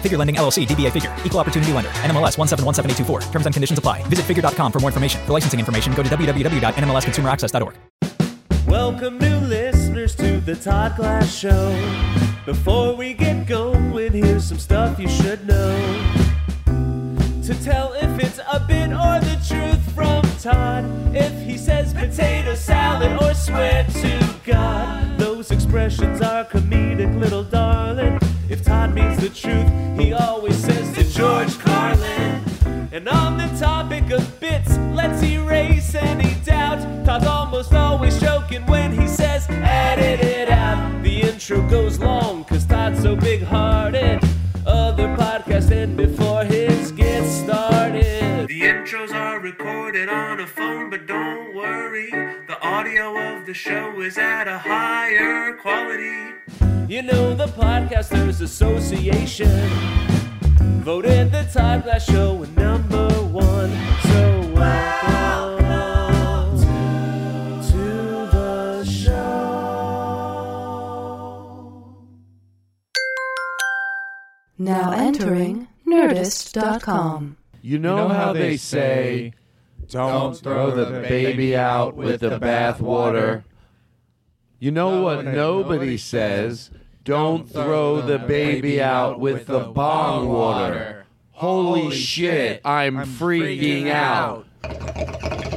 Figure Lending LLC, DBA Figure, Equal Opportunity Lender, NMLS 1717824. Terms and conditions apply. Visit figure.com for more information. For licensing information, go to www.nmlsconsumeraccess.org. Welcome new listeners to the Todd Glass Show. Before we get going, here's some stuff you should know. To tell if it's a bit or the truth from Todd. If he says potato salad or swear to God. Those expressions are comedic, little darling. If Todd means the truth, he always says to George Carlin. And on the topic of bits, let's erase any doubt. Todd's almost always joking when he says, edit it out. The intro goes long, cause Todd's so big hearted. Other podcasts end before his gets started. The intros are recorded on a phone, but don't worry. The audio of the show is at a higher quality. You know, the Podcasters Association voted the Todd Glass Show number one. So welcome to the show. Now entering Nerdist.com. You know, how they say, don't throw the baby out with the bathwater. You know what nobody says, don't throw the baby out with the bong water. Holy shit, I'm freaking out.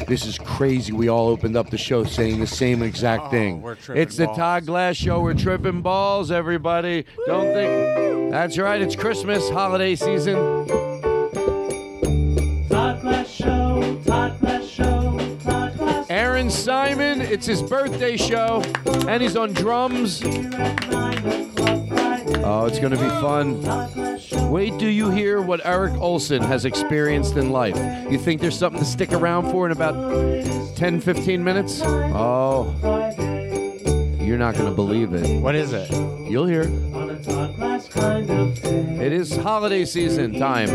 This is crazy. We all opened up the show saying the same exact oh, thing. it's the Todd Glass Show. We're tripping balls, everybody. Don't think. That's right. It's Christmas, holiday season. It's his birthday show, and he's on drums. Oh, it's going to be fun. Wait do you hear what Eric Olson has experienced in life. You think there's something to stick around for in about 10, 15 minutes? Oh, you're not going to believe it. What is it? You'll hear. on a Todd Glass kind of thing. It is holiday season time.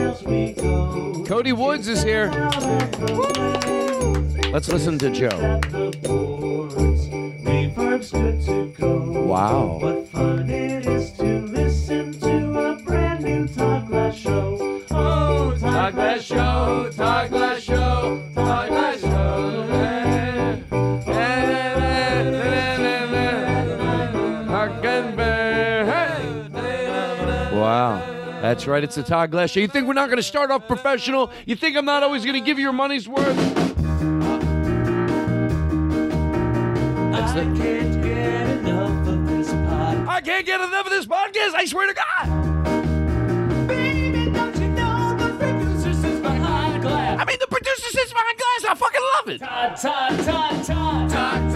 Cody Woods is here. Let's listen to Joe. Reverb's good to go. Wow. What fun it is to listen to a brand new Todd Glass Show. Oh, Todd Glass Show, Todd Glass Show, Todd Glass Wow. That's right. It's the Todd Glass Show. You think we're not going to start off professional? You think I'm not always going to give you your money's worth? I can't get enough of this pod. I can't get enough of this podcast. I swear to God. Baby, don't you know the producer sits behind glass? I mean, the producer sits behind glass. I fucking love it. Todd, Todd, Todd, Todd, Todd,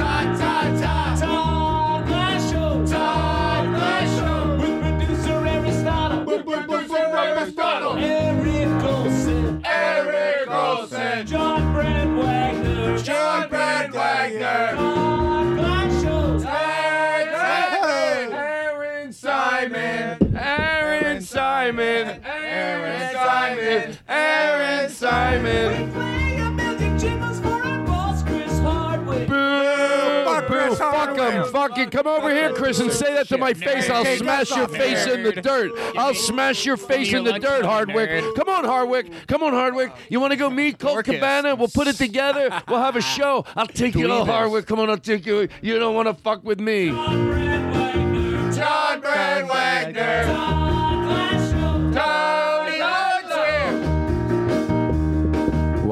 Simon. Aaron Simon. We play a million jingles for our boss, Chris Hardwick. Boo, boo, true. Fuck them. Fuck it. Come over here, Chris, and say that to my face. I'll smash your face in the dirt. I'll smash your face in the dirt, Hardwick. Come on, Hardwick. Come on, Hardwick. You want to go meet Colt Cabana? We'll put it together. We'll have a show. I'll take you to Hardwick. Come on, I'll take you. You don't want to fuck with me. John Brand Wagner.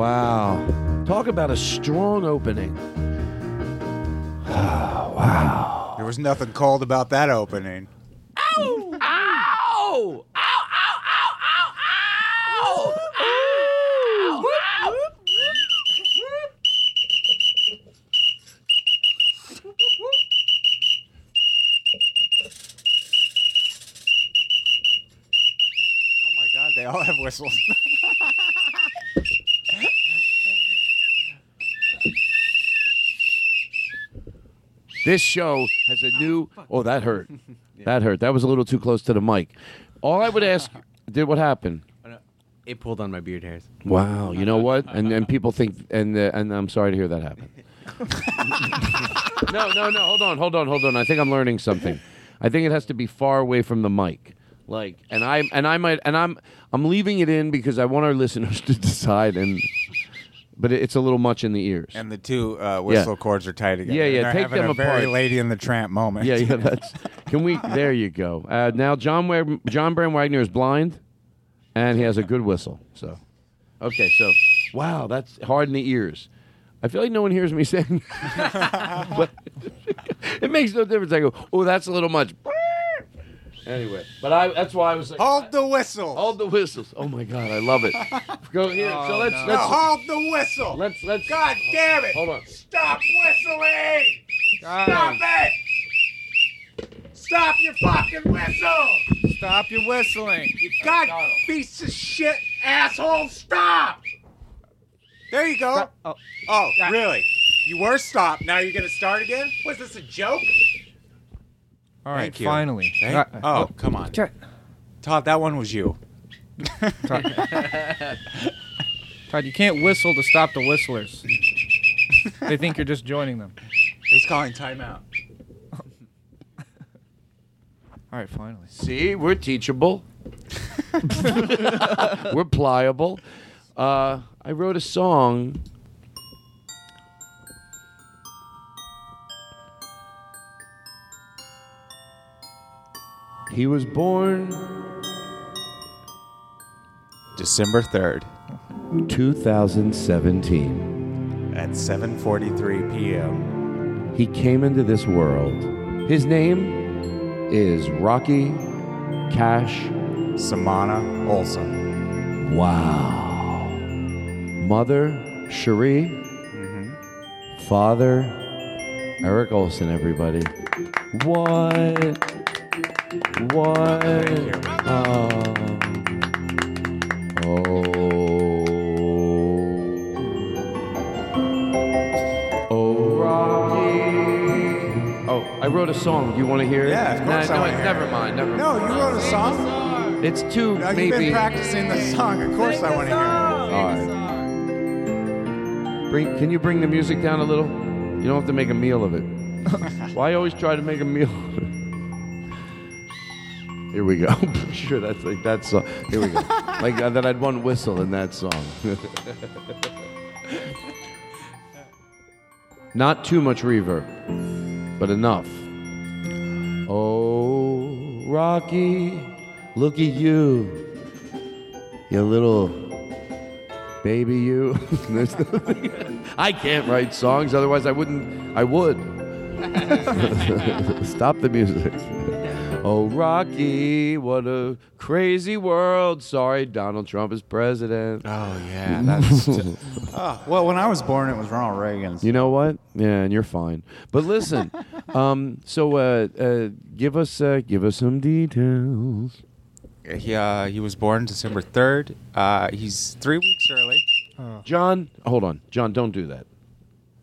Wow. Talk about a strong opening. Wow! There was nothing cold about that opening. Ow! Ow! Ow! Ow! Ow! Ow! Ow! Oh my god, they all have whistles. This show has a new. Oh, that hurt. That hurt. That was a little too close to the mic. All I would ask, did what happened? It pulled on my beard hairs. Wow. You know what? And and people think, and uh, and I'm sorry to hear that happen. no, no, no. Hold on, hold on, hold on. I think I'm learning something. I think it has to be far away from the mic. Like, and I and I might and I'm I'm leaving it in because I want our listeners to decide. And but it's a little much in the ears. and the two uh, whistle cords are tied together. Yeah, yeah, They're take them a very. Lady in the Tramp moment. Yeah, yeah. That's. Can we? There you go. Uh, now John Wa- John Brand Wagner is blind, and he has a good whistle. So, okay. So, wow, that's hard in the ears. I feel like no one hears me saying, but it makes no difference. I go, oh, that's a little much. Anyway, but I that's why I was like, hold the whistle. Hold the whistles. Oh my god, I love it. Go here. so oh, let's No, let's hold the whistle. let's let's. God damn it! Hold on. Stop whistling! Stop it! Stop your fucking whistle! Stop your whistling. You god piece of shit asshole! Stop! There you go. Oh, Oh, really? You were stopped. Now you're gonna start again? Was this a joke? All right, Thank you. finally. Thank- Uh, oh, come on. Try- Todd, that one was you. Todd, you can't whistle to stop the whistlers. they think you're just joining them. He's calling timeout. All right, finally. See, we're teachable. we're pliable. Uh, I wrote a song. He was born December 3rd 2017. at 7:43 p.m. He came into this world. His name is Rocky Cash Samana Olson. Wow. Mother, Cherie. Mm-hmm. Father, Eric Olson, everybody. What? What? Oh. Oh. Oh, Rocky. Oh, I wrote a song. Do you want to hear it? Yeah, of course Nah, I no, wanna hear never it. mind. Never No, mind. you wrote a song. It's too Now, maybe. You've been practicing the song. Of course, I want to hear it. All right. Bring, can you bring the music down a little? You don't have to make a meal of it. Why always try to make a meal? Here we go. sure, that's like that song. Here we go. like uh, that, I'd one whistle in that song. Not too much reverb, but enough. Oh, Rocky, look at you, you little baby you. I can't write songs, otherwise I wouldn't. I would. Stop the music. Oh, Rocky, what a crazy world. Sorry, Donald Trump is president. Oh yeah, that's. oh, well, when I was born, it was Ronald Reagan's. You know what? Yeah, and you're fine. But listen, um, so uh, uh, give us uh, give us some details. He uh, he was born December third. Uh, he's three weeks early. John, hold on, John, don't do that.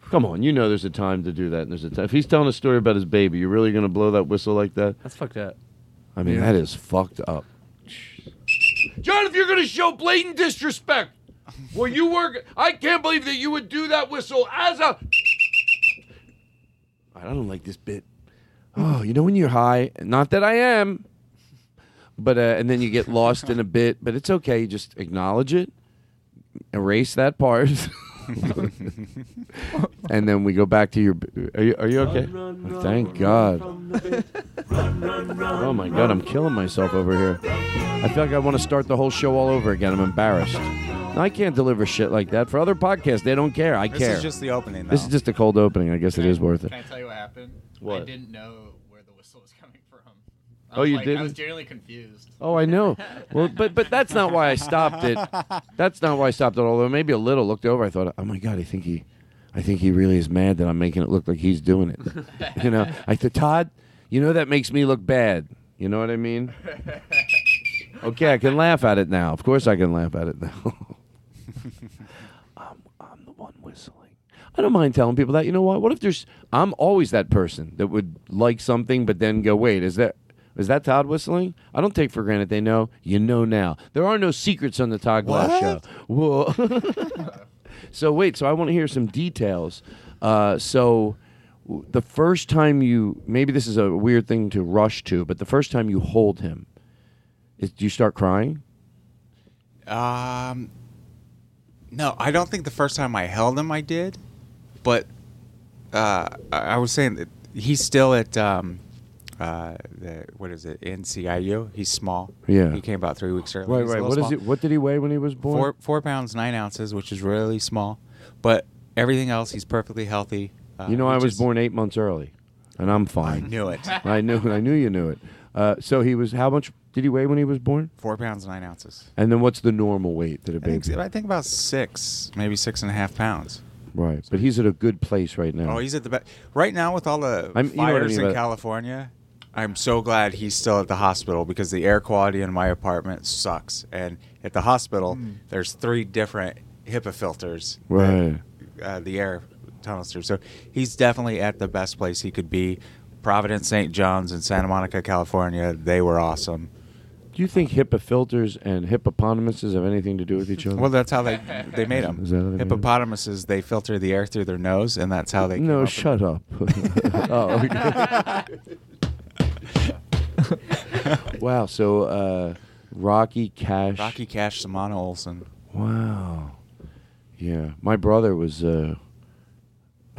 Come on, you know there's a time to do that, and there's a time. If he's telling a story about his baby, you're really gonna blow that whistle like that? That's fucked up. I mean, Yeah. that is fucked up. John, if you're gonna show blatant disrespect, well, you work. I can't believe that you would do that whistle as a. I don't like this bit. Oh, you know when you're high, not that I am, but uh, and then you get lost in a bit, but it's okay. You just acknowledge it, erase that part, and then we go back to your. b- Are you Are you okay? Oh, thank God. Oh my God, I'm killing myself over here. I feel like I want to start the whole show all over again. I'm embarrassed. I can't deliver shit like that. For other podcasts, they don't care. I care. This care. is just the opening, This is just a cold opening. I guess it is worth it. Can I tell you what happened? What? I didn't know where the whistle was coming from. I Oh, you like, didn't? I was genuinely confused. Oh, I know. Well, but but that's not why I stopped it. That's not why I stopped it. Although maybe a little. Looked over. I thought, oh my god, I think he, I think he really is mad that I'm making it look like he's doing it. you know, I said, Todd, you know that makes me look bad. You know what I mean? Okay, I can laugh at it now. Of course, I can laugh at it now. I'm, I'm the one whistling. I don't mind telling people that. You know what? What if there's? I'm always that person that would like something, but then go, "Wait, is that is that Todd whistling?" I don't take for granted they know. You know now. There are no secrets on the Todd Glass show. Whoa. so wait. So I want to hear some details. Uh, so w- the first time you maybe this is a weird thing to rush to, but the first time you hold him, is, do you start crying? Um, no, I don't think the first time I held him I did, but uh, I I was saying that he's still at um, uh, the what is it NCIU? He's small. Yeah. he came about three weeks early. Right, He's right. What is small. it? What did he weigh when he was born? Four four pounds nine ounces, which is really small, but everything else he's perfectly healthy. Uh, you know, I was born eight months early, and I'm fine. I knew it. I knew. I knew you knew it. Uh, so he was. How much did he weigh when he was born? Four pounds nine ounces. And then what's the normal weight that a I think, baby? I think about six, maybe six and a half pounds. Right, but he's at a good place right now. Oh, he's at the best right now with all the I'm- you know what I fires mean in about- California. I'm so glad he's still at the hospital because the air quality in my apartment sucks. And at the hospital, Hmm. there's three different HIPAA filters. that, uh, the air tunnels through. So he's definitely at the best place he could be. Providence, St. John's, and Santa Monica, California. They were awesome. Do you think HIPAA filters and hippopotamuses have anything to do with each other? Well, that's how they they made them. Is that how they made 'em? Hippopotamuses they filter the air through their nose, and that's how they. No, came shut up. oh, okay. wow. So uh, Rocky Cash. Rocky Cash, Samana Olson. Wow. Yeah, my brother was uh,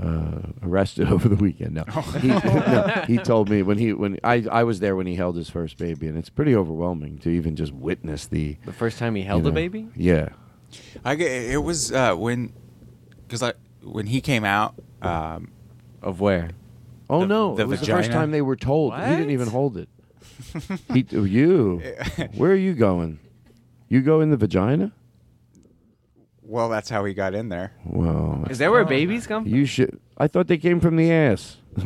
uh, arrested over the weekend. No, he, no, he told me when he when I I was there when he held his first baby, and it's pretty overwhelming to even just witness the The first time he held you a know, baby? Yeah. I get, it was uh, when because I when he came out um, of where Oh The- no! the it was the first vagina. time they were told. He didn't What? even hold it. he oh, you. Where are you going? You go in the vagina? Well, that's how he got in there. Well, Is that where babies come from? You should. I thought they came from the ass.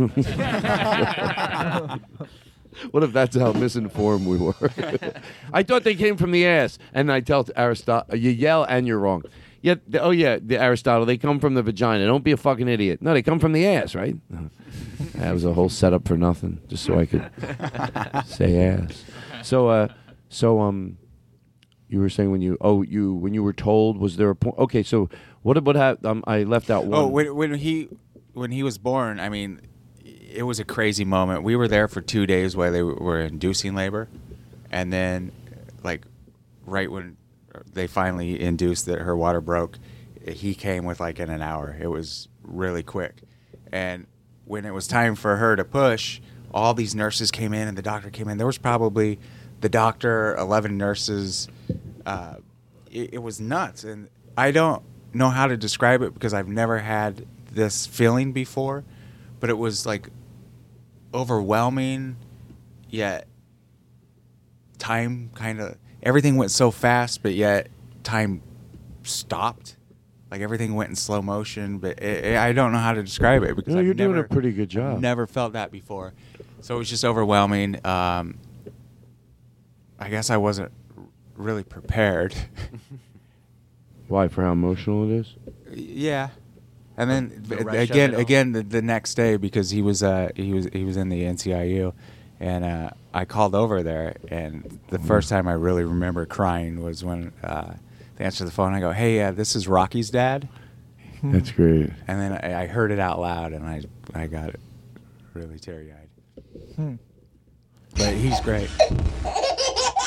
what if that's how misinformed we were? I thought they came from the ass, and I tell Aristotle, you yell and you're wrong. Yeah. th- Oh yeah, the Aristotle. They come from the vagina. Don't be a fucking idiot. No, they come from the ass, right? that was a whole setup for nothing, just so I could say ass. So, uh, so um, you were saying when you oh you when you were told was there a point? Okay, so what about happened? Um, I left out one. Oh, when, when he when he was born, I mean, it was a crazy moment. We were there for two days while they were inducing labor, and then, like, right when they finally induced that her water broke, he came with like in an hour. It was really quick, and when it was time for her to push, all these nurses came in and the doctor came in. There was probably the doctor, eleven nurses. Uh, it, it was nuts, and I don't know how to describe it because I've never had this feeling before, but it was like overwhelming, yet time kind of everything went so fast, but yet time stopped. Like everything went in slow motion, but it, it- I don't know how to describe it because No, I've you're doing never- a pretty good job. Never felt that before, so it was just overwhelming. Um, I guess I wasn't really prepared. Why? For how emotional it is? Yeah, and then The th- again, again the, the next day because he was uh, he was he was in the NCIU, and uh, I called over there, and the Mm-hmm. first time I really remember crying was when uh, they answered the phone. I go, "Hey, uh, this is Rocky's dad," That's great. and then I, I heard it out loud, and I I got it really teary eyed. Hmm. But he's great.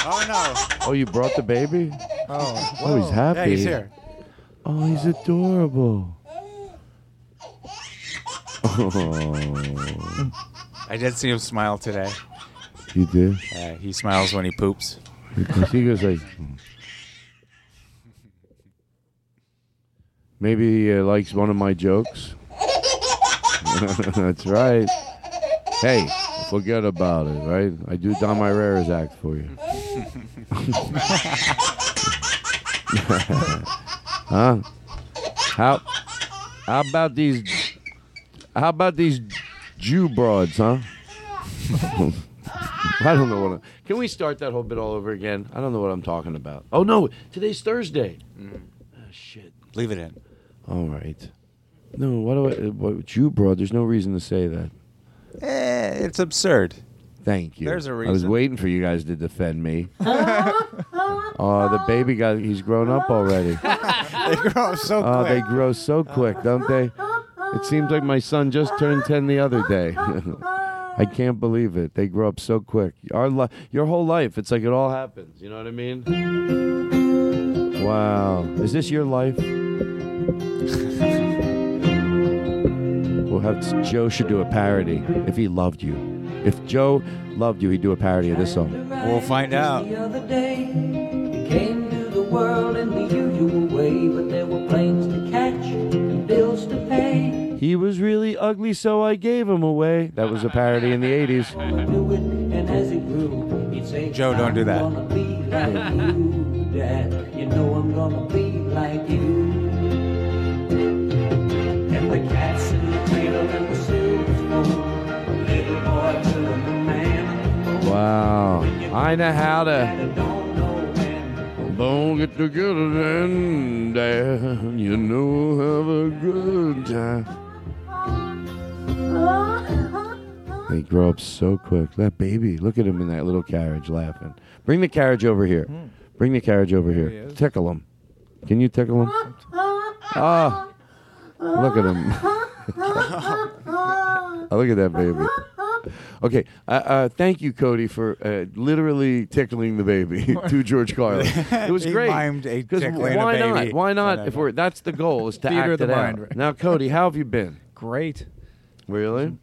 Oh no! Oh, you brought the baby? Oh, Oh, he's happy. Yeah, he's here. Oh, he's adorable. Oh, I did see him smile today. You did? Uh, he smiles when he poops. He goes like, maybe he uh, likes one of my jokes. That's right. Hey, forget about it, right? I do Don Herrera's act for you. huh? How? How about these? How about these Jew broads, huh? I don't know what. I'm, can we start that whole bit all over again? I don't know what I'm talking about. Oh no, today's Thursday. Ah, shit. Leave it in. All right. No, what do I? What, Jew broad? There's no reason to say that. Eh, it's absurd. Thank you. There's a I was waiting for you guys to defend me. Oh, the baby got. He's grown up already. they grow up so Oh, quick. they grow so quick, don't they? It seems like my son just turned 10 the other day. I can't believe it. They grow up so quick. Our li- your whole life, it's like it all happens. You know what I mean? Wow. Is this your life? we'll have Joe should do a parody if he loved you. If Joe loved you, he'd do a parody of this song. We'll find out. The other day, you came to the world in the usual way, but there were planes He was really ugly, so I gave him away. That was a parody in the 80s. Do it, and as it grew, he'd say, Joe, don't do that. I'm gonna be like you, know I'm gonna be like you. And the cats in the cradle and the silver spoon, little boy to the man. Wow. I know how to. Don't get together then, Dad. You know, have a good time. They grow up so quick. That baby, look at him in that little carriage laughing. Bring the carriage over here. Bring the carriage over here. Tickle him. Can you tickle him? Ah, look at him. Oh, look at that baby. Okay, uh, uh, thank you, Cody, for uh, literally tickling the baby to George Carlin. It was He great. mimed a 'Cause tickling a why not? Why not? No, no, if we're that's the goal is to Theater act it out. mind? Now, Cody, how have you been? Great. Really?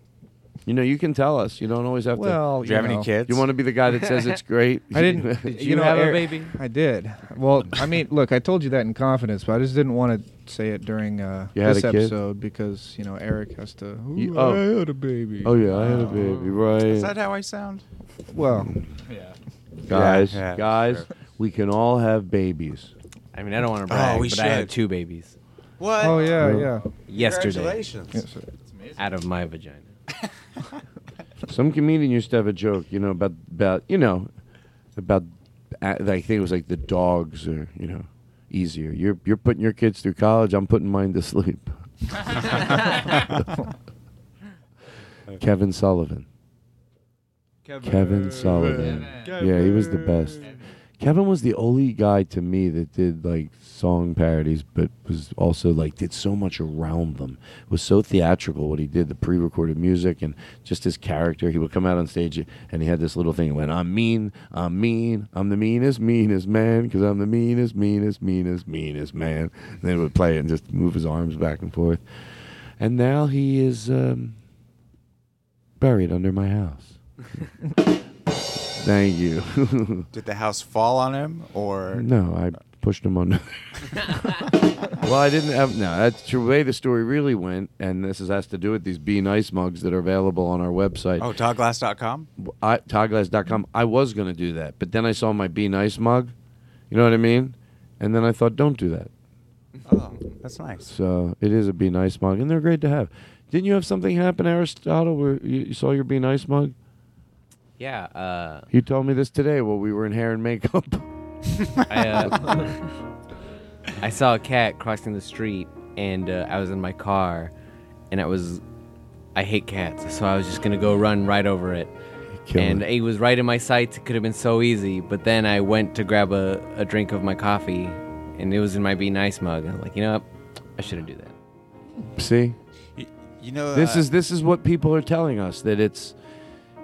You know, you can tell us. You don't always have Well, to. Do you have any kids? You want to be the guy that says it's great? I didn't. Did you, know, have a Eric- baby? I did. Well, I mean, look, I told you that in confidence, but I just didn't want to say it during uh, You had this a kid? episode because you know Eric has to. Ooh, You- oh. I had a baby. Oh yeah, I had a baby. Right. Is that how I sound? Well, yeah. guys, Yeah, yeah, guys, sure. we can all have babies. I mean, I don't want to brag, Oh, we but I had should. two babies. What? Oh yeah, Really? yeah. Yesterday. Congratulations. Yes, sir. Out of my vagina. Some comedian used to have a joke, you know, about about you know, about uh, I think it was like the dogs are you know, easier. You're you're putting your kids through college. I'm putting mine to sleep. Kevin Sullivan. Kevin, Sullivan. Yeah, he was the best. Kevin was the only guy to me that did like song parodies, but was also like did so much around them. It was so theatrical what he did, the pre-recorded music and just his character. He would come out on stage and he had this little thing. He went, "I'm mean, I'm mean, I'm the meanest, meanest man, because I'm the meanest, meanest, meanest, meanest man." And then he would play it and just move his arms back and forth. And now he is um, buried under my house. Thank you. Did the house fall on him, or No, I pushed him under. well, I didn't have. No, that's the way the story really went, and this is, has to do with these Be Nice mugs that are available on our website. Oh, toddglass.com? I, toddglass.com. I was going to do that, but then I saw my Be Nice mug. You know what I mean? And then I thought, don't do that. Oh, that's nice. So it is a Be Nice mug, and they're great to have. Didn't you have something happen, Aristotle, where you, you saw your Be Nice mug? Yeah. Uh, You told me this today while we were in hair and makeup. I, uh, I saw a cat crossing the street, and uh, I was in my car, and I was, I hate cats, so I was just gonna go run right over it, Kill and it. it was right in my sights. It could have been so easy, but then I went to grab a, a drink of my coffee, and it was in my Be Nice mug. And I'm like, you know what? I shouldn't do that. See? You know, this uh, is this is what people are telling us that it's.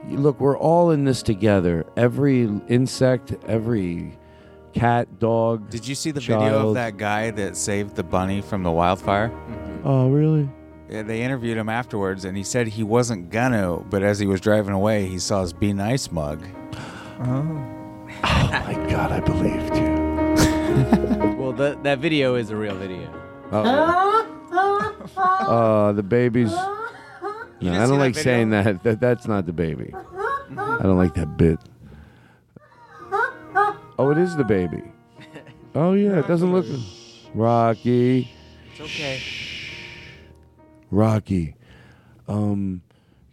Look, we're all in this together. Every insect, every cat, dog. Did you see the video of child. that guy that saved the bunny from the wildfire? Oh, really? Yeah, they interviewed him afterwards, and he said he wasn't gonna, but as he was driving away, he saw his "Be Nice" mug. Oh. my God, I believed you. well, that that video is a real video. Uh, the babies. No, didn't I see don't that like video? saying that. that. That's not the baby. I don't like that bit. Oh, it is the baby. Oh yeah, it doesn't look. Rocky. It's okay. Rocky. Um,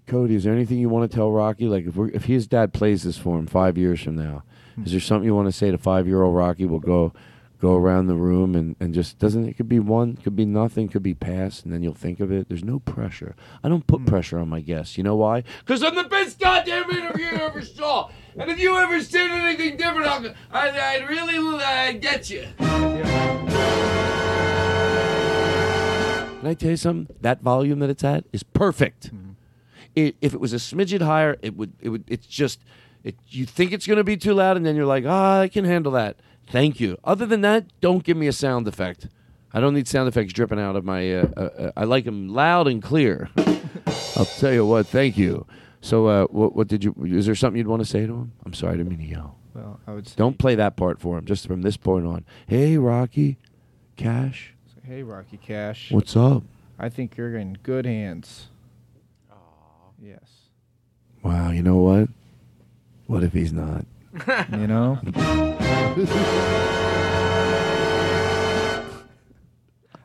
Cody, is there anything you want to tell Rocky? Like, if we're, if his dad plays this for him five years from now, is there something you want to say to five year old Rocky? We'll go go around the room and, and just doesn't it could be one, could be nothing, could be past, and then you'll think of it. There's no pressure. I don't put pressure on my guests. You know why? Because I'm the best goddamn interview you ever saw. And if you ever said anything different, I'll, I'd, I'd really uh, get you. Can I tell you something? That volume that it's at is perfect. It, if it was a smidget higher, it would. It would. It's just. It, you think it's going to be too loud, and then you're like, ah, I can handle that. Thank you. Other than that, don't give me a sound effect. I don't need sound effects dripping out of my. Uh, uh, uh, I like them loud and clear. I'll tell you what. Thank you. So, uh, what, what did you? Is there something you'd want to say to him? I'm sorry, I didn't mean to yell. Well, I would say, Don't play that part for him. Just from this point on. Hey, Rocky, Cash. hey, Rocky Cash. What's up? I think you're in good hands. Aww. Yes. Wow, you know what? What if he's not? You know?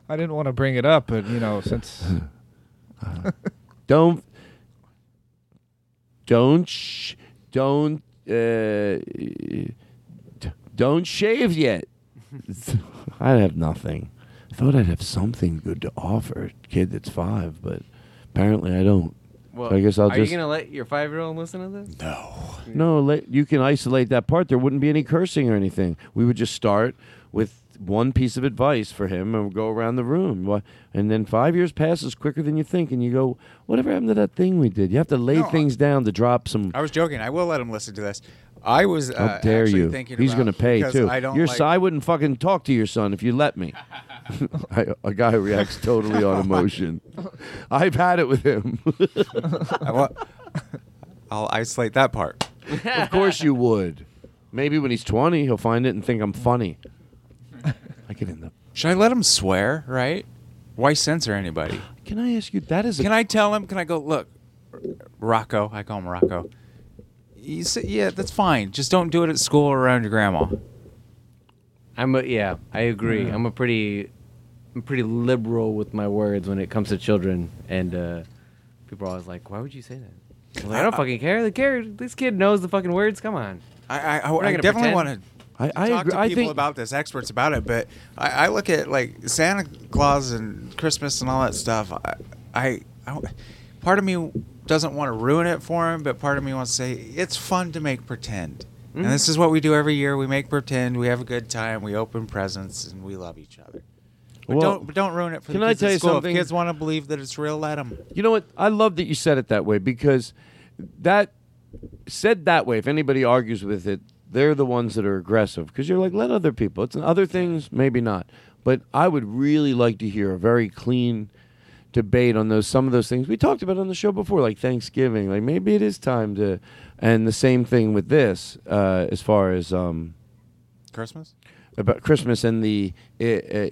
I didn't want to bring it up, but, you know, since. don't don't sh- don't uh, d- don't shave yet. I have nothing. I thought I'd have something good to offer a kid that's five, but apparently I don't. Well, so I guess I'll are just you gonna let your five-year-old listen to this? No. no. Let, you can isolate that part. There wouldn't be any cursing or anything. We would just start with one piece of advice for him and go around the room. And then five years passes quicker than you think, and you go, "Whatever happened to that thing we did?" You have to lay No, things down to drop some. I was joking. I will let him listen to this. I was. Uh, How dare you? He's going to pay too. I don't Your like, son, I wouldn't fucking talk to your son if you let me. I, a guy who reacts totally on emotion. I've had it with him. I wa- I'll isolate that part. of course you would. Maybe when he's twenty, he'll find it and think I'm funny. I get in the. Should I let him swear? Right? Why censor anybody? Can I ask you? That is. A, Can I tell him? Can I go look? Rocco, I call him Rocco. You say, yeah, that's fine. Just don't do it at school or around your grandma. I'm a, yeah, I agree. Yeah. I'm a pretty, I'm pretty liberal with my words when it comes to children, and uh, people are always like, "Why would you say that?" I'm like, I don't fucking care. The care. This kid knows the fucking words. Come on. I, I, I, I definitely pretend. want to I, I talk agree. to people think about this, experts about it. But I, I look at like Santa Claus and Christmas and all that stuff. I, I, I part of me doesn't want to ruin it for him, but part of me wants to say it's fun to make pretend. Mhm. And this is what we do every year. We make pretend. We have a good time. We open presents and we love each other. But Well, don't don't ruin it for can the I tell you school. something? If kids want to believe that it's real, let them. You know what? I love that you said it that way because that said that way. If anybody argues with it, they're the ones that are aggressive because you're like, let other people. It's other things, maybe not. But I would really like to hear a very clean debate on those some of those things we talked about on the show before, like Thanksgiving. Like maybe it is time to, and the same thing with this uh, as far as. Um, Christmas. about Christmas and the, uh, uh,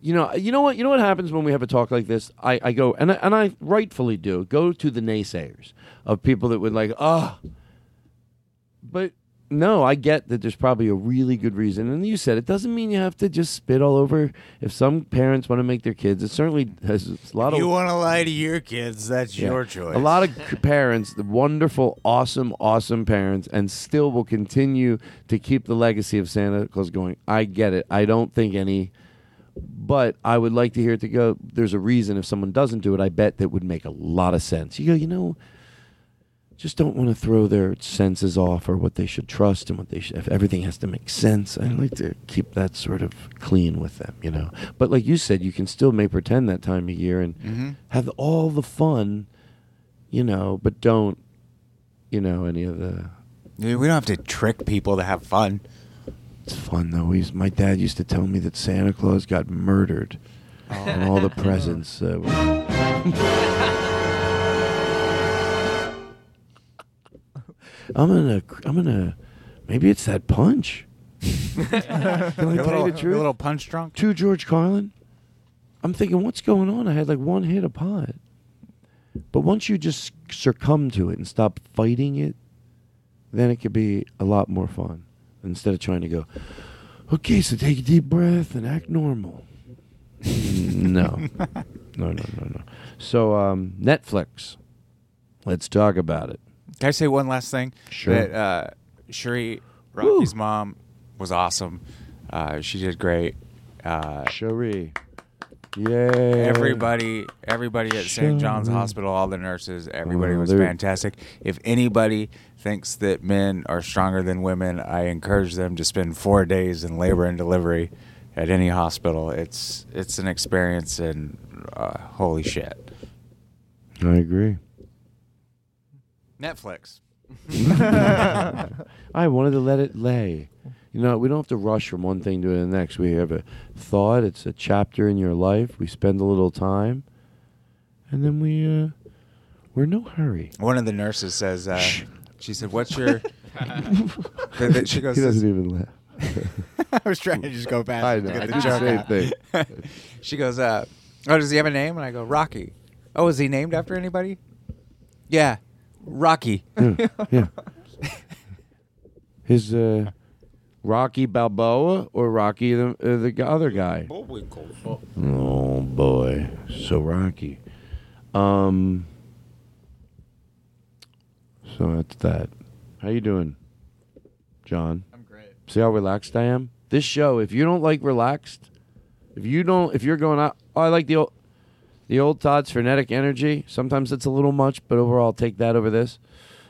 you know, you know what, you know what happens when we have a talk like this. I, I go and I, and I rightfully do go to the naysayers of people that would like, ah, but no, I get that there's probably a really good reason, and you said it doesn't mean you have to just spit all over. If some parents want to make their kids, it certainly has a lot of you want to lie to your kids, that's yeah. your choice. A lot of parents, the wonderful, awesome, awesome parents, and still will continue to keep the legacy of Santa Claus going. I get it. I don't think any, but I would like to hear it to go. There's a reason if someone doesn't do it. I bet that would make a lot of sense. You go, you know, just don't want to throw their senses off or what they should trust and what they should. If everything has to make sense, I like to keep that sort of clean with them, you know. But like you said, you can still may pretend that time of year and Mhm. have all the fun, you know, but don't, you know, any of the. Dude, we don't have to trick people to have fun. It's fun though. He's, my dad used to tell me that Santa Claus got murdered, and all the presents. Uh, I'm gonna, I'm gonna, maybe it's that punch. Can I tell You're a you little- the you're truth? a little punch drunk. To George Carlin. I'm thinking, what's going on? I had like one hit of pot. But once you just succumb to it and stop fighting it, then it could be a lot more fun. Instead of trying to go, okay, so take a deep breath and act normal. no. No, no, no, no. So, um, Netflix. Let's talk about it. Can I say one last thing? Sure. That uh, Shuri, Rocky's mom, was awesome. Uh, she did great. Uh, Shuri. Yay. Everybody, everybody at St. John's Hospital, all the nurses, everybody was fantastic. If anybody thinks that men are stronger than women, I encourage them to spend four days in labor and delivery at any hospital. It's it's an experience, and uh, holy shit. I agree. Netflix. I wanted to let it lay. You know, we don't have to rush from one thing to the next. We have a thought, it's a chapter in your life. We spend a little time, and then we, uh, we're in no hurry. One of the nurses says, uh, she said, "What's your?" Th- th- she goes, he doesn't even laugh. I was trying to just go past. I it to know, get the did the joke same out. thing. she goes, uh, "Oh, does he have a name?" And I go, "Rocky." Oh, is he named after anybody? Yeah, Rocky. Yeah, yeah. His uh, Rocky Balboa or Rocky the uh, the other guy? Oh boy, so Rocky. Um. So that's that. How you doing, John? I'm great. See how relaxed I am. This show, if you don't like relaxed, if you don't, if you're going out, oh, I like the old, the old Todd's frenetic energy. Sometimes it's a little much, but overall, I'll take that over this.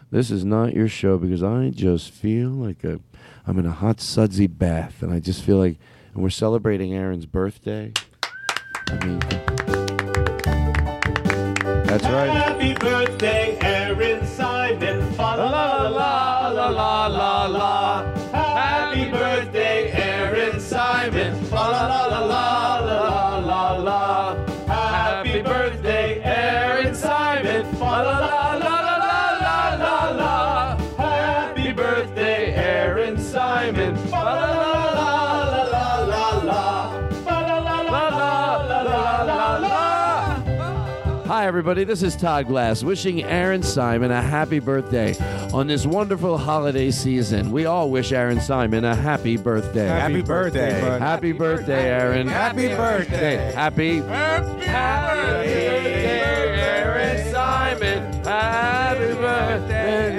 This is not your show because I just feel like a, I'm in a hot sudsy bath, and I just feel like, and we're celebrating Aaron's birthday. I mean, that's right. Happy birthday, everybody. This is Todd Glass wishing Aaron Simon a happy birthday on this wonderful holiday season. We all wish Aaron Simon a happy birthday. Happy Happy birthday, birthday, bud. Happy birthday, Aaron. Happy birthday. Happy. Happy birthday, Aaron Simon. Happy birthday.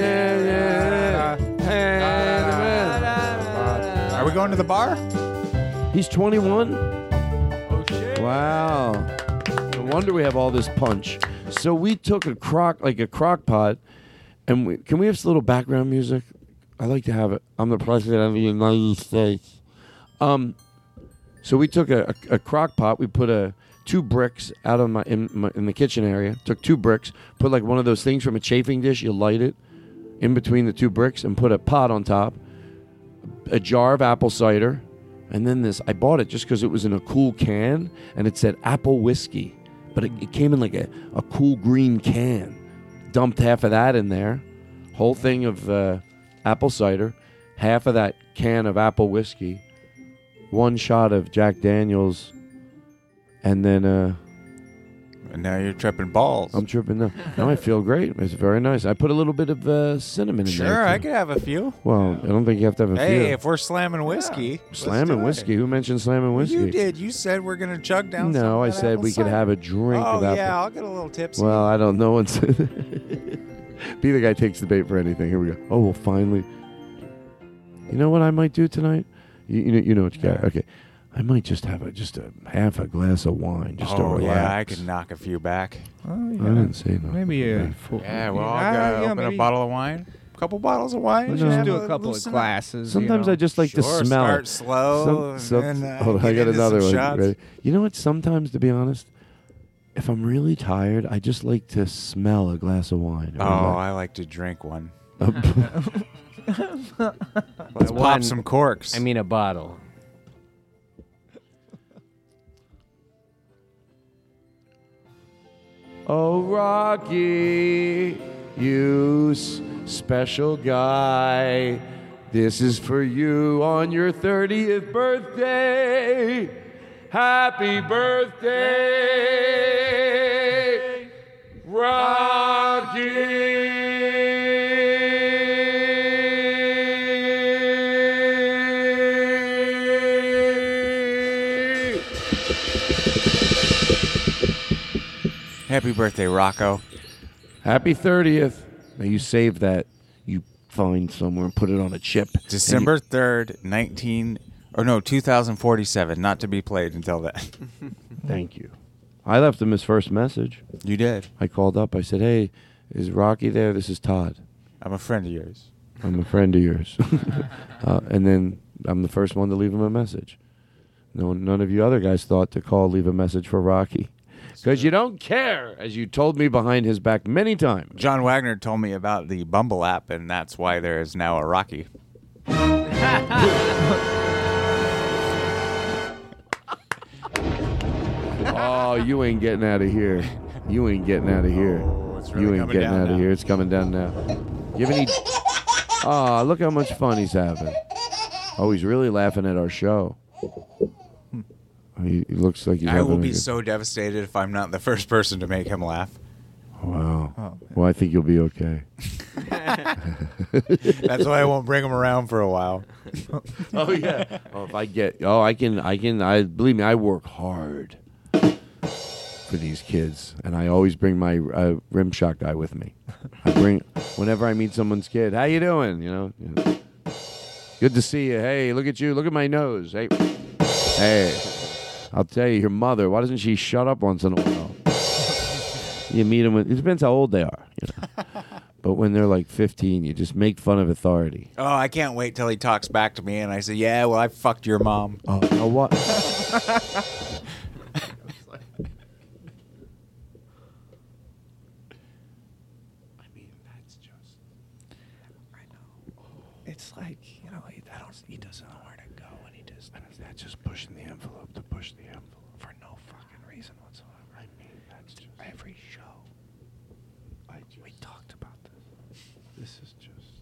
Are we going to the bar? He's 21. Oh shit! Wow. No wonder we have all this punch. So we took a crock, like a crock pot, and we, can we have some little background music? I like to have it. I'm the president of the United States. Um, so we took a, a, a crock pot. We put a two bricks out of my in, my in the kitchen area. Took two bricks, put like one of those things from a chafing dish. You light it in between the two bricks, and put a pot on top. A jar of apple cider, and then this. I bought it just because it was in a cool can, and it said apple whiskey, but it, it came in like a, a cool green can. Dumped half of that in there, whole thing of uh, apple cider, half of that can of apple whiskey, one shot of Jack Daniels, and then uh, And now you're tripping balls. I'm tripping now. Now I feel great. It's very nice. I put a little bit of uh, cinnamon in there. Sure, I too. could have a few. Well, I don't think you have to have a Hey, few. if we're slamming whiskey, let's Slamming it. whiskey. Who mentioned slamming whiskey? You did. You said we're gonna chug down. some No, I that said apple we could cider. have a drink Oh yeah, I'll get a little tipsy. Well, I don't know. What's Be the guy takes the bait for anything. Here we go. Oh, well, finally. You know what I might do tonight? You, you know, you know what you got. Okay, I might just have a just a half a glass of wine just to oh relax. yeah, I could knock a few back. Oh, I didn't say no. Maybe a Yeah, well, Ah, I'll go yeah, open maybe- a bottle of wine, a couple bottles of wine. Let's just have do a couple of loosen up. glasses. Sometimes you know. I just like to Sure, smell. start it. slow Some- and some- then, uh, hold on, I get got into another some one. shots. Ready? You know what? Sometimes, to be honest, if I'm really tired, I just like to smell a glass of wine. Oh, I like to drink one. like- Let's pop one- some corks. I mean, a bottle. Oh, Rocky, you special guy. This is for you on your 30th birthday. Happy birthday, Rocky. Happy birthday, Rocco. Happy 30th. May you save that. You find somewhere and put it on a chip. December 3rd, 19 or no, 2047, not to be played until then. Thank you. I left him his first message. You did. I called up. I said, "Hey, is Rocky there? This is Todd. I'm a friend of yours. I'm a friend of yours." uh, and then I'm the first one to leave him a message. No, none of you other guys thought to call, leave a message for Rocky, because you don't care, as you told me behind his back many times. John Wagner told me about the Bumble app, and that's why there is now a Rocky. oh, you ain't getting out of here. You ain't getting out of here. Oh, really you ain't getting out of here. It's coming down now. You have any? Oh, look how much fun he's having. Oh, he's really laughing at our show. He, he looks like he's I having will be good- so devastated if I'm not the first person to make him laugh. Wow. Oh, well, I think you'll be okay. That's why I won't bring him around for a while. oh yeah. Oh, if I get, oh, I can, I can. I believe me, I work hard for these kids, and I always bring my uh, rim shot guy with me. I bring whenever I meet someone's kid. How you doing? You know. you know. Good to see you. Hey, look at you. Look at my nose. Hey, hey. I'll tell you, your mother. Why doesn't she shut up once in a while? You meet them. With, it depends how old they are. You know. But when they're like 15, you just make fun of authority. Oh, I can't wait till he talks back to me and I say, "Yeah, well, I fucked your mom." Oh, now what? It's like you know, he, I don't, he doesn't know where to go, and he just that's just pushing the envelope to push the envelope for no fucking reason whatsoever. I mean, that's just every show. I we talked about this. This is just.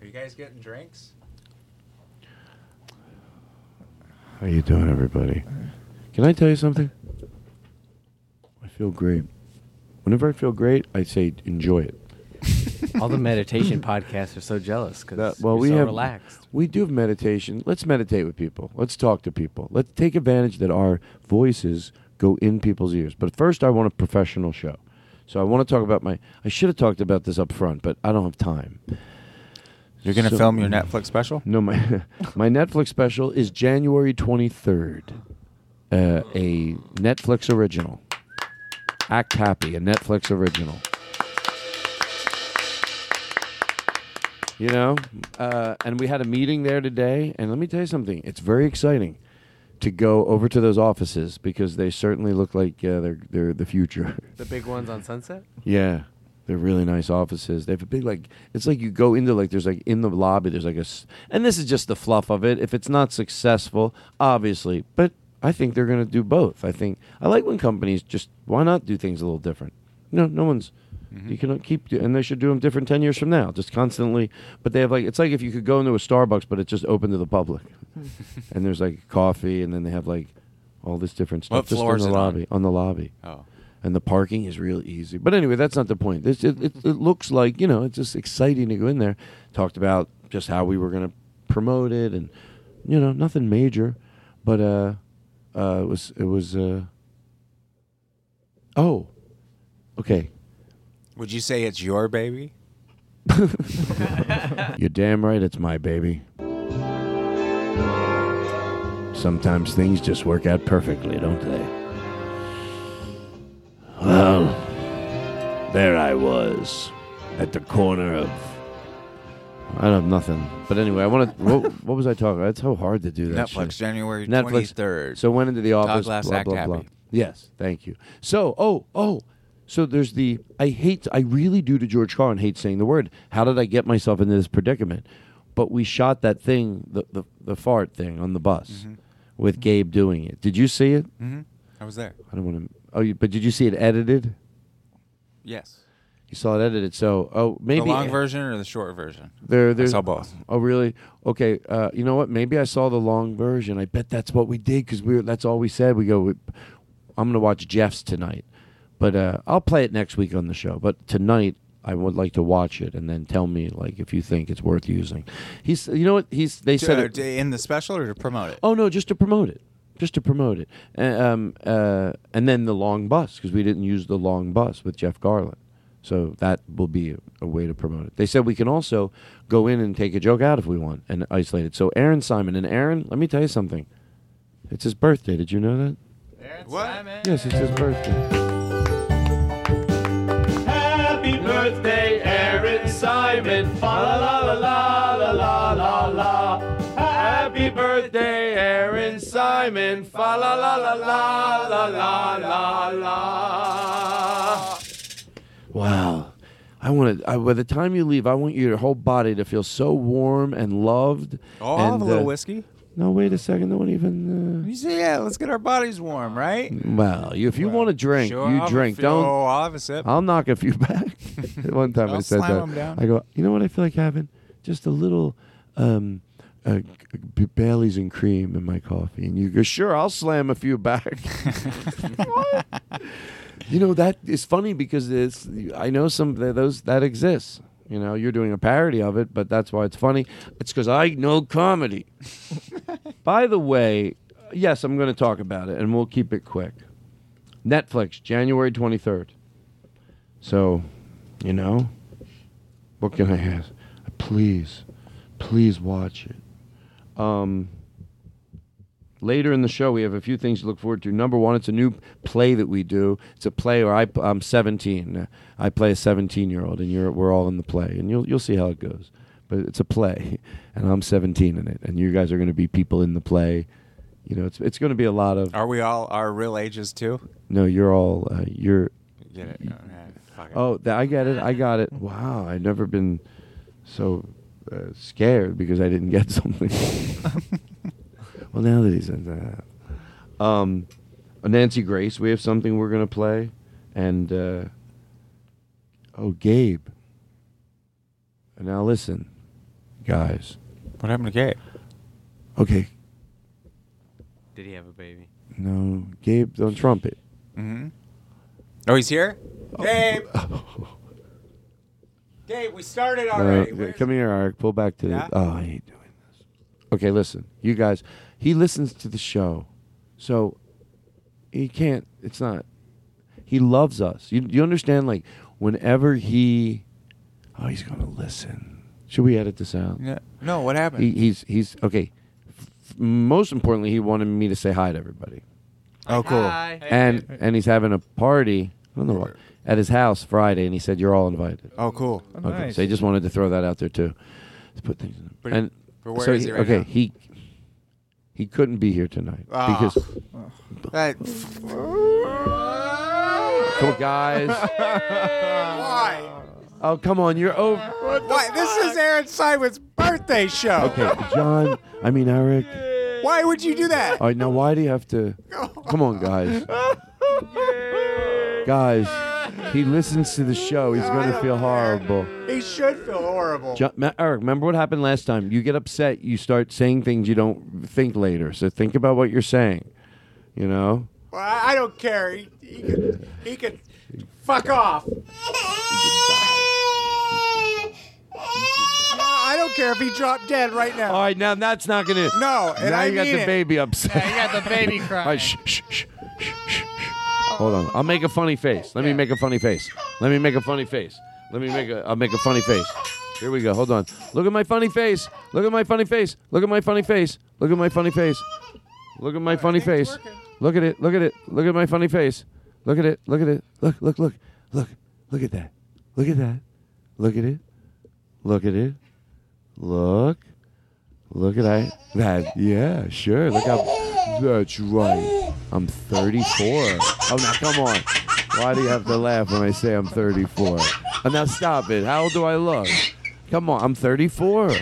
Are you guys getting drinks? How are you doing, everybody? Can I tell you something? I feel great. Whenever I feel great, I say enjoy it. All the meditation podcasts are so jealous because That- well, you're we so have relaxed. we do have meditation. Let's meditate with people. Let's talk to people. Let's take advantage that our voices go in people's ears. But first, I want a professional show. So I want to talk about my. I should have talked about this up front, but I don't have time. You're gonna So- film your Netflix special? No, my my Netflix special is January twenty third. Uh, a Netflix original. Act Happy, a Netflix original. You know, uh, and we had a meeting there today, and let me tell you something. It's very exciting to go over to those offices because they certainly look like uh, they're they're the future. The big ones on Sunset. Yeah, they're really nice offices. They have a big like. It's like you go into like there's like in the lobby there's like a, s- and this is just the fluff of it. If it's not successful, obviously, but I think they're gonna do both. I think I like when companies just why not do things a little different. No, no one's. Mm-hmm. You cannot keep, do- and they should do them different ten years from now. Just constantly, but they have like it's like if you could go into a Starbucks, but it's just open to the public, and there's like coffee, and then they have like all this different stuff What just floor in is the it on? lobby on the lobby Oh. And the parking is real easy. But anyway, that's not the point. This it, it, it looks like you know it's just exciting to go in there. Talked about just how we were going to promote it, and you know nothing major, but uh, uh, it was it was uh, oh, okay. Would you say it's your baby? You're damn right, it's my baby. sometimes things just work out perfectly, don't they? Well, there I was at the corner of. I don't have nothing. But anyway, I want to. What, what was I talking? about? It's so hard to do that. Netflix, shit. January Netflix. 23rd. So went into the office. Douglas blah Act blah blah. Happy. Yes, thank you. So, oh, oh, so there's the. I hate. I really do to George Carlin hate saying the word. How did I get myself into this predicament? But we shot that thing, the the, the fart thing on the bus, Mm-hmm. with Gabe doing it. Did you see it? hmm I was there. I don't want to. Oh, you, but did you see it edited? Yes. You saw it edited. So, oh, maybe the long version or the short version? There, I saw both. Oh, really? Okay. Uh, you know what? Maybe I saw the long version. I bet that's what we did because we. were- That's all we said. We go. We, I'm gonna watch Jeff's tonight, but uh, I'll play it next week on the show. But tonight, I would like to watch it and then tell me like if you think it's worth using. He's. You know what? He's. They To- said uh, it, in the special or to promote it? Oh no, just to promote it, just to promote it, uh, um, uh, and then the long bus because we didn't use the long bus with Jeff Garlin, so that will be a, a way to promote it. They said we can also go in and take a joke out if we want and isolate it. So Aaron Simon and Aaron, let me tell you something. It's his birthday. Did you know that? Aaron what? Yes, it's his birthday. Aaron Simon. Fa la la la la la la la la. Wow. I want to. I, by the time you leave, I want your whole body to feel so warm and loved. Oh, I'll have and, a little uh, whiskey. No, wait a second. No one even. You say, yeah, let's get our bodies warm, right? Uh, well, you, if you want to drink, sure, you I'll drink. few- Don't. oh, I'll have a sip. I'll knock a few back. One time I I'll said slam that. 'em down. I go. You know what I feel like having? Just a little. Um, uh, Bailey's and cream in my coffee, and you go, sure, I'll slam a few back. you know that is funny because it's. I know some th- those that exists. You know, you're doing a parody of it, but that's why it's funny. It's because I know comedy. By the way, yes, I'm going to talk about it, and we'll keep it quick. Netflix, January 23rd. So, you know, what can I ask? Please, please watch it. Um, later in the show, we have a few things to look forward to. Number one, it's a new play that we do. It's a play where I, I'm 17. I play a 17 year old, and you're, we're all in the play, and you'll you'll see how it goes. But it's a play, and I'm 17 in it, and you guys are going to be people in the play. You know, it's it's going to be a lot of. Are we all our real ages too? No, you're all uh, you're. Get it? Okay, fuck it. Oh, I get it. I got it. Wow, I've never been so uh, scared because I didn't get something. well, now that he said that, um, Nancy Grace, we have something we're gonna play, and uh, oh, Gabe. Now listen, guys. What happened to Gabe? Okay, Did he have a baby? no, Gabe, don't trumpet. Mm-hmm. Oh, he's here. Gabe. Gabe, we started Uh, already. yeah, Where's- come here, Eric. Pull back to Yeah? the. Oh, I hate doing this. Okay, listen, you guys. He listens to the show, so he can't. It's not. He loves us. You you understand? Like whenever he, oh, he's gonna listen. Should we edit this out? Yeah. No, what happened? He, he's he's okay. F- most importantly, he wanted me to say hi to everybody. Oh, cool. Hi. And and he's having a party. I don't know what at his house Friday, and he said you're all invited. Oh, cool. Okay, nice. so he just wanted to throw that out there too. Let's put things in. But- and but where so is he right okay, now? he he couldn't be here tonight Ah. because That- come on, guys. Why? Oh, come on, you're over. Why? This is Aaron Simon's birthday show. Okay, John. I mean Eric. Why would you do that? All right, now why do you have to? Come on, guys. Guys, he listens to the show. He's going to feel horrible. He should feel horrible. Jo- Ma- Eric, remember what happened last time? You get upset, you start saying things you don't think later. So think about what you're saying. You know? Well, I I don't care. He, he could. He could. Fuck off. I don't care if he dropped dead right now. All right, now that's not going to. No, and now I you got mean the it. baby upset. Yeah, you got the baby All crying. right, shh, shh, shh, shh, shh, shh. Hold on. I'll make a funny face. Let me make a funny face. Let me make a funny face. Let me make a. I'll make a funny face. Here we go. Hold on. Look at my funny face. Look at my funny face. Look at my funny face. Look at my funny face. Look at my funny face. Look at it. Look at it. Look at my funny face. Look at it. Look at it. Look, look, look. Look. Look at that. Look at that. Look at it. Look at it. Look. Look at that. That. Yeah, sure. Look how. That's right. I'm 34. Oh, now come on. Why do you have to laugh when I say I'm 34? Oh, uh, now stop it. How old do I look? Come on. I'm 34.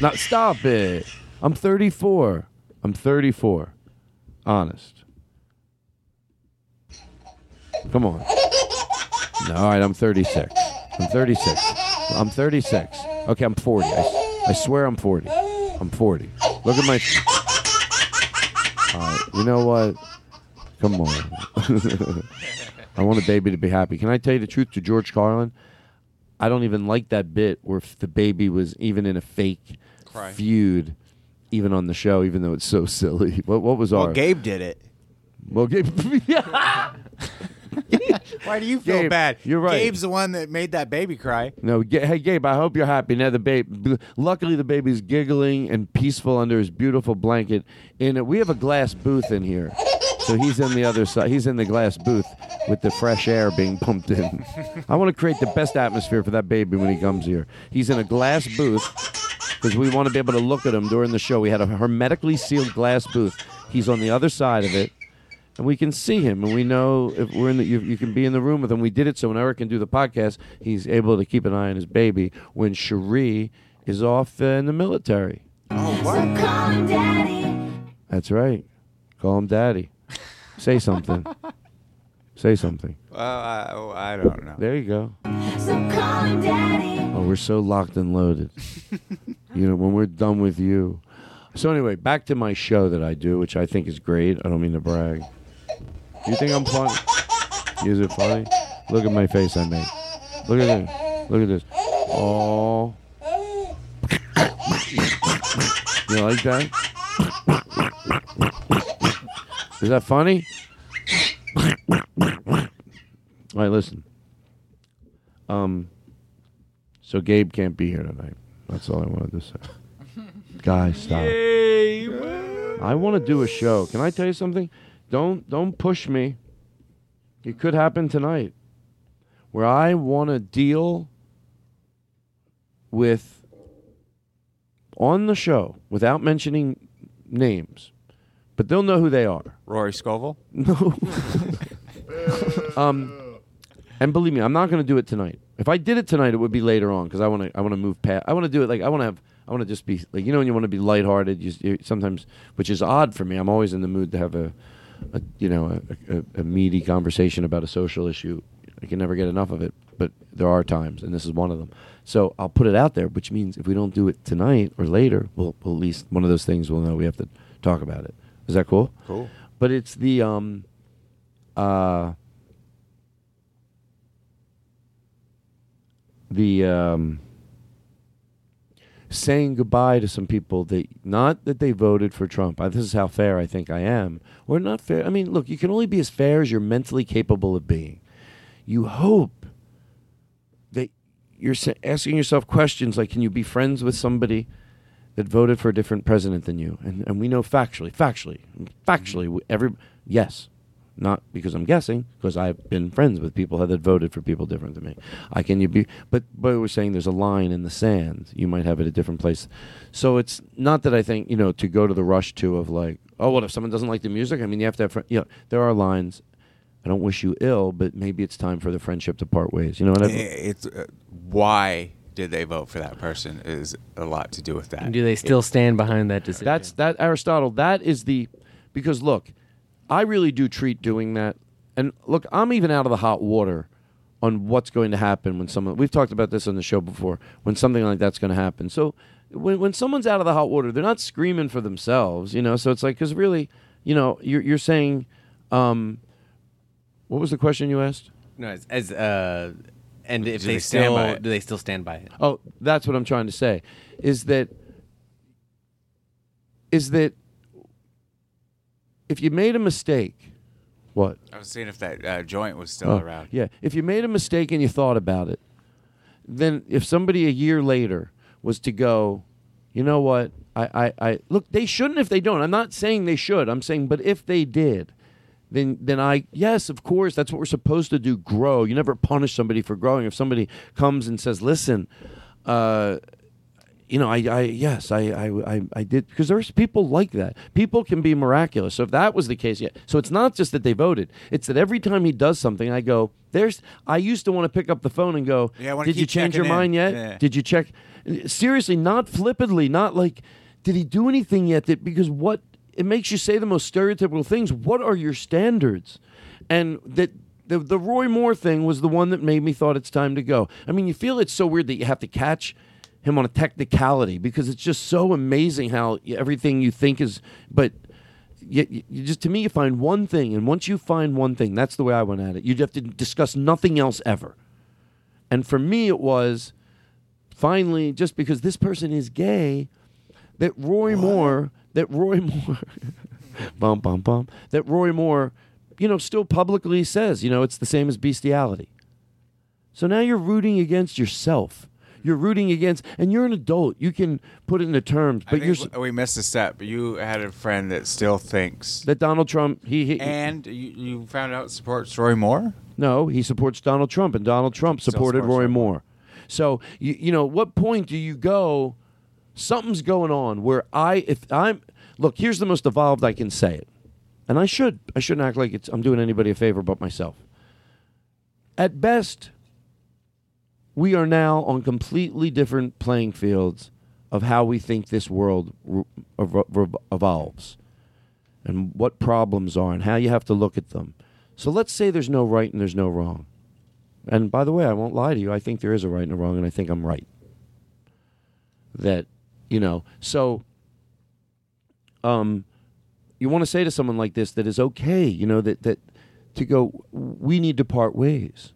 Now stop it. I'm 34. I'm 34. Honest. Come on. No, all right, I'm 36. I'm 36. I'm 36. Okay, I'm 40. I, I swear I'm 40. I'm 40. Look at my. All right, you know what? Come on. I want a baby to be happy. Can I tell you the truth to George Carlin? I don't even like that bit where if the baby was even in a fake Cry. feud, even on the show, even though it's so silly. What, what was all Well, our? Gabe did it. Well, Gabe. Why do you feel Gabe, bad? you're right. Gabe's the one that made that baby cry. No, Ga- hey Gabe, I hope you're happy. Now the baby, luckily the baby's giggling and peaceful under his beautiful blanket. And uh, we have a glass booth in here, so he's in the other side. He's in the glass booth with the fresh air being pumped in. I want to create the best atmosphere for that baby when he comes here. He's in a glass booth because we want to be able to look at him during the show. We had a hermetically sealed glass booth. He's on the other side of it. And we can see him, and we know if we're in the. You, you can be in the room with him. We did it so when Eric can do the podcast, he's able to keep an eye on his baby. When Cherie is off uh, in the military, Oh, what? that's right. Call him daddy. Say something. Say something. Uh, I, I don't know. There you go. Oh, we're so locked and loaded. you know, when we're done with you. So anyway, back to my show that I do, which I think is great. I don't mean to brag. You think I'm funny? Is it funny? Look at my face I made. Look at this. Look at this. Oh. You like that? Is that funny? All right, listen. Um, so Gabe can't be here tonight. That's all I wanted to say. Guys, stop. I want to do a show. Can I tell you something? Don't don't push me. It could happen tonight. Where I want to deal with on the show without mentioning names, but they'll know who they are. Rory Scovel? No. um, and believe me, I'm not going to do it tonight. If I did it tonight, it would be later on because I want to. I want to move past. I want to do it like I want to have. I want to just be like you know when you want to be lighthearted. You, you sometimes, which is odd for me. I'm always in the mood to have a, a you know, a, a, a meaty conversation about a social issue. I can never get enough of it, but there are times, and this is one of them. So I'll put it out there, which means if we don't do it tonight or later, we'll, we'll at least one of those things we'll know we have to talk about it. Is that cool? Cool. But it's the um, uh, the um, saying goodbye to some people that not that they voted for Trump. This is how fair I think I am, or not fair. I mean, look, you can only be as fair as you're mentally capable of being. You hope that you're asking yourself questions like, can you be friends with somebody? that voted for a different president than you, and and we know factually, factually, factually, every yes, not because I'm guessing, because I've been friends with people that had voted for people different than me. I can you be, but but we're saying there's a line in the sand. You might have it a different place, so it's not that I think you know to go to the rush to of like, oh, what if someone doesn't like the music? I mean, you have to have, fr- you know, there are lines. I don't wish you ill, but maybe it's time for the friendship to part ways. You know what I mean? It's uh, why did they vote for that person is a lot to do with that. Do they still stand behind that decision? That's that Aristotle. That is the because look, I really do treat doing that. And look, I'm even out of the hot water on what's going to happen when someone. We've talked about this on the show before. When something like that's going to happen. So when when someone's out of the hot water, they're not screaming for themselves, you know. So it's like because really, you know, you're you're saying, um, what was the question you asked? No, as, as uh, and if Do they, they stand still by do they still stand by it? Oh, that's what I'm trying to say. Is that is that if you made a mistake, what? I was seeing if that uh, joint was still Oh, around. Yeah. If you made a mistake and you thought about it, then if somebody a year later was to go, you know what? I, I, I look. They shouldn't if they don't. I'm not saying they should. I'm saying, but if they did, then then I yes, of course, that's what we're supposed to do. Grow. You never punish somebody for growing. If somebody comes and says, "Listen," uh, you know, I, I yes, I, I, I, I did because there's people like that. People can be miraculous. So if that was the case, yeah. So it's not just that they voted; it's that every time he does something, I go, "There's." I used to want to pick up the phone and go, Yeah, "Did you change your in." mind yet? Yeah. Did you check?" Seriously, not flippantly, not like, "Did he do anything yet?" That because what it makes you say the most stereotypical things. What are your standards? And that the the Roy Moore thing was the one that made me thought it's time to go. I mean, you feel it's so weird that you have to catch him on a technicality because it's just so amazing how everything you think is but you, you- just to me you find one thing and once you find one thing that's the way i went at it. You'd have to discuss nothing else ever. And for me it was finally just because this person is gay that roy moore that roy moore bum bum bum that roy moore you know still publicly says you know it's the same as bestiality. So now you're rooting against yourself you're rooting against and you're an adult you can put it into terms but you're we missed a step. You had a friend that still thinks that Donald Trump he, he and you, you found out supports Roy Moore. No, he supports Donald Trump, and Donald Trump supported Roy Moore. So you you know what point do you go? Something's going on where I if I'm look here's the most evolved I can say it, and I should I shouldn't act like it's I'm doing anybody a favor but myself. At best, we are now on completely different playing fields of how we think this world re- rev- evolves and what problems are and how you have to look at them. So let's say there's no right and there's no wrong. And by the way, I won't lie to you. I think there is a right and a wrong, and I think I'm right. That, you know, so um, you want to say to someone like this that is okay, you know, that, that to go, we need to part ways.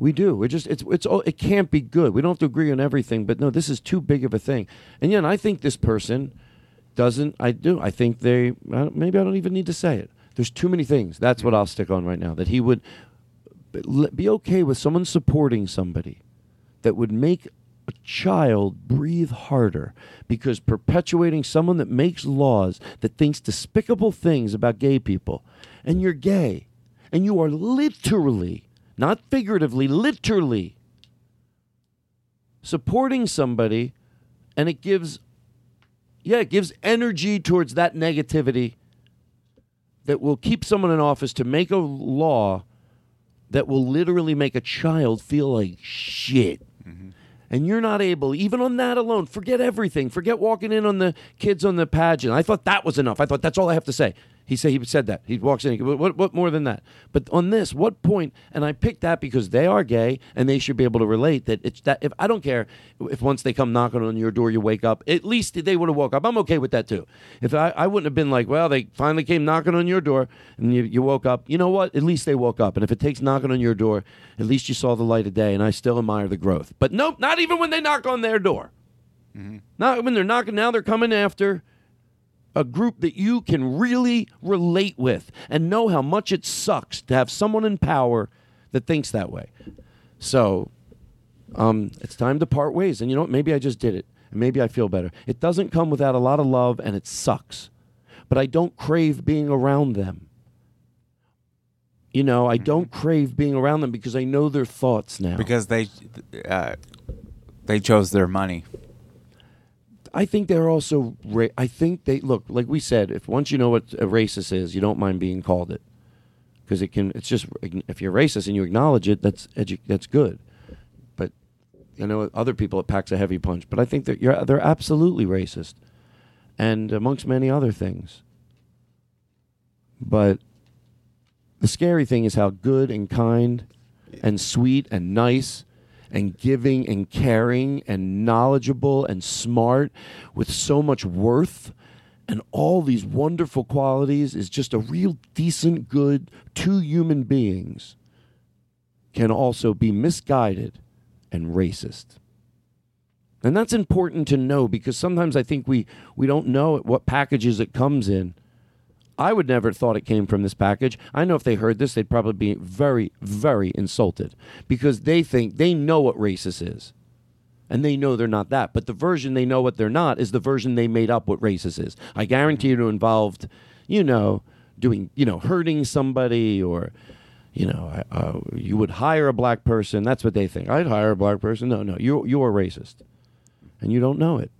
We do. We're just it's it's all it can't be good. We don't have to agree on everything, but no, this is too big of a thing. And yet, I think this person doesn't. I do. I think they. I maybe I don't even need to say it. There's too many things. That's what I'll stick on right now. That he would be okay with someone supporting somebody that would make a child breathe harder because perpetuating someone that makes laws that thinks despicable things about gay people and you're gay and you are literally not figuratively literally supporting somebody and it gives yeah it gives energy towards that negativity that will keep someone in office to make a law that will literally make a child feel like shit mm-hmm. and you're not able, even on that alone, forget everything. Forget walking in on the kids on the pageant. I thought that was enough. I thought that's all I have to say. He said he said that. He walks in. He goes, what, what more than that? But on this, what point? And I picked that because they are gay and they should be able to relate. That it's that. If I don't care if once they come knocking on your door, you wake up. At least they would have woke up. I'm okay with that too. If I, I wouldn't have been like, well, they finally came knocking on your door and you, you woke up. You know what? At least they woke up. And if it takes knocking on your door, at least you saw the light of day. And I still admire the growth. But nope, not even when they knock on their door. Mm-hmm. Not when they're knocking. Now they're coming after a group that you can really relate with and know how much it sucks to have someone in power that thinks that way. So, um, it's time to part ways. And you know what? Maybe I just did it. And maybe I feel better. It doesn't come without a lot of love, and it sucks. But I don't crave being around them. You know, I don't crave being around them because I know their thoughts now. because they uh, they chose their money. I think they're also. Ra- I think they look like we said. If once you know what a racist is, you don't mind being called it, because it can. It's just if you're racist and you acknowledge it, that's edu- that's good. But I know other people it packs a heavy punch. But I think that you're they're absolutely racist, and amongst many other things. But the scary thing is how good and kind and sweet and nice and giving and caring and knowledgeable and smart with so much worth. And all these wonderful qualities is just a real decent good two human beings can also be misguided and racist. And that's important to know because sometimes i think we we don't know what packages it comes in I would never have thought it came from this package. I know if they heard this, they'd probably be very, very insulted because they think they know what racist is. And they know they're not that. But the version they know what they're not is the version they made up what racist is. I guarantee you it involved, you know, doing, you know, hurting somebody or, you know, uh, you would hire a black person. That's what they think. I'd hire a black person. No, no, you you're racist, and you don't know it.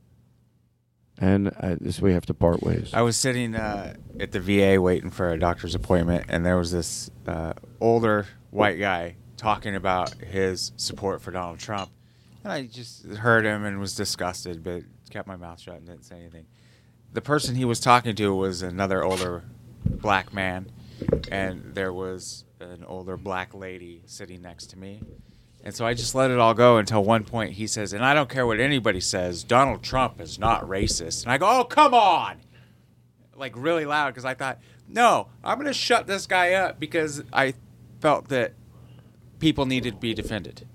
And uh, this we have to part ways. I was sitting uh, at the VA waiting for a doctor's appointment, and there was this uh, older white guy talking about his support for Donald Trump. And I just heard him and was disgusted, but kept my mouth shut and didn't say anything. The person he was talking to was another older black man, and there was an older black lady sitting next to me. And so I just let it all go until one point he says, and I don't care what anybody says, Donald Trump is not racist. And I go, oh, come on! Like really loud because I thought, no, I'm going to shut this guy up because I felt that people needed to be defended.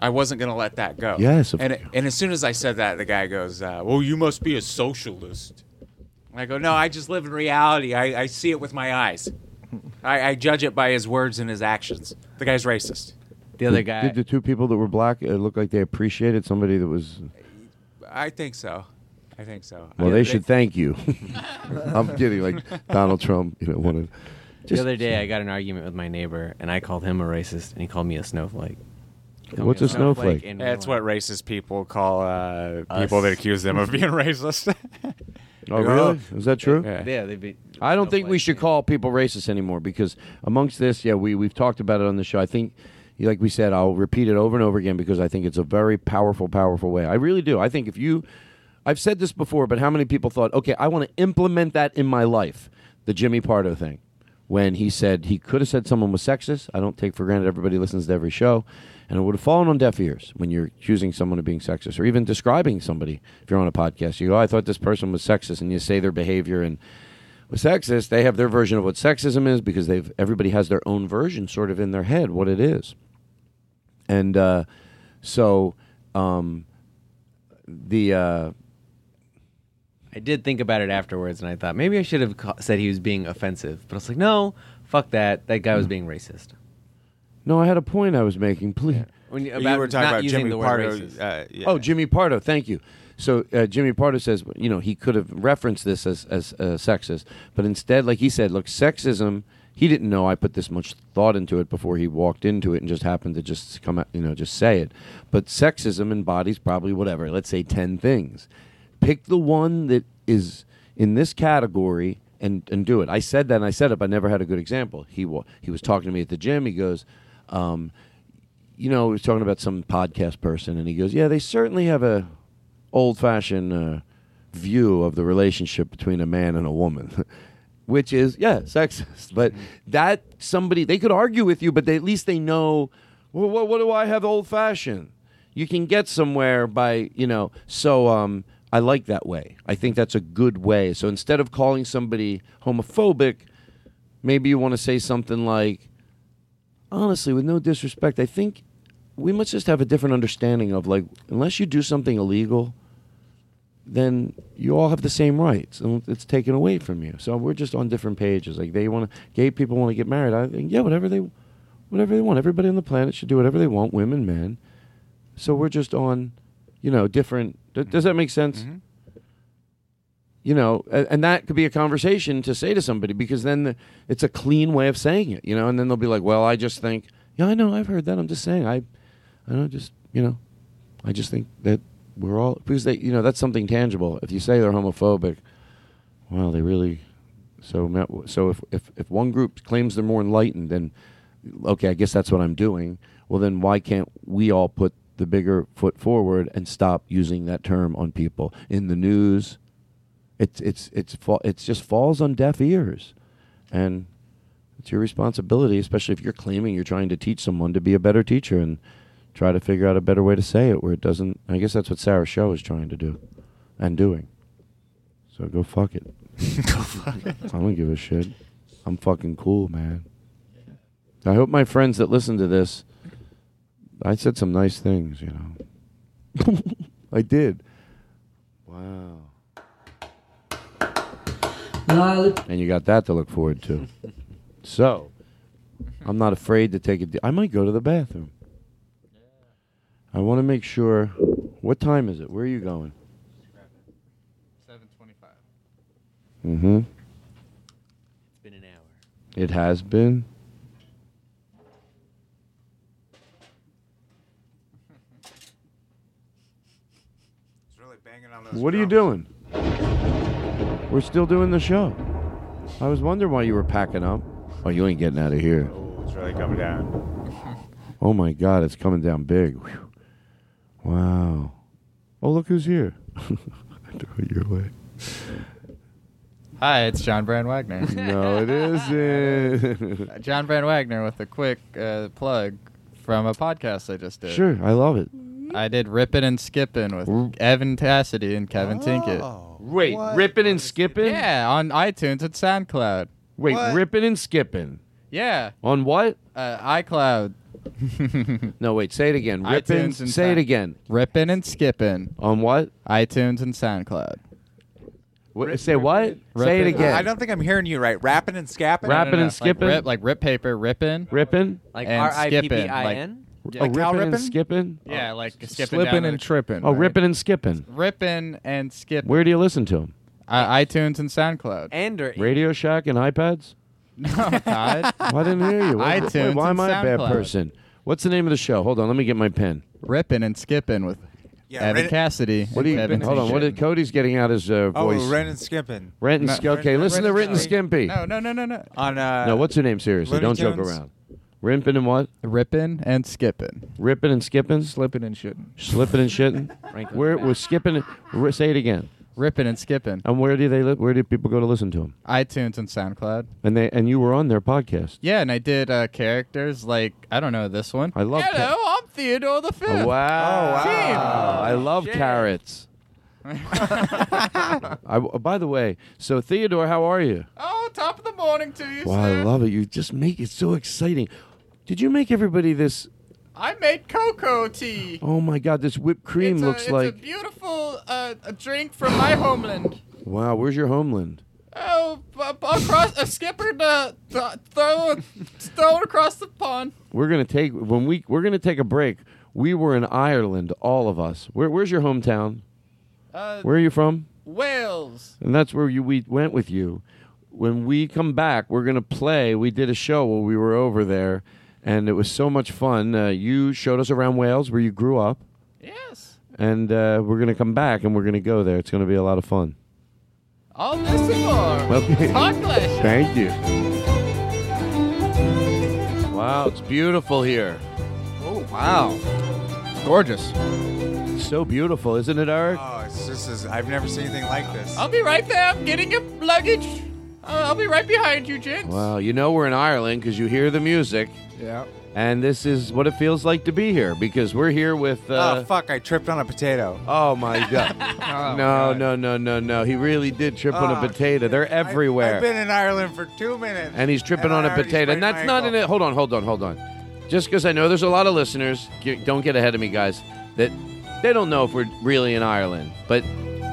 I wasn't going to let that go. Yes, And, and as soon as I said that, the guy goes, uh, well, you must be a socialist. And I go, no, I just live in reality. I, I see it with my eyes. I, I judge it by his words and his actions. The guy's racist. The other guy. Did the two people that were black uh, look like they appreciated somebody that was? I think so. I think so. Well, I- they should thank you. I'm kidding. Like Donald Trump, you know, wanted. the other day, I got an argument with my neighbor, and I called him a racist, and he called me a snowflake. What's a snowflake? in That's what racist people call uh, people that accuse them of being racist. Oh, really? Is that true? Yeah. Yeah, they'd be. I don't think we should call people racist anymore because amongst this, yeah, we we've talked about it on the show. I think, like we said, I'll repeat it over and over again because I think it's a very powerful, powerful way. I really do. I think if you, I've said this before, but how many people thought, okay, I want to implement that in my life? The Jimmy Pardo thing, when he said he could have said someone was sexist. I don't take for granted everybody listens to every show. And it would have fallen on deaf ears when you're accusing someone of being sexist or even describing somebody. If you're on a podcast, you go, I thought this person was sexist, and you say their behavior and with sexist, they have their version of what sexism is because they've everybody has their own version sort of in their head what it is. And uh, so um, the uh, I did think about it afterwards, and I thought maybe I should have ca- said he was being offensive, but I was like, no, fuck that. That guy was being racist. no, I had a point I was making. Please. When you, You about were talking not about using Jimmy the word Pardo. racist. Uh, yeah. Oh, Jimmy Pardo, thank you. So uh, Jimmy Pardo says, you know, he could have referenced this as as uh, sexist, but instead, like he said, look, sexism. He didn't know I put this much thought into it before he walked into it and just happened to just come out, you know, just say it. But sexism embodies probably whatever, let's say ten things. Pick the one that is in this category and and do it. I said that and I said it, but I never had a good example. He wa- he was talking to me at the gym. He goes. Um, you know, he was talking about some podcast person, and he goes, "Yeah, they certainly have a old-fashioned uh, view of the relationship between a man and a woman, which is yeah, sexist. But that somebody they could argue with you, but they, at least they know. Well, what, what do I have old-fashioned? You can get somewhere by you know. So um, I like that way. I think that's a good way. So instead of calling somebody homophobic, maybe you want to say something like honestly, with no disrespect, I think we must just have a different understanding of like, unless you do something illegal, then you all have the same rights, and it's taken away from you. So we're just on different pages. Like they want to, gay people want to get married. I think yeah, whatever they, whatever they want. Everybody on the planet should do whatever they want, women, men. So we're just on, you know, different. d- Does that make sense? Mm-hmm. you know, a- and that could be a conversation to say to somebody because then the, it's a clean way of saying it, you know, and then they'll be like, well, I just think, yeah, I know, I've heard that. I'm just saying, I, I don't just, you know, I just think that we're all because they, you know, that's something tangible. If you say they're homophobic, well, they really, so so if if if one group claims they're more enlightened, then okay, I guess that's what I'm doing. Well, then why can't we all put the bigger foot forward and stop using that term on people in the news? It's it's it's it's just falls on deaf ears, and it's your responsibility, especially if you're claiming you're trying to teach someone to be a better teacher and try to figure out a better way to say it where it doesn't. I guess that's what Sarah Show is trying to do, and doing. So go fuck it. Go fuck it. I don't give a shit. I'm fucking cool, man. I hope my friends that listen to this, I said some nice things, you know. I did. Wow. And you got that to look forward to. So, I'm not afraid to take it. I might go to the bathroom. I want to make sure. What time is it? Where are you going? Seven twenty-five. Mm-hmm. It's been an hour. It has been. It's really banging on those. What are you doing? We're still doing the show. I was wondering why you were packing up. Oh, you ain't getting out of here. It's really coming down. Oh my God, it's coming down big. Whew. Wow. Oh, look who's here. I threw it your way. Hi, it's John Brand Wagner. No, it isn't. John Brand Wagner with a quick uh, plug from a podcast I just did. Sure, I love it. I did Rippin' and Skippin' with Evan Cassidy and Kevin Tinkett. Wait, ripping and skipping? Yeah, on iTunes and SoundCloud. Wait, What? ripping and skipping. Yeah. On what? Uh, iCloud. No, wait, say it again. Ripping. iTunes and Say it Sound- again. Rippin' and skipping. On what? iTunes and SoundCloud. What, say what? Say it Rippin'. again. I don't think I'm hearing you right. Rapping and scapping. Rapping and Like skipping? rip, like rip paper, ripping. Ripping? Like and skippin', R-I-P-P-I-N? Oh, Like Cal ripping and ripping? skipping? Yeah, like skipping Slipping down and the- tripping. Oh, right? ripping and skipping. Ripping and skipping. Where do you listen to them? Uh, iTunes and SoundCloud. And or Radio Shack and iPads? No, Todd. Why didn't hear you? Wait, iTunes wait, why and am I a bad SoundCloud. person? What's the name of the show? Hold on, let me get my pen. Rippin' and Skippin' with Yeah, Evan Ren- Cassidy. What do you? Kevin Hold on. What Tinkett. did Cody's getting out his uh, Oh, voice? Ren and Skipping. Rent and No, Sk- Okay, Ren- listen to Ren Rent and and Skimpy. No, no, no, no, no. On uh, No, what's your name? Seriously, Looney don't joke Tunes? around. Rimping and what? Rippin' and Skippin'. Ripping and skipping, Slipping and shitting. slipping and shitting. Where we're skipping? r- Say it again. Rippin' and skipping. And where do they? Li- where do people go to listen to them? iTunes and SoundCloud. And they and you were on their podcast. Yeah, and I did uh, characters like I don't know this one. I love. ca- Hello, I'm Theodore the Fifth. Oh, wow! Team. I love carrots. I, oh, by the way, so Theodore, how are you? Oh, top of the morning to you, Wow, I sir. love it. You just make it so exciting. Did you make everybody this? I made cocoa tea. Oh my God, this whipped cream it's a, looks it's like. a beautiful uh, a drink from my homeland. Wow, where's your homeland? Oh, across a skipper to th- throw throw it across the pond. We're gonna take when we we're gonna take a break. We were in Ireland, all of us. Where, where's your hometown? Uh, Where are you from? Wales. And that's where you, we went with you. When we come back, we're gonna play. We did a show while we were over there, and it was so much fun. Uh, you showed us around Wales, where you grew up, Yes. and uh, we're gonna come back and we're gonna go there. It's gonna be a lot of fun. All this and more. Okay. Talk Thank you. Wow, it's beautiful here. Oh wow, gorgeous. So beautiful, isn't it, Eric? Oh, it's this is. I've never seen anything like this. I'll be right there. I'm getting your luggage. Uh, I'll be right behind you, gents. Well, you know we're in Ireland because you hear the music, Yeah. and this is what it feels like to be here because we're here with. Uh, oh fuck! I tripped on a potato. oh my god! Oh, no, no, no, no, no! He really did trip on a Oh, potato. They're everywhere, I've been in Ireland for two minutes. and he's tripping and on I a potato. And that's not in it. Hold on, hold on, hold on. Just because I know there's a lot of listeners, don't get ahead of me, guys. That they don't know if we're really in Ireland, but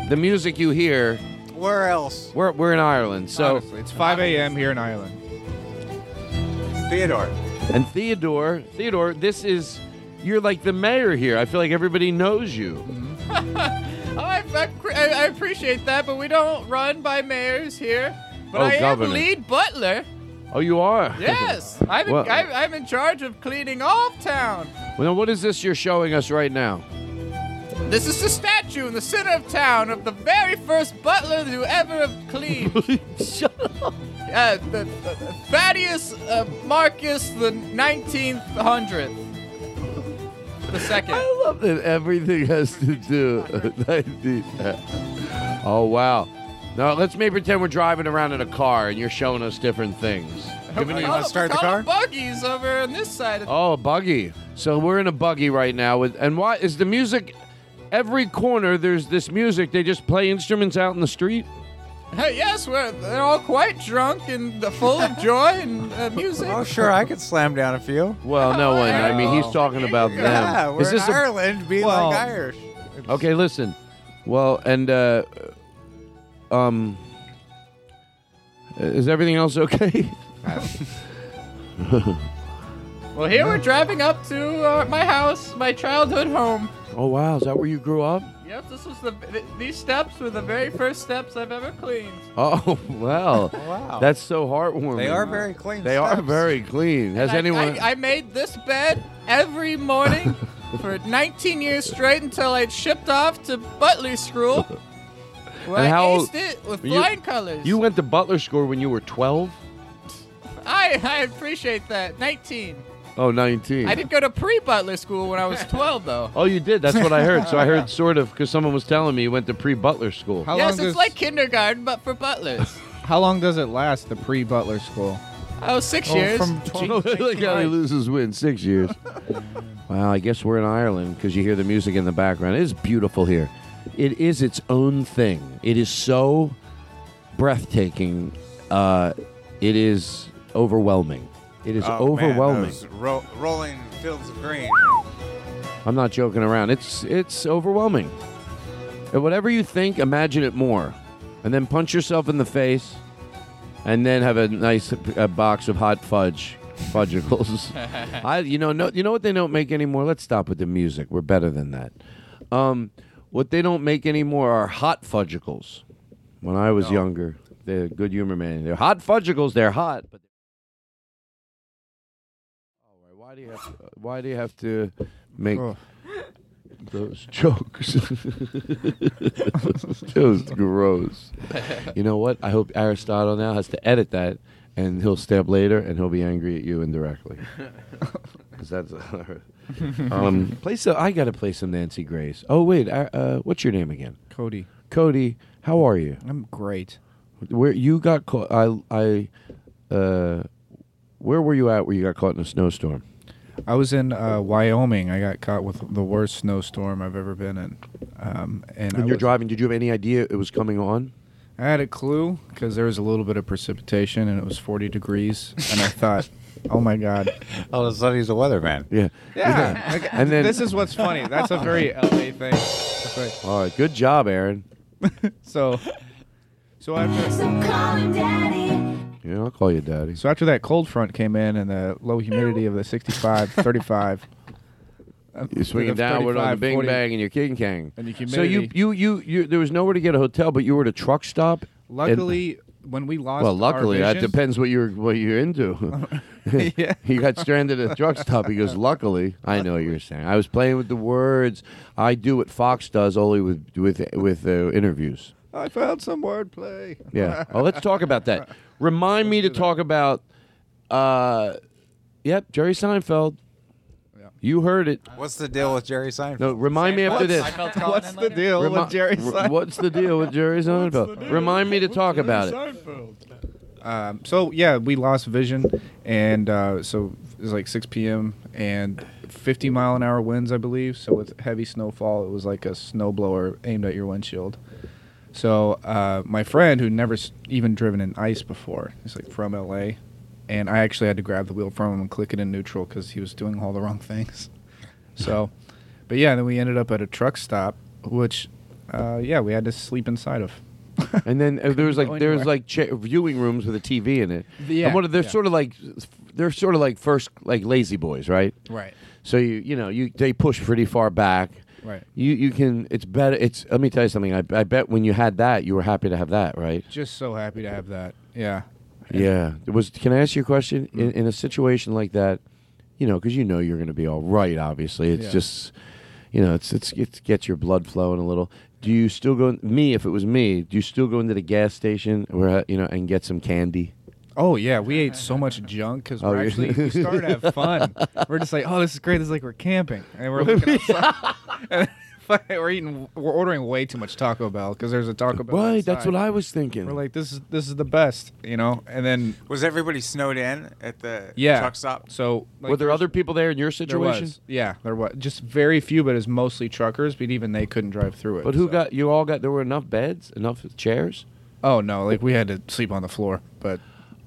the music you hear, Where else? we're we're in Ireland. So Honestly, it's 5 a.m. here in Ireland. Theodore. And Theodore, Theodore, this is you're like the mayor here. I feel like everybody knows you. Oh, I, I, I appreciate that, but we don't run by mayors here. But Oh, I governor. am lead butler. Oh, you are. Yes, I'm in, Well- I, I'm in charge of cleaning off town. Well, now what is this you're showing us right now? This is the statue in the center of town of the very first butler to ever have cleaned. Shut up. Uh, the, the, the Thaddeus uh, Marcus the 19th hundredth. The second. I love that everything has to do. oh wow. Now let's maybe pretend we're driving around in a car and you're showing us different things. Giving you- Call- call Buggies over on this side. Of Oh, a buggy. So we're in a buggy right now with and why is the music every corner there's this music they just play instruments out in the street? Hey, yes, we're, they're all quite drunk and full of joy and uh, music. Oh, sure, I could slam down a few. Well, no one. I mean, he's talking about them. Yeah, we're Is this in a- Ireland, being Well- like Irish. Okay, listen. Well, and uh um is everything else okay? Well, Well, here we're driving up to uh, my house, my childhood home. Oh wow, is that where you grew up? Yep, this was the th- these steps were the very first steps I've ever cleaned. Oh well, oh, Wow. that's so heartwarming. They are very clean They are very clean. Has I- anyone? I, I made this bed every morning for 19 years straight until I'd shipped off to Butler School. Where And I how aced it with you- colors. You went to Butler School when you were 12? I, I appreciate that. 19. Oh, 19. I did go to pre-Butler school when I was 12, though. Oh, you did. That's what I heard. So I heard sort of because someone was telling me you went to pre-Butler school. How yes, long it's does- like kindergarten, but for butlers. How long does it last, the pre-Butler school? Oh, six Oh, years. from 12 Look how he loses win six years. wow, I guess we're in Ireland because you hear the music in the background. It is beautiful here. It is its own thing. It is so breathtaking. Uh, it is overwhelming. It is Oh, man, overwhelming. those ro- rolling fields of green. I'm not joking around. It's it's overwhelming. And whatever you think, imagine it more, and then punch yourself in the face, and then have a nice uh box of hot fudge, fudgicles. I, you know, no, you know what they don't make anymore. Let's stop with the music. We're better than that. Um, what they don't make anymore are hot fudgicles. When I was younger, they're good humor man. They're hot fudgicles. They're hot, but. Why do you have to, why do you have to make Oh. those jokes? Just gross. You know what? I hope Aristotle now has to edit that, and he'll stab later, and he'll be angry at you indirectly. 'Cause that's um, play so. I got to play some Nancy Grace. Oh wait, uh, uh, what's your name again? Cody. Cody, how are you? I'm great. Where you got caught? I I. Uh, where were you at? Where you got caught in a snowstorm? I was in uh, Wyoming. I got caught with the worst snowstorm I've ever been in. Um, and When I you're was- driving, did you have any idea it was coming on? I had a clue because there was a little bit of precipitation and it was 40 degrees, and I thought, "Oh my god!" All of a sudden, he's a weatherman. Yeah. Yeah, like, And then- this is what's funny. That's a very LA thing. It's like- All right, good job, Aaron. so, so after Yeah, I'll call you daddy. so after that cold front came in and the low humidity of the 65, 35. uh, You're swinging downward on the 35, bing 40 bang and your king kang. And the humidity. So you, you you you there was nowhere to get a hotel, but you were at a truck stop. Luckily, when we lost, well, luckily that depends what you're what you're into. Yeah. he got stranded at a truck stop. He goes, "Luckily, I know what you're saying. I was playing with the words. I do what Fox does, only with with with uh, interviews." I found some wordplay. Yeah. Oh, let's talk about that. Remind me to talk about. Uh, yep, Jerry Seinfeld. You heard it. What's the deal with Jerry Seinfeld? No, remind me after this. What's the deal Remi- with Jerry Seinfeld? What's the deal with Jerry Seinfeld? Remind me to talk about it. Um, so yeah, we lost vision, and uh, so it was like 6 p.m. and 50 mile an hour winds, I believe. So with heavy snowfall, it was like a snowblower aimed at your windshield. So uh, my friend, who never s- even driven in ice before, he's like from LA, and I actually had to grab the wheel from him and click it in neutral because he was doing all the wrong things. So, but yeah, then we ended up at a truck stop, which, uh, yeah, we had to sleep inside of. And then uh, there was like Go there was anywhere. like cha- viewing rooms with a TV in it. Yeah, And what are they're yeah. sort of like they're sort of like first like lazy boys, right? Right. So you you know you they push pretty far back. Right. You you can it's better. It's let me tell you something. I, I bet when you had that you were happy to have that, right? Just so happy to have that. Yeah. Yeah. It was. Can I ask you a question? In, mm-hmm. in a situation like that, you know, because you know you're going to be all right. Obviously, it's Yeah. just, you know, it's it's it gets your blood flowing a little. Do you still go? Me, if it was me, do you still go into the gas station where you know and get some candy? Oh yeah, we ate so much junk because Oh, we're actually we started to have fun. we're just like, oh, this is great. This is like we're camping, and we're looking outside. and we're eating. We're ordering way too much Taco Bell because there's a Taco Bell. Right, that's outside. what I was thinking. We're like, this is this is the best, you know. And then Was everybody snowed in at the yeah, truck stop? So like, Were there other people there in your There situation? was. Yeah, there was. Just very few, but it's mostly truckers. But even they couldn't drive through it. But who so- got you? All got there were enough beds, enough chairs. Oh no, like we had to sleep on the floor. But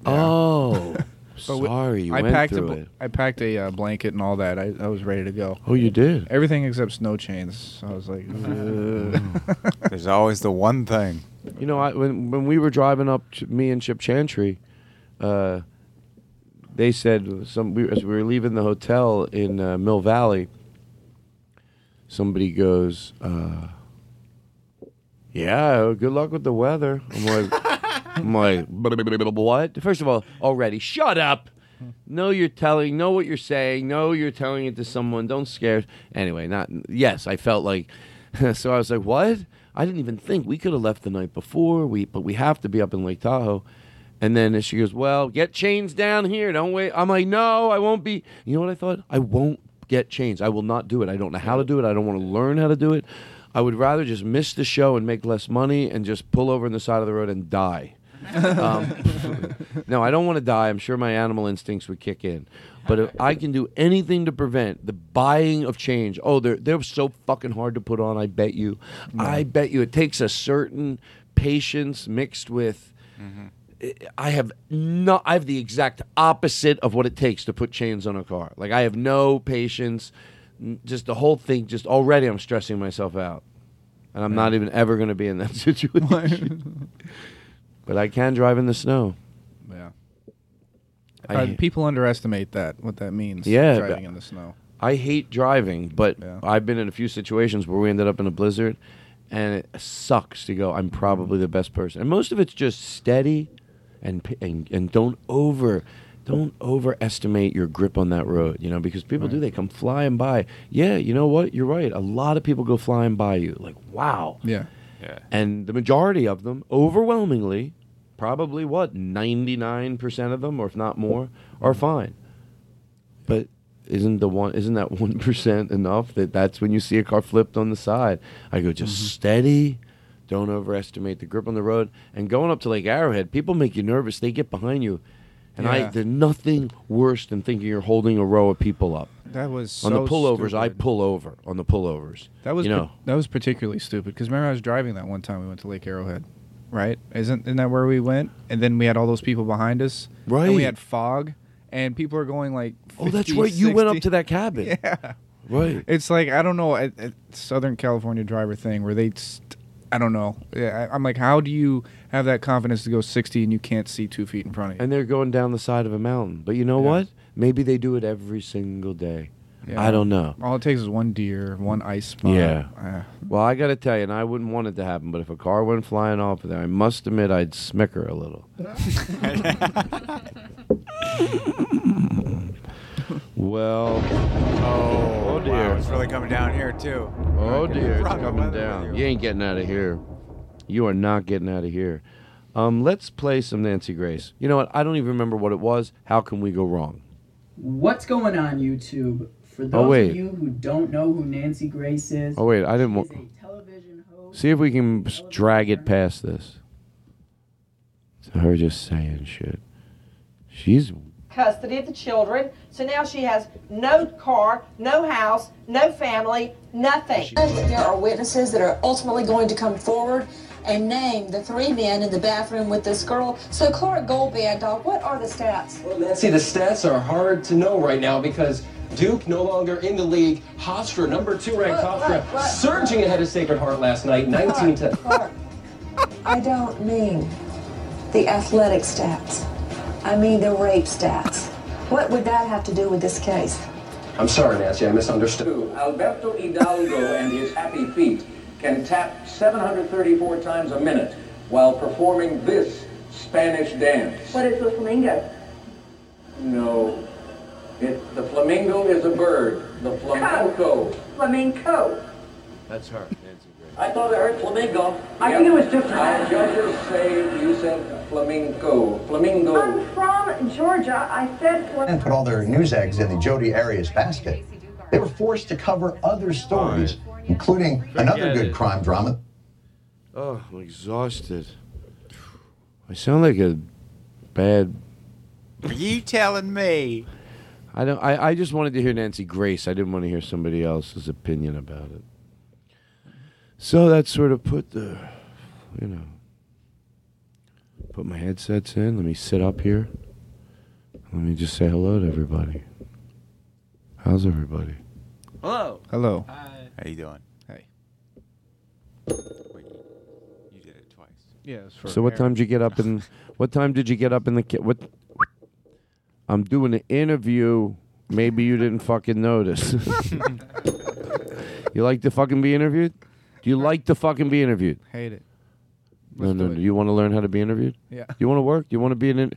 Oh, But we- sorry, you I went packed through a, bl- it. I packed a uh, blanket and all that. I, I was ready to go. Oh, you did. Everything except snow chains. So I was like, ugh. There's always the one thing. You know, I, when when we were driving up, to, me and Chip Chantry, uh, they said some we, as we were leaving the hotel in uh, Mill Valley. Somebody goes, uh, "Yeah, good luck with the weather." I'm like, "I'm like, what?" First of all, already shut up. Know you're telling, know what you're saying, know you're telling it to someone. Don't scare. Anyway, not yes. I felt like, so I was like, what? I didn't even think we could have left the night before. We but we have to be up in Lake Tahoe. And then she goes, well, get chains down here. Don't wait. I'm like, no, I won't be. You know what I thought? I won't get chains. I will not do it. I don't know how to do it. I don't want to learn how to do it. I would rather just miss the show and make less money and just pull over on the side of the road and die. um, no, I don't want to die. I'm sure my animal instincts would kick in. But if I can do anything to prevent the buying of change, oh, they're they're so fucking hard to put on. I bet you, I bet you, it takes a certain patience mixed with. I have no. I have the exact opposite of what it takes to put chains on a car. Like I have no patience. Just the whole thing. Just already, I'm stressing myself out, and I'm not even ever going to be in that situation. but I can drive in the snow. Yeah. I Uh, hate- people underestimate that what that means. Yeah, driving but- in the snow. I hate driving, but I've been in a few situations where we ended up in a blizzard, and it sucks to go. I'm probably the best person, and most of it's just steady, and p- and, and don't over. Don't overestimate your grip on that road, you know, because people do. They come flying by. Yeah, you know what? You're right. A lot of people go flying by you. Like, wow. Yeah. Yeah. And the majority of them, overwhelmingly, probably what, 99% of them, or if not more, are fine. But isn't the one isn't that 1% enough that that's when you see a car flipped on the side? I go just Mm-hmm. steady. Don't overestimate the grip on the road. And going up to Lake Arrowhead, people make you nervous. They get behind you. And I there's nothing worse than thinking you're holding a row of people up. That was on the so pullovers. I stupid. pull over on the pullovers. That was you know. that was particularly stupid because remember I was driving that one time we went to Lake Arrowhead, right? Isn't isn't that where we went? And then we had all those people behind us, Right. And we had fog, and people are going like. Oh, that's 50, right. You went up to that cabin. Yeah. Right. It's like I don't know, a, a Southern California driver thing where they, I don't know. Yeah, I, I'm like, how do you have that confidence to go 60 and you can't see two feet in front of you? and they're going down the side of a mountain. But you know what? Maybe they do it every single day. I don't know. All it takes is one deer, one ice spot. Yeah. Uh, Well, I got to tell you, and I wouldn't want it to happen, but if a car went flying off of there, I must admit I'd smicker a little. well, Oh, oh dear. Wow, it's really coming down here too. Oh dear, it's coming down. with You ain't getting out of here. You are not getting out of here. Um, let's play some Nancy Grace. You know what? I don't even remember what it was. How can we go wrong? What's going on YouTube? For those Oh, wait. of you who don't know who Nancy Grace is, Oh wait, I didn't want. See if we can drag it past this. It's her just saying shit. She's custody of the children. So now she has no car, no house, no family, nothing. There are witnesses that are ultimately going to come forward and name the three men in the bathroom with this girl. So, Clark Goldband, dog, what are the stats? Well, Nancy, the stats are hard to know right now because Duke no longer in the league. Hofstra, number two ranked What, Hofstra, what, what? surging ahead of Sacred Heart last night, 19 to. I don't mean the athletic stats. I mean the rape stats. What would that have to do with this case? I'm sorry, Nancy, I misunderstood. Alberto Hidalgo and his happy feet can tap 734 times a minute while performing this Spanish dance. What is the flamingo? No. It, the flamingo is a bird. The flamenco. Flamenco. That's her, Nancy Grace. I thought I heard flamingo. I think it was just- Our judges say you said flamenco. Flamingo. I'm from Georgia. I said and put all their news eggs in the Jodi Arias basket. They were forced to cover other stories, including another good it. crime drama. Oh, I'm exhausted. I sound like a bad. Are you telling me? I don't. I, I just wanted to hear Nancy Grace. I didn't want to hear somebody else's opinion about it. So that sort of put the, you know, put my headsets in. Let me sit up here. Let me just say hello to everybody. How's everybody? Hello. Hello. How you doing? Hey. Wait, you did it twice. Yeah, it's for So what time did you get up in? What time did you get up in the? Ki- what? I'm doing an interview. Maybe you didn't fucking notice. you like to fucking be interviewed? Do you like to fucking be interviewed? Hate it. No, no. Do you want to learn how to be interviewed? Yeah. You want to work? You want to be an? In-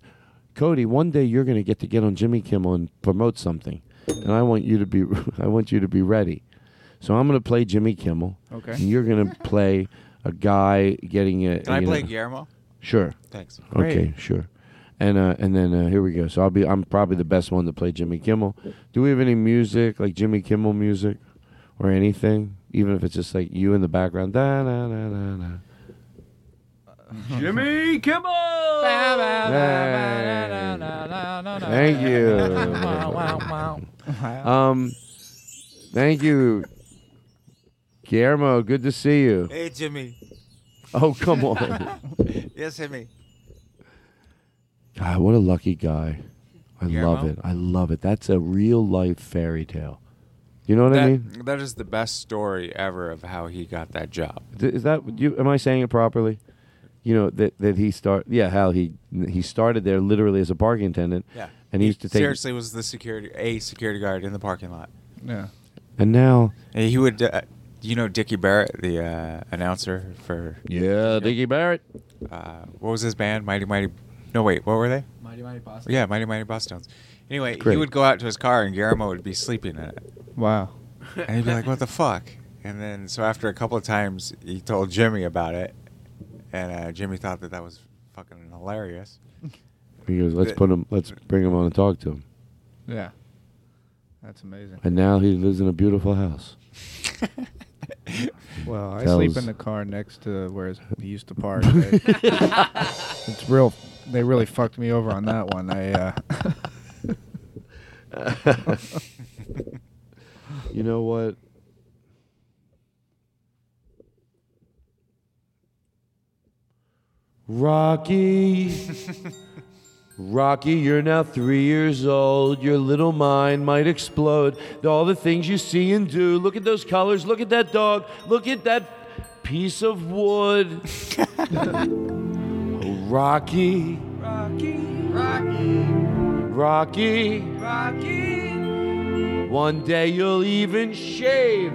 Cody, one day you're going to get to get on Jimmy Kimmel and promote something, and I want you to be. I want you to be ready. So I'm going to play Jimmy Kimmel. Okay. And you're going to play a guy getting a. Can I you play know- Guillermo? Sure. Thanks. Okay, Great. sure. And uh, and then uh, here we go. So I'll be. I'm probably the best one to play Jimmy Kimmel. Do we have any music like Jimmy Kimmel music, or anything? Even if it's just like you in the background. Da, da, da, da, da. Jimmy Kimmel. Thank you. um, thank you, Guillermo. Good to see you. Hey, Jimmy. Oh, come on. yes, Jimmy. me. God, what a lucky guy. I Guillermo? love it. I love it. That's a real life fairy tale. You know what that, I mean? That is the best story ever of how he got that job. Is that you? Am I saying it properly? You know that that he start. Yeah, how he he started there literally as a parking attendant. Yeah. and he used to take. seriously was the security a security guard in the parking lot. Yeah. And now And he would. Uh, you know Dickie Barrett, the uh, announcer for. Yeah, Dickie Barrett. Uh, what was his band? Mighty Mighty. No, wait. What were they? Mighty Mighty Boston. Yeah, Mighty Mighty Bosstones. Anyway, Great. he would go out to his car and Guillermo would be sleeping in it. Wow. And he'd be like, "What the fuck?" And then, so after a couple of times, he told Jimmy about it, and uh, Jimmy thought that that was fucking hilarious. he goes, "Let's put him. Let's bring him on and talk to him." Yeah. That's amazing. And now he lives in a beautiful house. Well, I Tells- sleep in the car next to where he used to park. They- it's real. They really fucked me over on that one. I. Uh, you know what? Rocky. Rocky, you're now three years old. Your little mind might explode. All the things you see and do. Look at those colors. Look at that dog. Look at that piece of wood. oh, Rocky. Rocky, Rocky, Rocky. Rocky. One day you'll even shave.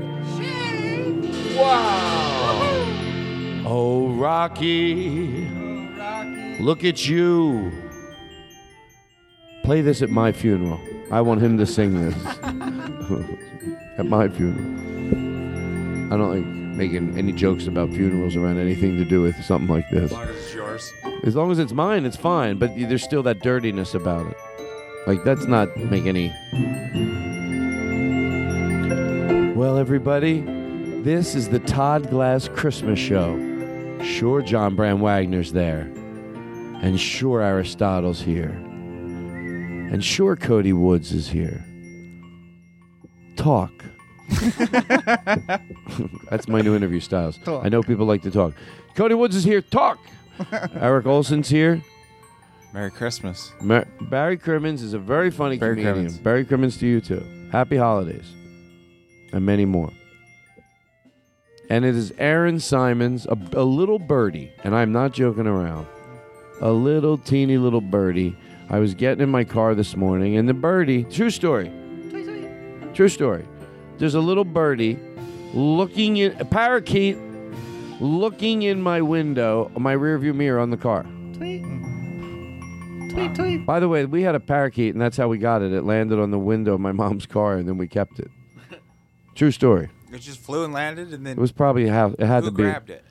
Wow. Oh, Rocky. Look at you. Play this at my funeral. I want him to sing this at my funeral. I don't like making any jokes about funerals around anything to do with something like this. As long as it's yours. As long as it's mine, it's fine. But there's still that dirtiness about it. Like that's not make any. Well, everybody, this is the Todd Glass Christmas show. Sure, John Bram Wagner's there, and sure Aristotle's here, and sure Cody Woods is here. Talk. That's my new interview styles. Talk. I know people like to talk. Cody Woods is here. Talk. Eric Olson's here. Merry Christmas. Mar- Barry Crimmins is a very funny Barry comedian. Crimmins. Barry Crimmins to you too. Happy holidays. And many more. And it is Aaron Simons, a, a little birdie, and I'm not joking around. A little teeny little birdie. I was getting in my car this morning, and the birdie, true story, true story. There's a little birdie looking in, a parakeet looking in my window, my rearview mirror on the car. Tweet, tweet. tweet. By the way, we had a parakeet, and that's how we got it. It landed on the window of my mom's car, and then we kept it. True story. It just flew and landed, and then It was probably how it had who to be. grabbed it?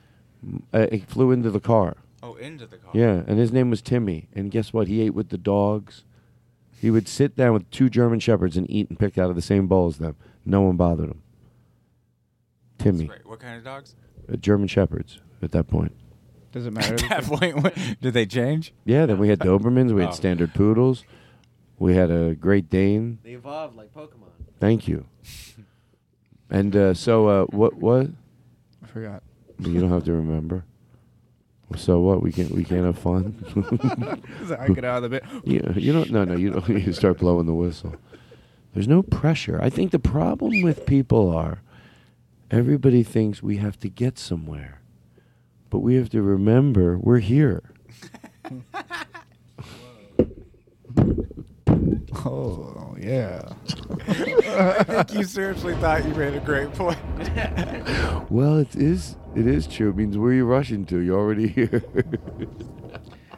Uh, it flew into the car. Oh, into the car. Yeah, and his name was Timmy. And guess what? He ate with the dogs. He would sit down with two German shepherds and eat and pick out of the same bowl as them. No one bothered him. Timmy, Great. What kind of dogs? uh, German shepherds at that point. Does it matter? At that point, what- did they change? Yeah, then we had Dobermans, we had Oh. standard poodles, we had a Great Dane. They evolved like Pokemon. Thank you. And uh, so, uh, what? What? I forgot. You don't have to remember. So what? We can we can't have fun. I get out of the bit. You, you don't. No, no. You don't. You start blowing the whistle. There's no pressure. I think the problem with people are everybody thinks we have to get somewhere, but we have to remember we're here. Oh yeah. I think you seriously thought you made a great point. Well, it is. It is true. It means where are you rushing to? You're already here.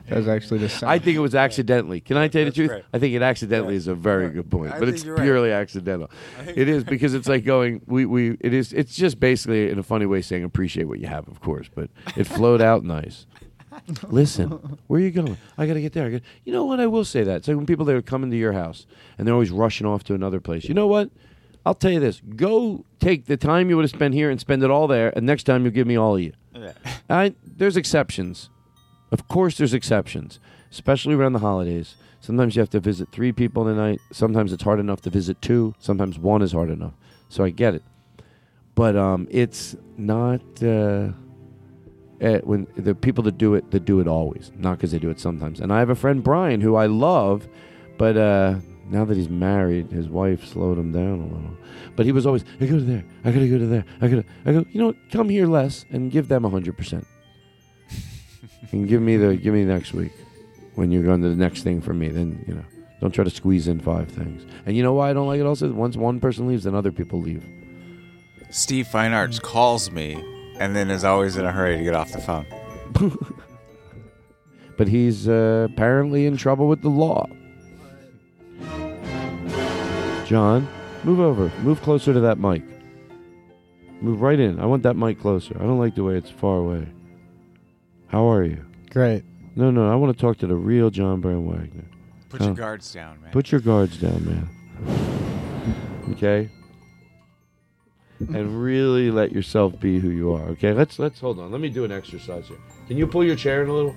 That was actually the sound. I think it was accidentally. Can I tell you the That's truth? great. I think it accidentally is a very good point, I but think it's you're right. purely accidental. It is because it's like going. We we. It is. It's just basically in a funny way saying appreciate what you have, of course, but it flowed out nice. Listen, where are you going? I gotta get there. I gotta, you know what? I will say that. It's like when people they are coming to your house and they're always rushing off to another place. You know what? I'll tell you this: go take the time you would have spent here and spend it all there, and next time you give me all of you. Yeah. I, there's exceptions. Of course, there's exceptions, especially around the holidays. Sometimes you have to visit three people in a night. Sometimes it's hard enough to visit two. Sometimes one is hard enough. So I get it. But um, it's not uh, eh, when the people that do it that do it always, not because they do it sometimes. And I have a friend Brian who I love, but uh, now that he's married, his wife slowed him down a little. But he was always, I go to there, I gotta go to there, I gotta, I go. You know what? Come here less and give them hundred percent. And give me the give me next week when you're going to the next thing for me. Then you know, don't try to squeeze in five things. And you know why I don't like it? Also, once one person leaves, then other people leave. Steve Fine Arts calls me and then is always in a hurry to get off the phone. But he's uh, apparently in trouble with the law. John, move over. Move closer to that mic. Move right in. I want that mic closer. I don't like the way it's far away. How are you? Great. No, no, I want to talk to the real John Brown Wagner. Put your guards down, man. Put your guards down, man. Okay? and really let yourself be who you are. Okay? Let's let's hold on. Let me do an exercise here. Can you pull your chair in a little?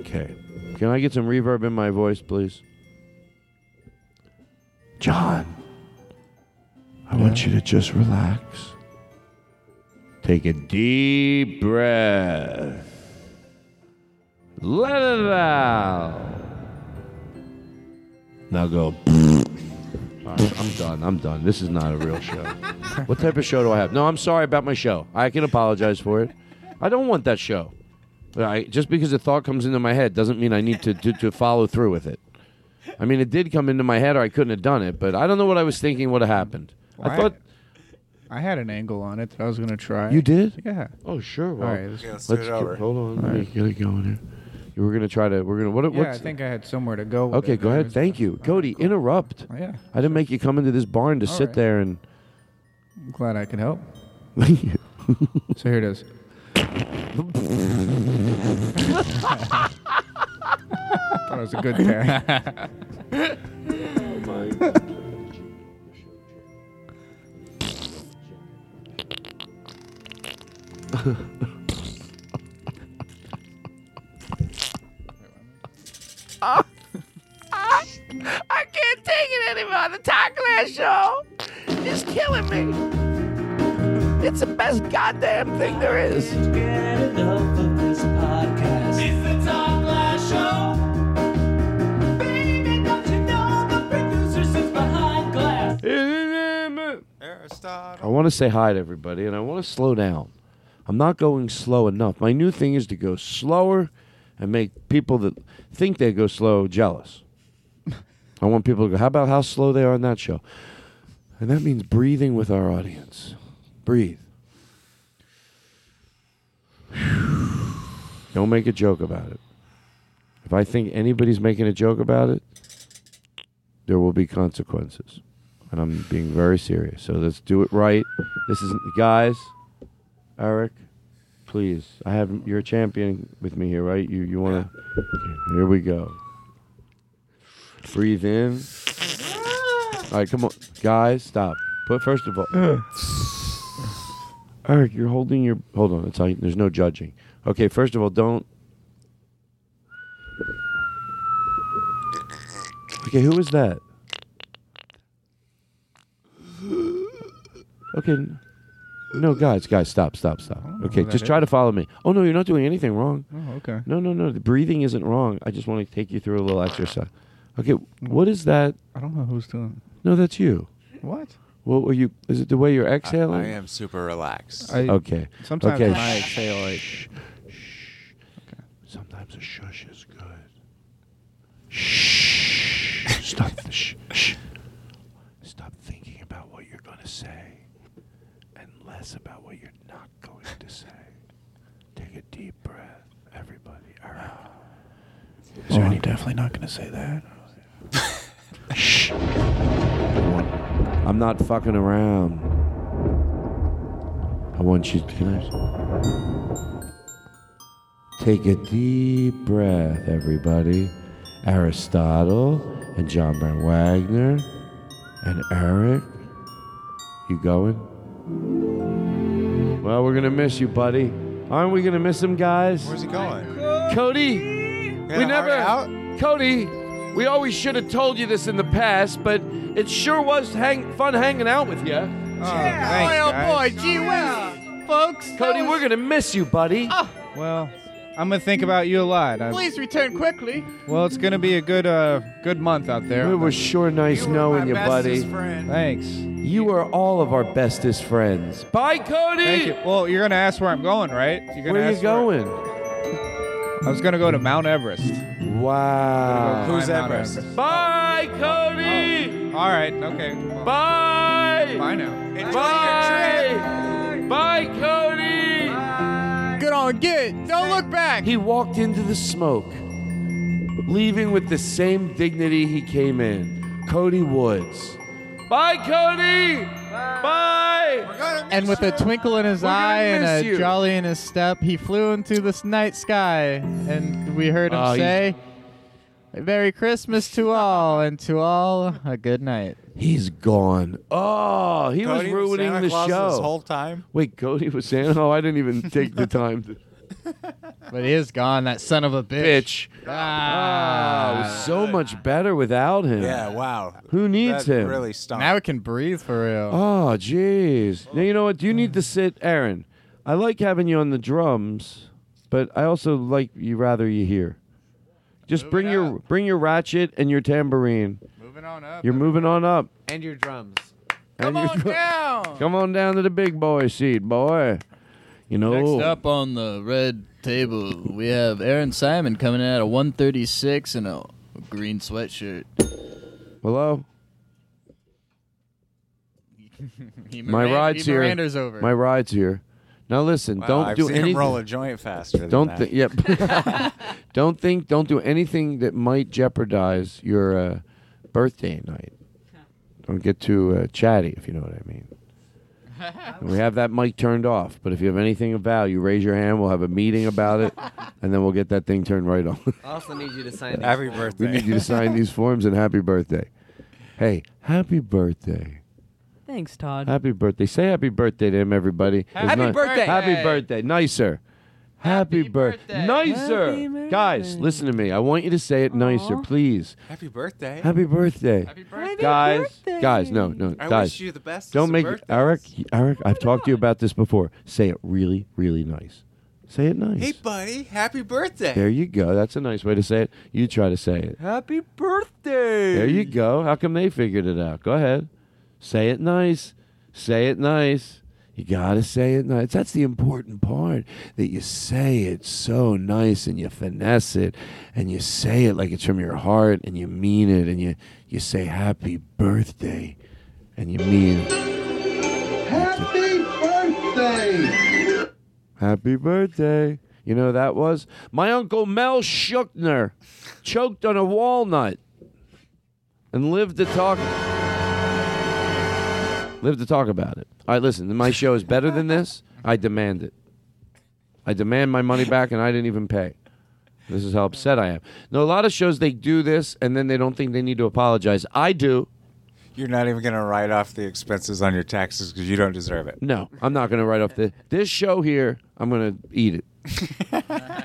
Okay. Can I get some reverb in my voice, please? John, I want you to just relax. Take a deep breath. Let it out. Now go. Right, I'm done. I'm done. This is not a real show. what type of show do I have? No, I'm sorry about my show. I can apologize for it. I don't want that show. I, just because a thought comes into my head doesn't mean I need to, to, to follow through with it. I mean, it did come into my head, or I couldn't have done it. But I don't know what I was thinking would have happened. I Why? thought I had an angle on it that I was gonna try. you did. Yeah. Oh sure. Well, All right, let's- Yeah, let's do let's it get- over. hold on. All Let me get it going here. You were gonna try to. We're gonna. What? Yeah, I what's, think I had somewhere to go. With Okay, it. go ahead. Thank you, Cody. Interrupt. Oh, yeah, I didn't make you come into this barn to All sit right. there and. I'm glad I can help. Thank you. So here it is. Thought it was a good pair. oh my God. I can't take it anymore. The Todd Glass Show is killing me. It's the best goddamn thing there is. Want to say hi to everybody, and I want to slow down. I'm not going slow enough. My new thing is to go slower and make people that think they go slow jealous. I want people to go, how about how slow they are on that show? And that means breathing with our audience. Breathe. Don't make a joke about it. If I think anybody's making a joke about it, there will be consequences. And I'm being very serious. So let's do it right. This is guys, Eric, please. I have you're a champion with me here, right? You you want to Here we go. Breathe in. All right, come on. Guys, stop. But first of all. Eric, you're holding your Hold on. It's like there's no judging. Okay, first of all, don't Okay, who was that? Okay. n- No, guys, guys, stop, stop, stop. know Okay, who that just try to follow me. Oh no, you're not doing anything wrong. Oh, okay. No, no, no. The breathing isn't wrong. I just want to take you through a little exercise. Okay, what is that? I don't know who's doing. No, that's you. What? What were you? Is it the way you're exhaling? I am super relaxed. I- okay. Sometimes okay. when I exhale, like Shh, shh. Sometimes a shush is good. Shh. Stop. The shh. Shh. Stop thinking about what you're going to say and less about what you're not going to say. Take a deep breath, everybody. All right. Is there Oh, I'm definitely not going to say that. Shh. I'm not fucking around. I want you to can I take a deep breath, everybody. Aristotle and John Brown Wagner and Eric. You going? Well, we're gonna miss you, buddy. Aren't we gonna miss him, guys? Where's he going? Cody, we never. hurry Cody, we always should have told you this in the past, but it sure was hang- fun hanging out with you. Oh, thanks, boy, oh guys. boy, gee whiz, folks. Cody, we're gonna miss you, buddy. Ah. Well, I'm gonna think about you a lot. I, Please return quickly. well, it's gonna be a good, uh, good month out there. It was sure nice knowing you, buddy. Thanks. You are all of our bestest friends. Bye, Cody. Thank you. Well, you're gonna ask where I'm going, right? You're gonna Where are you ask going? I was gonna go to Mount Everest. Wow. Who's Everest? Bye, Cody. All right. Okay. Bye. Bye now. Bye. Bye, Cody. Good on, get. Don't look back. He walked into the smoke, leaving with the same dignity he came in. Cody Woods. Bye, Cody. Bye. And with a twinkle in his We're eye and a you. jolly in his step, he flew into the night sky, and we heard him uh, he's- say, "Merry Christmas to all, and to all a good night." He's gone. Oh, he Cody was was ruining Santa the Claus show this whole time? Wait, Cody was Santa? Oh, I didn't even take the time to. But he is gone, that son of a bitch. Bitch. Ah, it was so much better without him. Yeah, wow. Who needs That him? really stunk. Now it can breathe for real. Oh, jeez. Now you know what? Do you need to sit, Aaron? I like having you on the drums, but I also like you rather you here. Just bring your bring your ratchet and your tambourine. Moving on up. You're moving on up. And your drums. Come on down. Come on down to the big boy seat, boy. You know. Next up on the red table, we have Aaron Simon coming in at a 136 and a green sweatshirt. Hello. He My ride's he here. Miranda's over. My ride's here. Now listen, Wow, don't I've do seen anything. him roll a joint faster don't that. think. Yep. don't think. Don't do anything that might jeopardize your uh, birthday night. Don't get too uh, chatty, if you know what I mean. we have that mic turned off, but if you have anything of value, raise your hand. We'll have a meeting about it, and then we'll get that thing turned right on. I also need you to sign these Happy forms. birthday. we need you to sign these forms and happy birthday. Hey, happy birthday. Thanks, Todd. Happy birthday. Say happy birthday to him, everybody. It's Happy not- birthday. Happy birthday. Nicer. Happy, birthday. Nicer. Happy Guys, listen to me. I want you to say it nicer, please. Happy birthday. Happy birthday. Happy birthday. Guys, guys, no, no, I guys. wish you the best. Don't make birthdays. Eric. Eric, I've talked to you about this before. Say it really, really nice. Say it nice. Hey, buddy. Happy birthday. There you go. That's a nice way to say it. You try to say it. Happy birthday. There you go. How come they figured it out? Go ahead. Say it nice. Say it nice. You gotta say it nice. That's the important part. That you say it so nice and you finesse it and you say it like it's from your heart and you mean it and you, you say happy birthday and you mean Happy birthday! happy birthday. You know that was? My uncle Mel Schuckner choked on a walnut and lived to talk lived to talk about it. All right, listen, my show is better than this. I demand it. I demand my money back and I didn't even pay. This is how upset I am. No, a lot of shows they do this and then they don't think they need to apologize. I do. You're not even going to write off the expenses on your taxes because you don't deserve it. No, I'm not going to write off the this show here. I'm going to eat it.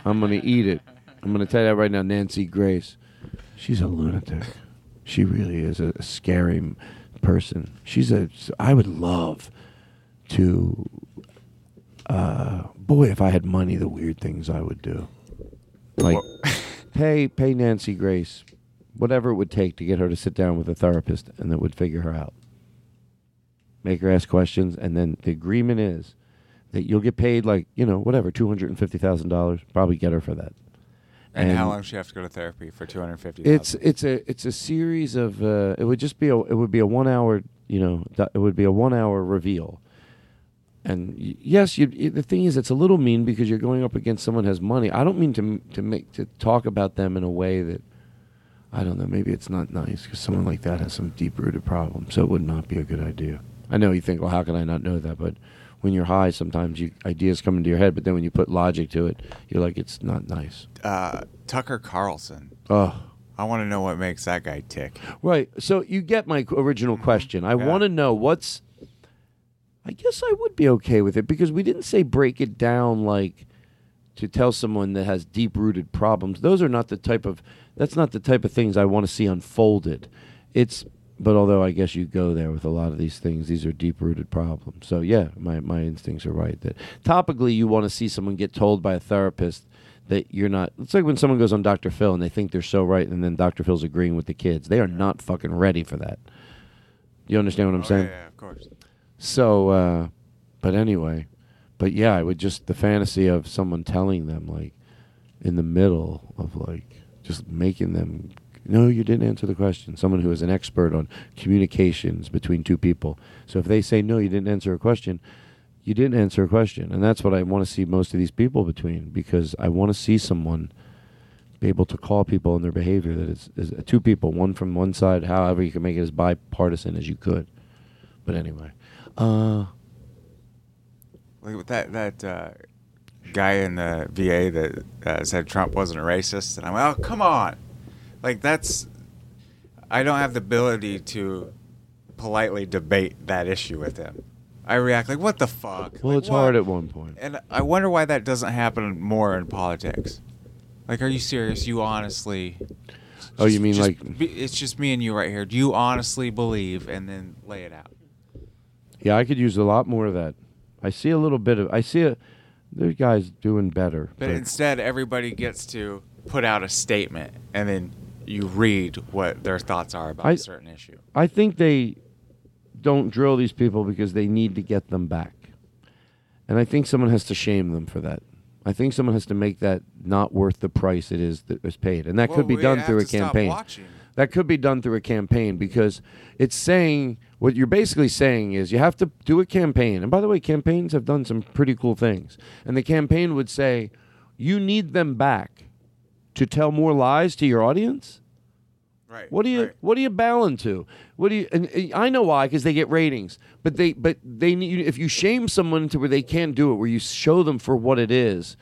I'm going to eat it. I'm going to tell you that right now. Nancy Grace, she's a lunatic. She really is a scary person. She's a. I would love to. Uh, boy, if I had money, the weird things I would do. Like pay pay Nancy Grace whatever it would take to get her to sit down with a therapist and that would figure her out. Make her ask questions, and then the agreement is that you'll get paid like you know whatever two hundred and fifty thousand dollars. Probably get her for that, And, how long does she have to go to therapy for two hundred fifty? It's it's a it's a series of uh, it would just be a it would be a one hour you know it would be a one hour reveal. And yes, you, the thing is, it's a little mean because you're going up against someone who has money. I don't mean to to make to talk about them in a way that I don't know. Maybe it's not nice because someone like that has some deep rooted problem. So it would not be a good idea. I know you think, well, how can I not know that? But when you're high, sometimes you, ideas come into your head. But then when you put logic to it, you're like, it's not nice. uh, Tucker Carlson. Oh. I want to know what makes that guy tick. Right. So you get my original question. I want to know what's. I guess I would be okay with it because we didn't say break it down like to tell someone that has deep rooted problems. Those are not the type of. That's not the type of things I want to see unfolded. It's. But although I guess you go there with a lot of these things, these are deep rooted problems. So yeah, my my instincts are right. That topically you want to see someone get told by a therapist that you're not. It's like when someone goes on Dr. Phil and they think they're so right, and then Dr. Phil's agreeing with the kids. They are not fucking ready for that. You understand what I'm saying? Oh, yeah, of course. So, uh, but anyway, but yeah, I would just the fantasy of someone telling them like in the middle of like just making them. No, you didn't answer the question. Someone who is an expert on communications between two people. So if they say no, you didn't answer a question, you didn't answer a question, and that's what I want to see most of these people between because I want to see someone be able to call people on their behavior that is, is two people, one from one side, however you can make it as bipartisan as you could. But anyway, uh, Like with that that uh, guy in the VA that uh, said Trump wasn't a racist, and I'm like, oh come on, like that's I don't have the ability to politely debate that issue with him. I react like, what the fuck? well, Like, it's what? hard at one. And I wonder why that doesn't happen more in politics. Like, are you serious? You honestly? Oh, you mean just like- be- it's just me and you right here? Do you honestly believe, and then lay it out? Yeah, I could use a lot more of that. I see a little bit of. I see a. There's guys doing better. But instead, everybody gets to put out a statement, and then you read what their thoughts are about I- a certain issue. I think they don't drill these people because they need to get them back. And I think someone has to shame them for that. I think someone has to make that not worth the price it is that is paid. And that Well, could be done through a campaign. That could be done through a campaign because it's saying what you're basically saying is you have to do a campaign. And by the way, campaigns have done some pretty cool things. And the campaign would say, you need them back to tell more lies to your audience. Right. What do you What are you bowing to? What do you? And I know why because they get ratings. But they But they need. If you shame someone to where they can't do it, where you show them for what it is,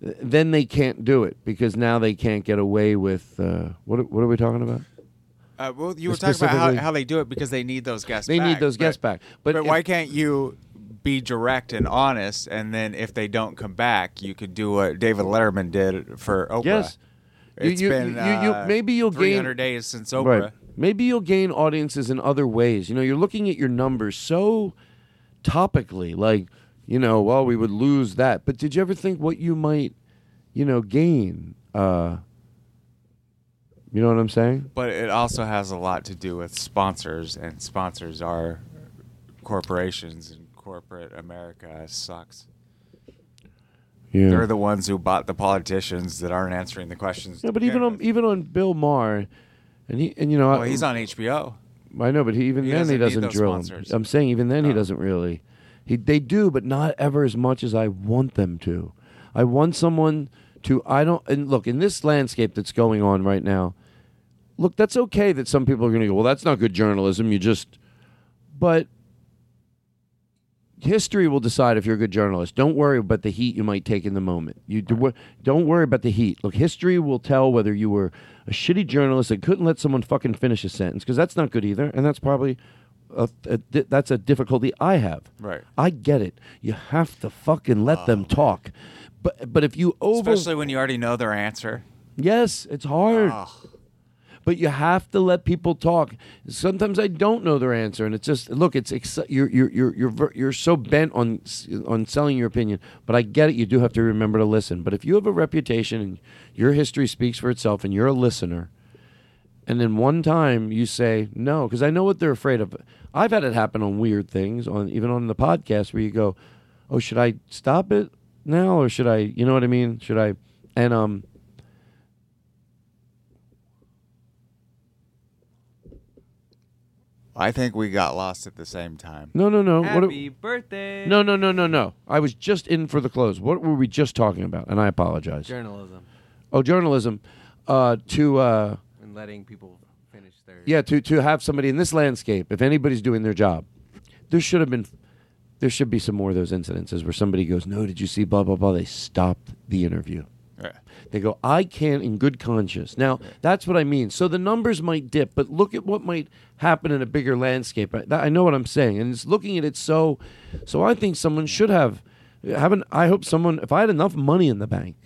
then they can't do it because now they can't get away with. Uh, what are- What are we talking about? Uh, well, you were talking about how, how they do it because they need those guests. They need back, those but- guests back. But But, if- why can't you be direct and honest, and then if they don't come back, you could do what David Letterman did for Oprah. Yes. You- It's you- been you- uh, maybe you'll gain days since Oprah. Right. Maybe you'll gain audiences in other ways. You know, you're looking at your numbers so topically, like, you know, well, we would lose that. But did you ever think what you might, you know, gain? Uh, you know what I'm saying? But it also has a lot to do with sponsors, and sponsors are corporations, and corporate America sucks. Yeah. They're the ones who bought the politicians that aren't answering the questions. Yeah, but even on even on Bill Maher, and he and you know, Well, I- he's on HBO. I know, but he, even He then he doesn't need doesn't those drill. 'em. I'm saying even then he Oh. doesn't really. He they do, but not ever as much as I want them to. I want someone to. I don't. And look, in this landscape that's going on right now, look, that's okay that some people are going to go. Well, that's not good journalism. You just, but history will decide if you're a good journalist. Don't worry about the heat you might take in the moment. You do, don't worry about the heat. Look, history will tell whether you were a shitty journalist that couldn't let someone fucking finish a sentence because that's not good either, and that's probably a, a, that's a difficulty I have. Right. I get it. You have to fucking let them um, talk, but but if you over Especially when you already know their answer. Yes, it's hard. But you have to let people talk. Sometimes I don't know their answer, and it's just look. It's exci- you're you're you're you're you're so bent on on selling your opinion. But I get it. You do have to remember to listen. But if you have a reputation and your history speaks for itself, and you're a listener, and then one time you say no, because I know what they're afraid of. I've had it happen on weird things, on even on the podcast where you go, "Oh, should I stop it now, or should I?" You know what I mean? Should I? And um, I think we got lost at the same time. No, no, no. What- Happy birthday. No, no, no, no, no. I was just in for the close. What were we just talking about? And I apologize. Journalism Oh, journalism. Uh, to uh, and letting people finish their. yeah, to to have somebody in this landscape, if anybody's doing their job, there should have been, there should be some more of those incidences where somebody goes, "No, did you see blah blah blah?" They stopped the interview. Yeah. They go, I can't in good conscience. Now, that's what I mean. So the numbers might dip, but look at what might happen in a bigger landscape. I, that, I know what I'm saying, and it's looking at it so. So I think someone should have, haven't. I hope someone. If I had enough money in the bank,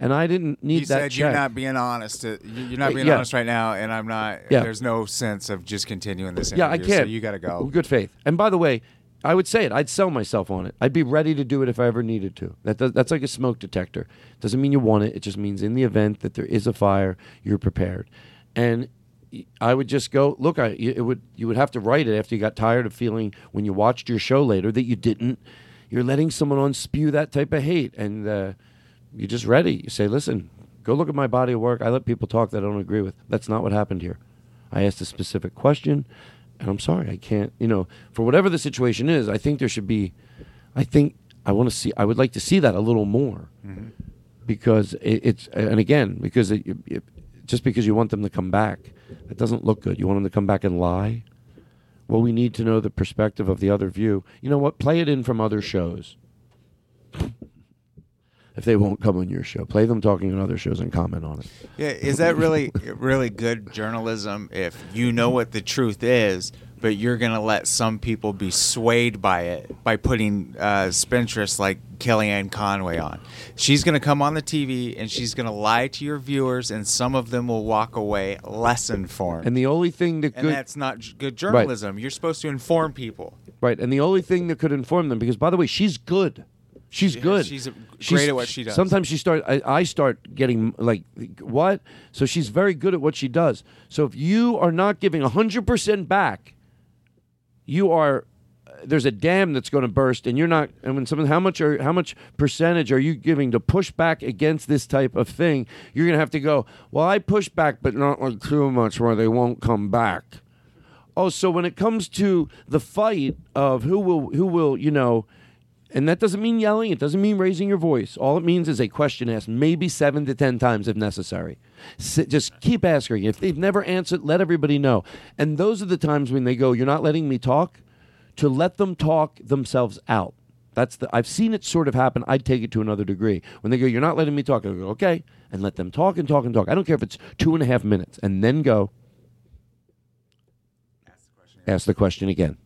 and I didn't need you that You said check. you're not being honest. uh, you- You're not Uh, being yeah. honest right now, and I'm not. Yeah. There's no sense of just continuing this. yeah, I can't. So you got to go. Good faith. And by the way, I would say it. I'd sell myself on it. I'd be ready to do it if I ever needed to. That does, that's like a smoke detector. Doesn't mean you want it. It just means in the event that there is a fire, you're prepared. And I would just go look. I it would you would have to write it after you got tired of feeling when you watched your show later that you didn't. You're letting someone on spew that type of hate, and uh, you're just ready. You say, listen, go look at my body of work. I let people talk that I don't agree with. That's not what happened here. I asked a specific question, and I'm sorry, I can't. You know, for whatever the situation is, I think there should be. I think I want to see. I would like to see that a little more, mm-hmm. because it, it's and again because it, it, just because you want them to come back, that doesn't look good. You want them to come back and lie. Well, we need to know the perspective of the other view. You know what? Play it in from other shows. If they won't come on your show, play them talking on other shows and comment on it. Yeah, is that really really good journalism if you know what the truth is, but you're gonna let some people be swayed by it by putting uh, spinstress like Kellyanne Conway on? She's gonna come on the TV and she's gonna lie to your viewers, and some of them will walk away less informed. And the only thing that And good that's not good journalism. You're supposed to inform people. Right, and the only thing that could inform them, because by the way, she's good. She's good. she's great at what she does. Sometimes she start. I, I start getting like what? So she's very good at what she does. So if you are not giving hundred percent back, you are. There's a dam that's going to burst, and you're not. And when someone, how much are how much percentage are you giving to push back against this type of thing? You're going to have to go. Well, I push back, but not like too much, where they won't come back. Oh, so when it comes to the fight of who will who will you know, and that doesn't mean yelling. It doesn't mean raising your voice. All it means is a question asked, maybe seven to ten times if necessary. S- just keep asking. If they've never answered, let everybody know. And those are the times when they go, "You're not letting me talk." To let them talk themselves out. That's the. I've seen it sort of happen. I'd take it to another degree. When they go, "You're not letting me talk," I go, "Okay," and let them talk and talk and talk. I don't care if it's two and a half minutes, and then go. Ask the question again.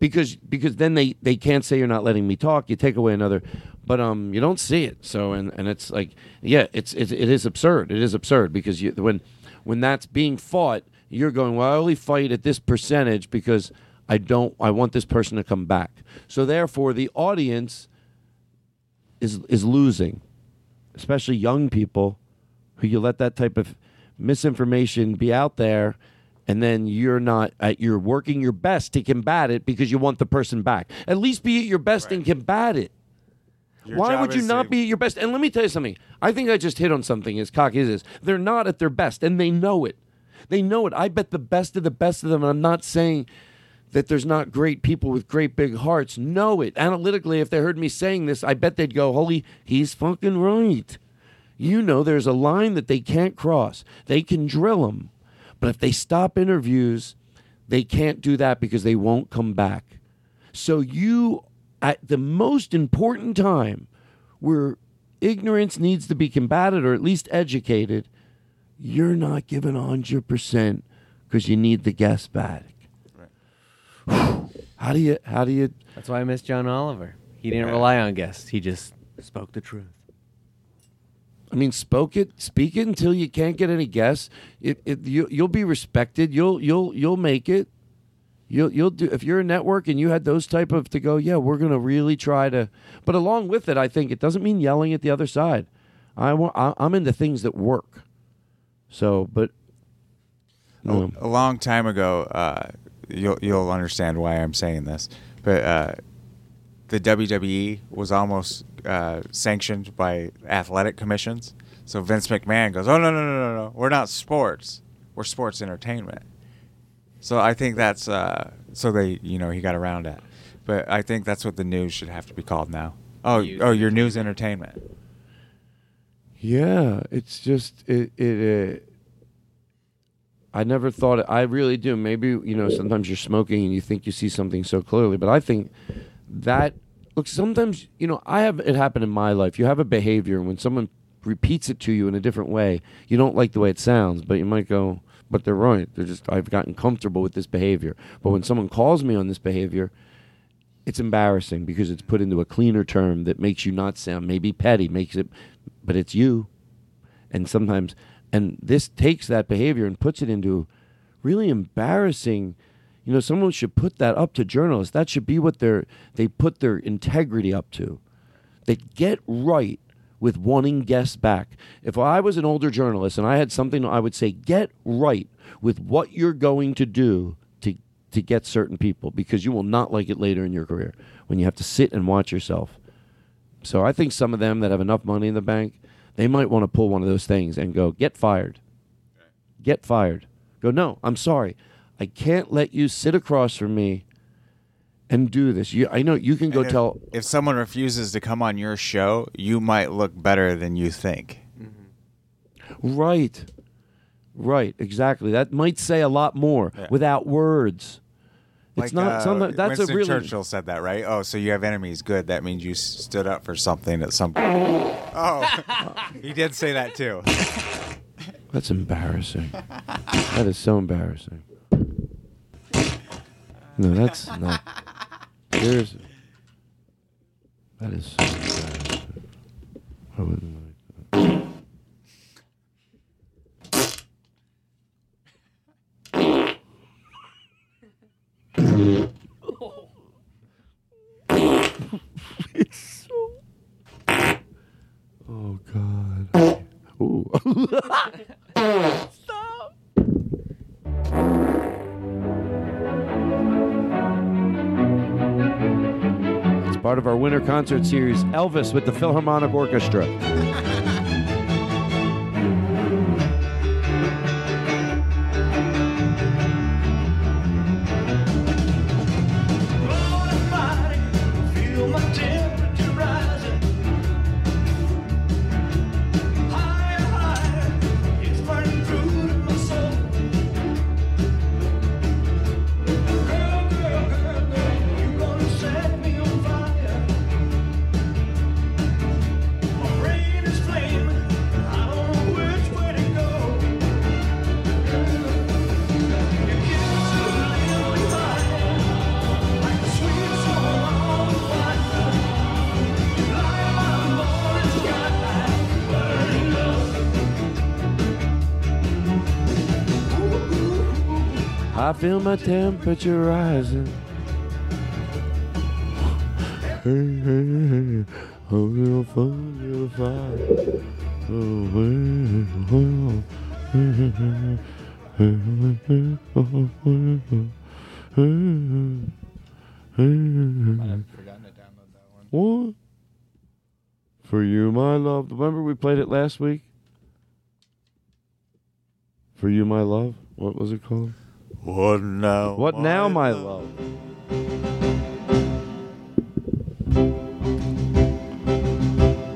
Because because then they, they can't say you're not letting me talk. You take away another, but um you don't see it. So and, and it's like yeah it's, it's it is absurd. It is absurd because you when when that's being fought, you're going well. I only fight at this percentage because I don't. I want this person to come back. So therefore, the audience is is losing, especially young people, who you let that type of misinformation be out there, and then you're not. Uh, you're working your best to combat it because you want the person back. At least be at your best and combat it. Your Why would you not to- be at your best? And let me tell you something. I think I just hit on something as cocky as this. They're not at their best, and they know it. They know it. I bet the best of the best of them. And I'm not saying that there's not great people with great big hearts. Know it. Analytically, if they heard me saying this, I bet they'd go, "Holy, he's fucking right." You know, there's a line that they can't cross. They can drill them, but if they stop interviews, they can't do that because they won't come back. So you, at the most important time, where ignorance needs to be combated or at least educated, you're not giving hundred percent because you need the guest back. How do you? How do you? That's why I miss John Oliver. He didn't rely on guests. He just spoke the truth. I mean, spoke it, speak it until you can't get any guests. It, it, you, you'll be respected. You'll, you'll, you'll make it. You'll, you'll do. If you're a network and you had those type of to go, yeah, we're gonna really try to. But along with it, I think it doesn't mean yelling at the other side. I want. I, I'm into things that work. So, but A, a long time ago, uh, you'll you'll understand why I'm saying this, but uh, the WWE was almost uh, sanctioned by athletic commissions. So Vince McMahon goes, "Oh no no no no no, we're not sports. We're sports entertainment." So I think that's uh, so they you know he got around that, but I think that's what the news should have to be called now. Oh News oh your news entertainment. Yeah, it's just it. it uh, I never thought it. I really do. Maybe you know, sometimes you're smoking and you think you see something so clearly, but I think that look. Sometimes you know, I have it happen in my life. You have a behavior, and when someone repeats it to you in a different way, you don't like the way it sounds, but you might go, "But they're right. They're just I've gotten comfortable with this behavior." But when someone calls me on this behavior, it's embarrassing because it's put into a cleaner term that makes you not sound maybe petty, makes it, but it's you. And sometimes, and this takes that behavior and puts it into really embarrassing. You know, someone should put that up to journalists. That should be what they're they put their integrity up to. They get right with wanting guests back. If I was an older journalist and I had something, I would say, get right with what you're going to do to to get certain people because you will not like it later in your career when you have to sit and watch yourself. So I think some of them that have enough money in the bank, they might want to pull one of those things and go, get fired. Get fired. Go, no, I'm sorry. I can't let you sit across from me and do this. You, I know you can go if, tell. if someone refuses to come on your show, you might look better than you think. Right. Right, exactly. That might say a lot more without words. It's not uh, something that's Winston a really Churchill said that, right? Oh, so you have enemies. Good. That means you stood up for something at some point. oh, he did say that too. That's embarrassing. that is so embarrassing. No, that's not. There's. That is so embarrassing. I wouldn't like that. it's so. Oh God. Ooh. part of our winter concert series, Elvis with the Philharmonic Orchestra. Feel my temperature rising. Hey, hey, hey, oh, hey, hey, oh, hey, hey, hey? For you, my love. Remember we played it last week? For you, my love. What was it called? What now? What now, my love?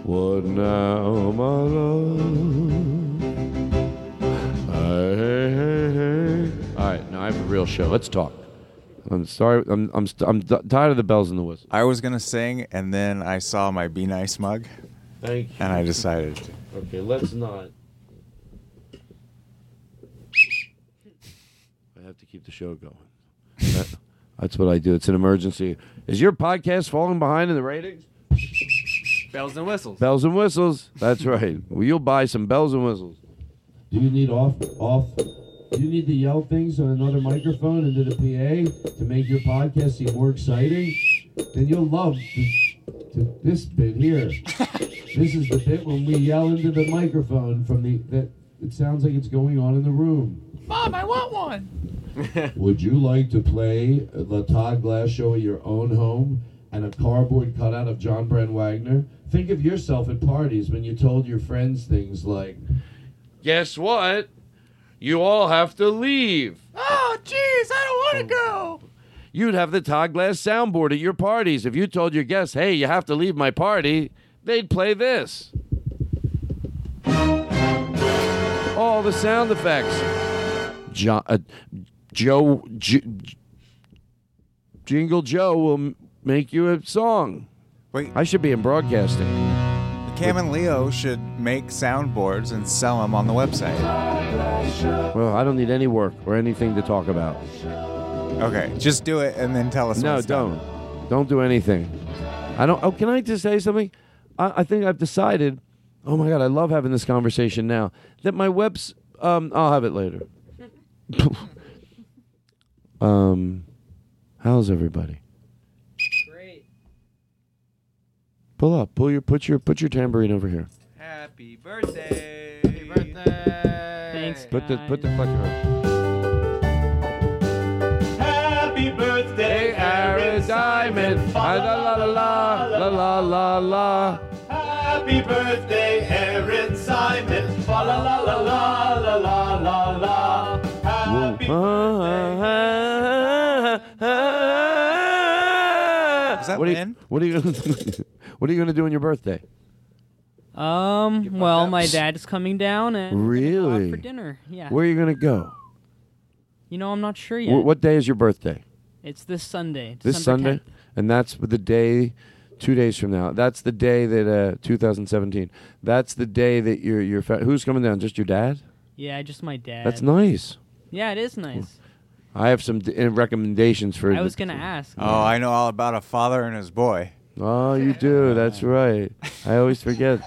What now, my love? Hey, hey, hey, hey. All right, now I have a real show. Let's talk. I'm sorry. I'm I'm st- I'm d- tired of the bells and the whistles. I was gonna sing, and then I saw my Be Nice mug. Thank you. And I decided. Okay, let's not. I have to keep the show going. That- that's what I do. It's an emergency. Is your podcast falling behind in the ratings? Bells and whistles. Bells and whistles. That's right. Well, you'll buy some bells and whistles. Do you need off off? Do you need to yell things on another microphone into the PA to make your podcast seem more exciting? Then you'll love this, to- this bit here. this is the bit when we yell into the microphone from the that it sounds like it's going on in the room. Mom, I want one. Would you like to play the Todd Glass Show at your own home and a cardboard cutout of John Brand Wagner? Think of yourself at parties when you told your friends things like, Guess what? You all have to leave. Oh, jeez, I don't want to go. You'd have the Todd Glass soundboard at your parties. If you told your guests, hey, you have to leave my party, they'd play this. All the sound effects. John, uh, Joe, J- Jingle Joe will m- make you a song. Wait. I should be in broadcasting. Cam and Leo should make soundboards and sell them on the website. Well, I don't need any work or anything to talk about. Okay, just do it and then tell us. No, when it's done. don't. Don't do anything. I don't. Oh, can I just say something? I, I think I've decided. Oh my god, I love having this conversation now. That my webs. Um, I'll have it later. um, how's everybody? Great. Pull up. Pull your. Put your. Put your tambourine over here. Happy birthday! Happy birthday! Thanks. Put the. Put the collector. Happy birthday, Aaron Diamond. La la la la la la la la. Happy birthday, Aaron Simon. Fa la la la la la la la la. Happy Is that what are you, What are you gonna What are you gonna do on your birthday? Um. Well, my dad's coming down and we're gonna go out Really? for dinner. Yeah. Where are you gonna go? You know, I'm not sure Wh- yet. What day is your birthday? It's this Sunday. This December Sunday, and that's the day. Two days from now. That's the day that uh, 2017. That's the day that your your fa- who's coming down? Just your dad? Yeah, just my dad. That's nice. Yeah, it is nice. I have some d- uh, recommendations for. I was gonna ask. Oh, I know all about a father and his boy. Oh, you do. That's right. I always forget.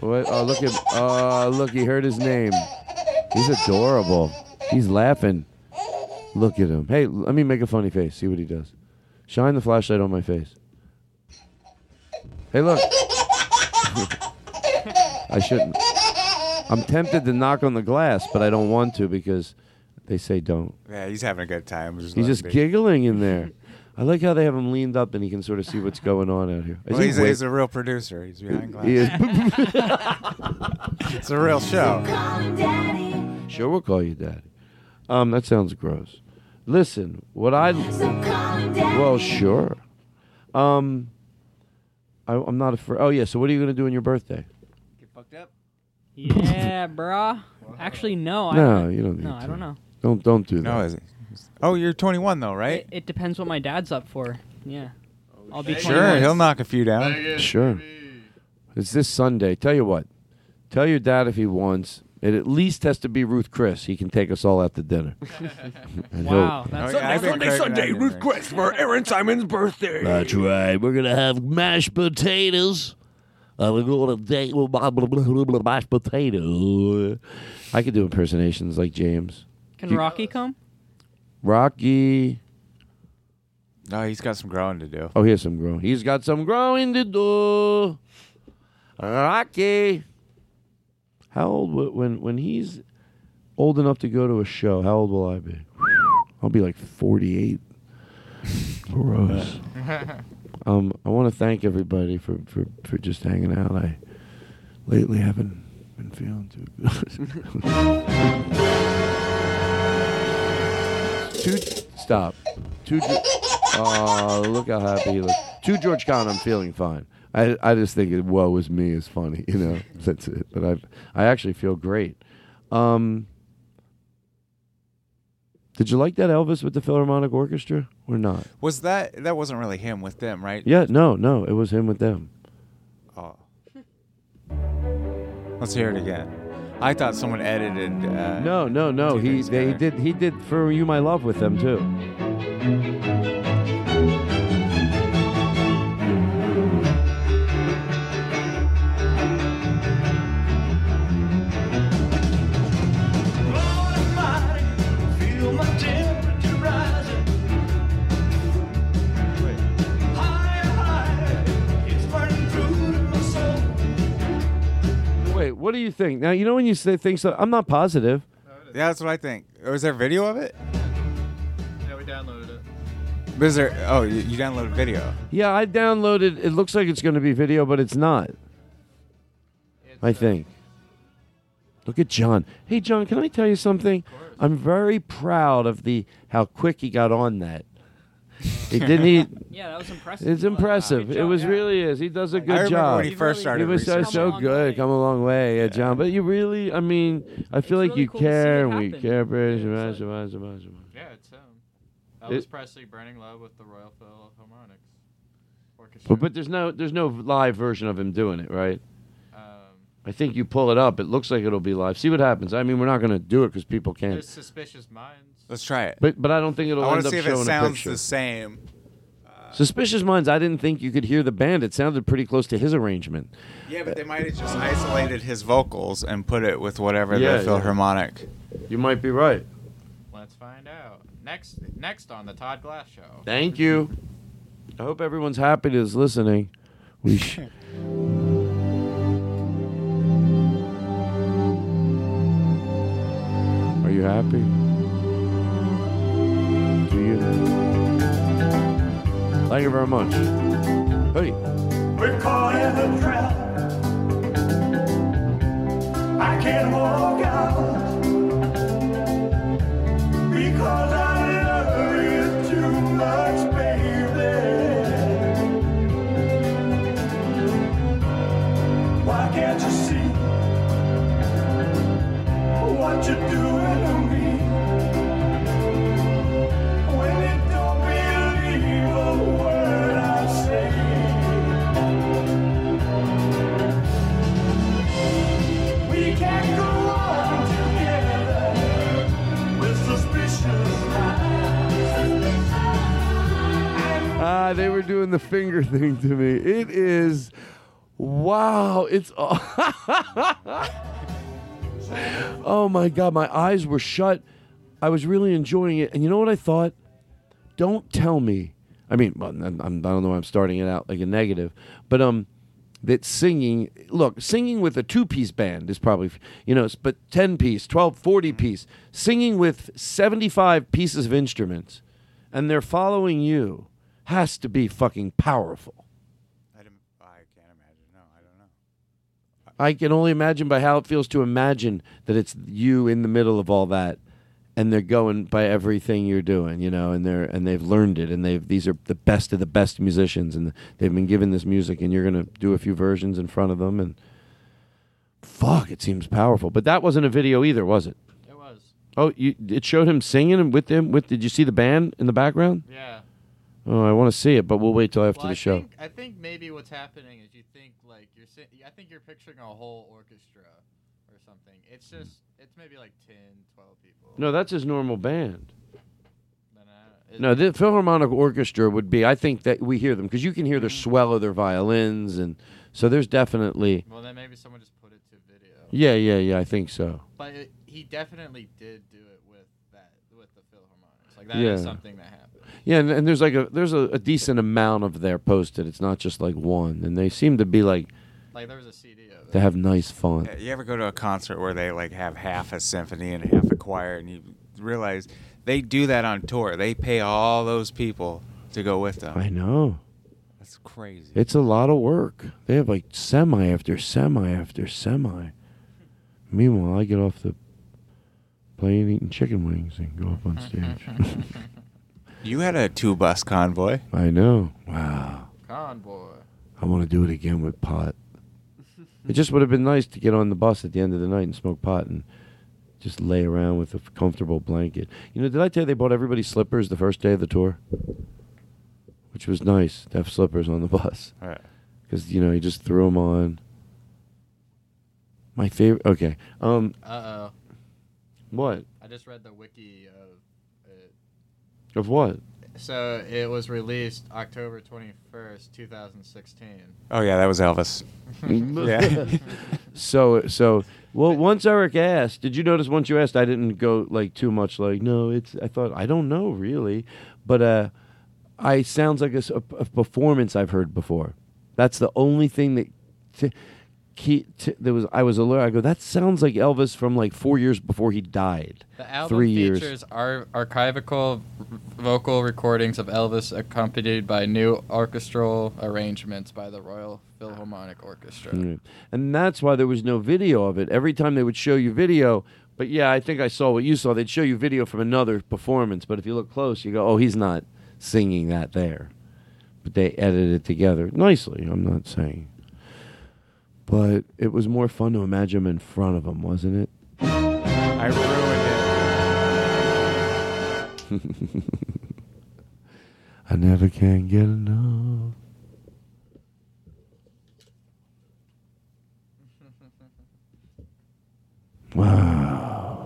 What? Oh, look at. Oh, look. He heard his name. He's adorable. He's laughing. Look at him. Hey, let me make a funny face. See what he does. Shine the flashlight on my face. Hey, look. I shouldn't. I'm tempted to knock on the glass, but I don't want to because they say don't. Yeah, he's having a good time. Just He's just be. giggling in there. I like how they have him leaned up and he can sort of see what's going on out here. Well, he he's, a, he's a real producer. He's behind glass. He is. it's a real show. Sure, we'll call you daddy. Um, that sounds gross. Listen, what I well, sure. Um, I, I'm not afraid. Oh yeah. So what are you gonna do on your birthday? Get fucked up. Yeah, brah. Actually, no. I No, you don't need No, I don't know. Don't don't do No, that. is it? Oh, you're 21 though, right? It, it depends what my dad's up for. Yeah. I'll be Sure, 21. he'll knock a few down. Sure. It's this Sunday. Tell you what. Tell your dad if he wants. It at least has to be Ruth's Chris. He can take us all out to dinner. And he'll- Wow, that's- Oh, yeah, I've been Sunday, Craig Sunday, and Ruth did Quest for Aaron Simon's birthday. That's right. We're gonna have mashed potatoes. Uh, we're going on a date with my mashed potato. I could do impersonations like James. Can You- Rocky come? Rocky. No, he's got some growing to do. Oh, he has some growing. He's got some growing to do. Rocky. How old wi- when when he's old enough to go to a show? How old will I be? I'll be like forty eight. Gross. um, I want to thank everybody for, for, for just hanging out. I lately haven't been feeling too good. Two, stop. Two. Oh, look how happy he looks. To George Con, I'm feeling fine. I, I just think it, woe is me is funny, you know. That's it. But I I actually feel great. Um, did you like that Elvis with the Philharmonic Orchestra or not? Was that that wasn't really him with them, right? Yeah, no, no, it was him with them. Oh. Let's hear it again. I thought someone edited. Uh, No, no, no. He they together. did he did for you my love with them too. You think? Now you know when you say things so I'm not positive. Yeah, that's what I think. Oh, Was there video of it? Yeah, we downloaded it. But is there? Oh, you, you downloaded video. Yeah, I downloaded it looks like it's gonna be video, but it's not. I think. Look at John. Hey John, can I tell you something? I'm very proud of the how quick he got on that. He didn't he? Yeah, that was impressive. It's impressive. Good it was yeah. really is. He does a good remember job. when he first started He was so, so good. Come a long way, yeah, John. But you really, I mean, I feel like really you cool care, and we happen. care. British, Shabazz, Shabazz, Shabazz, Shabazz. Yeah, it's him. It- Elvis Presley, Burning Love with the Royal Philharmonic Orchestra. But but there's no there's no live version of him doing it, right? Um, I think you pull it up. It looks like it'll be live. See what happens. I mean, we're not going to do it because people can't. There's Suspicious Minds. Let's try it. But but I don't think it'll I want end to up see if showing it a sounds picture. the same. Suspicious Minds. I didn't think you could hear the band. It sounded pretty close to his arrangement. Yeah, but they might have just isolated his vocals and put it with whatever Yeah, yeah. the Philharmonic. You might be right. Let's find out. Next, next on the Todd Glass Show. Thank you. I hope everyone's happy that's listening. We sh- Are you happy? You? Thank you very much. Hey. We're caught in a trap. I can't walk out because I love you too much, baby. Why can't you see what you're doing they were doing the finger thing to me. It is wow. It's Oh my god, my eyes were shut. I was really enjoying it. And you know what I thought? Don't tell me. I mean, I don't know why I'm starting it out like a negative, but um that singing, look, singing with a two-piece band is probably, you know, but 10-piece, 12, 40-piece, singing with 75 pieces of instruments and they're following you has to be fucking powerful. I can only imagine by how it feels to imagine that it's you in the middle of all that, and they're going by everything you're doing, you know, and they're and they've learned it, and they've these are the best of the best musicians, and they've been given this music, and you're gonna do a few versions in front of them, and fuck, it seems powerful. But that wasn't a video either, was it? It was. Oh, you, it showed him singing and with them. With did you see the band in the background? Yeah. Oh, I want to see it, but we'll wait till after Well, the I show. Think, I think maybe what's happening is you think like you're. I think you're picturing a whole orchestra or something. It's hmm. just. It's maybe like 10, 12 people. No, that's his normal band. Uh, no, the Philharmonic Orchestra would be. I think that we hear them because you can hear the hmm. swell of their violins, and so there's definitely. Well, then maybe someone just put it to video. Yeah, yeah, yeah. I think so. But it, he definitely did do it with that with the Philharmonics. Like that is Yeah. something that happened. Yeah, and, and there's like a there's a, a decent amount of there posted. It's not just like one, and they seem to be like. Like there was a CD of They have nice font. You ever go to a concert where they like have half a symphony and half a choir, and you realize they do that on tour? They pay all those people to go with them. I know. That's crazy. It's a lot of work. They have like semi after semi after semi. Meanwhile, I get off the plane eating chicken wings and go up on stage. You had a two bus convoy. I know. Wow. Convoy. I want to do it again with pot. it just would have been nice to get on the bus at the end of the night and smoke pot and just lay around with a comfortable blanket. You know, did I tell you they bought everybody slippers the first day of the tour? Which was nice to have slippers on the bus. Right. Because, you know, you just threw them on. My favorite. Okay. Um. Uh oh. What? I just read the wiki of it. Of what? So it was released October 21st, 2016. Oh yeah, that was Elvis. yeah. so so well once Eric asked, did you notice once you asked I didn't go like too much like no, it's I thought I don't know really, but uh I sounds like a performance I've heard before. That's the only thing that t- key, t- there was I was alert. I go that sounds like Elvis from like 4 years before he died. The album 3 years. features ar- archival vocal recordings of Elvis accompanied by new orchestral arrangements by the Royal Philharmonic Orchestra. Mm. And that's why there was no video of it. Every time they would show you video, But yeah, I think I saw what you saw. They'd show you video from another performance, but if you look close, you go, "Oh, he's not singing that there." But they edited it together nicely. I'm not saying, but it was more fun to imagine him in front of him, wasn't it? I ruined it. I never can get enough. Wow.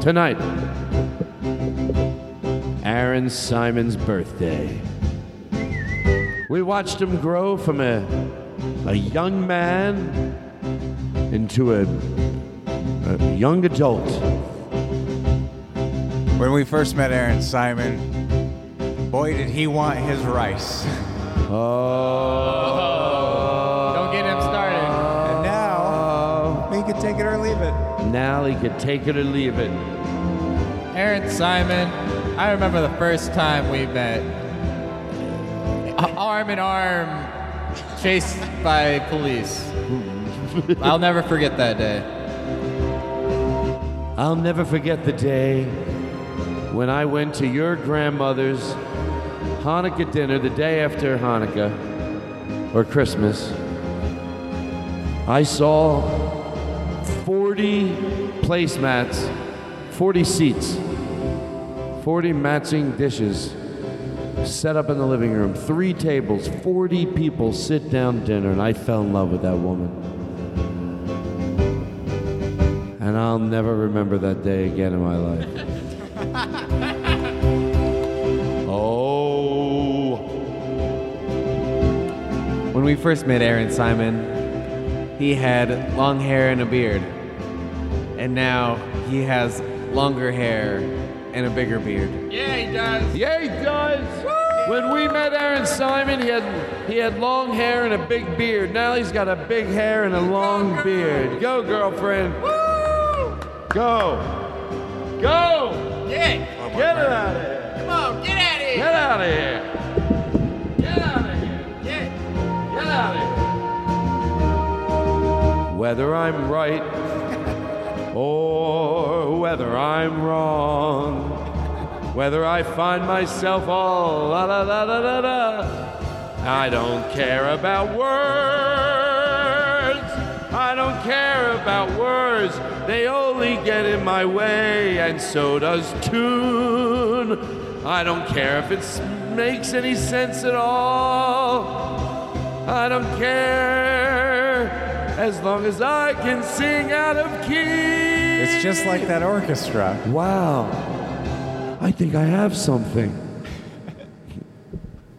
Tonight, Aaron Simon's birthday. We watched him grow from a, a young man into a, a young adult. When we first met Aaron Simon, boy, did he want his rice. Oh. oh. Don't get him started. And now, he could take it or leave it. Now he could take it or leave it. Aaron Simon, I remember the first time we met. Arm in arm, chased by police. I'll never forget that day. I'll never forget the day when I went to your grandmother's Hanukkah dinner the day after Hanukkah or Christmas. I saw 40 placemats, 40 seats, 40 matching dishes set up in the living room, three tables, 40 people sit down dinner, and I fell in love with that woman. And I'll never remember that day again in my life. Oh. When we first met Aaron Simon, he had long hair and a beard. And now he has longer hair and a bigger beard. Yeah, he does. Yeah, he does. When we met Aaron Simon, he had he had long hair and a big beard. Now he's got a big hair and a long beard. Go, girlfriend. Go. Go. Yeah. Get it out of here. Come on, get out of here. Get out of here. Get out of here. Yeah. Get out of here. Whether I'm right or whether I'm wrong, whether I find myself all la la la la la la, I don't care about words. I don't care about words. They only get in my way, and so does tune. I don't care if it makes any sense at all. I don't care as long as I can sing out of key. It's just like that orchestra. Wow. I think I have something.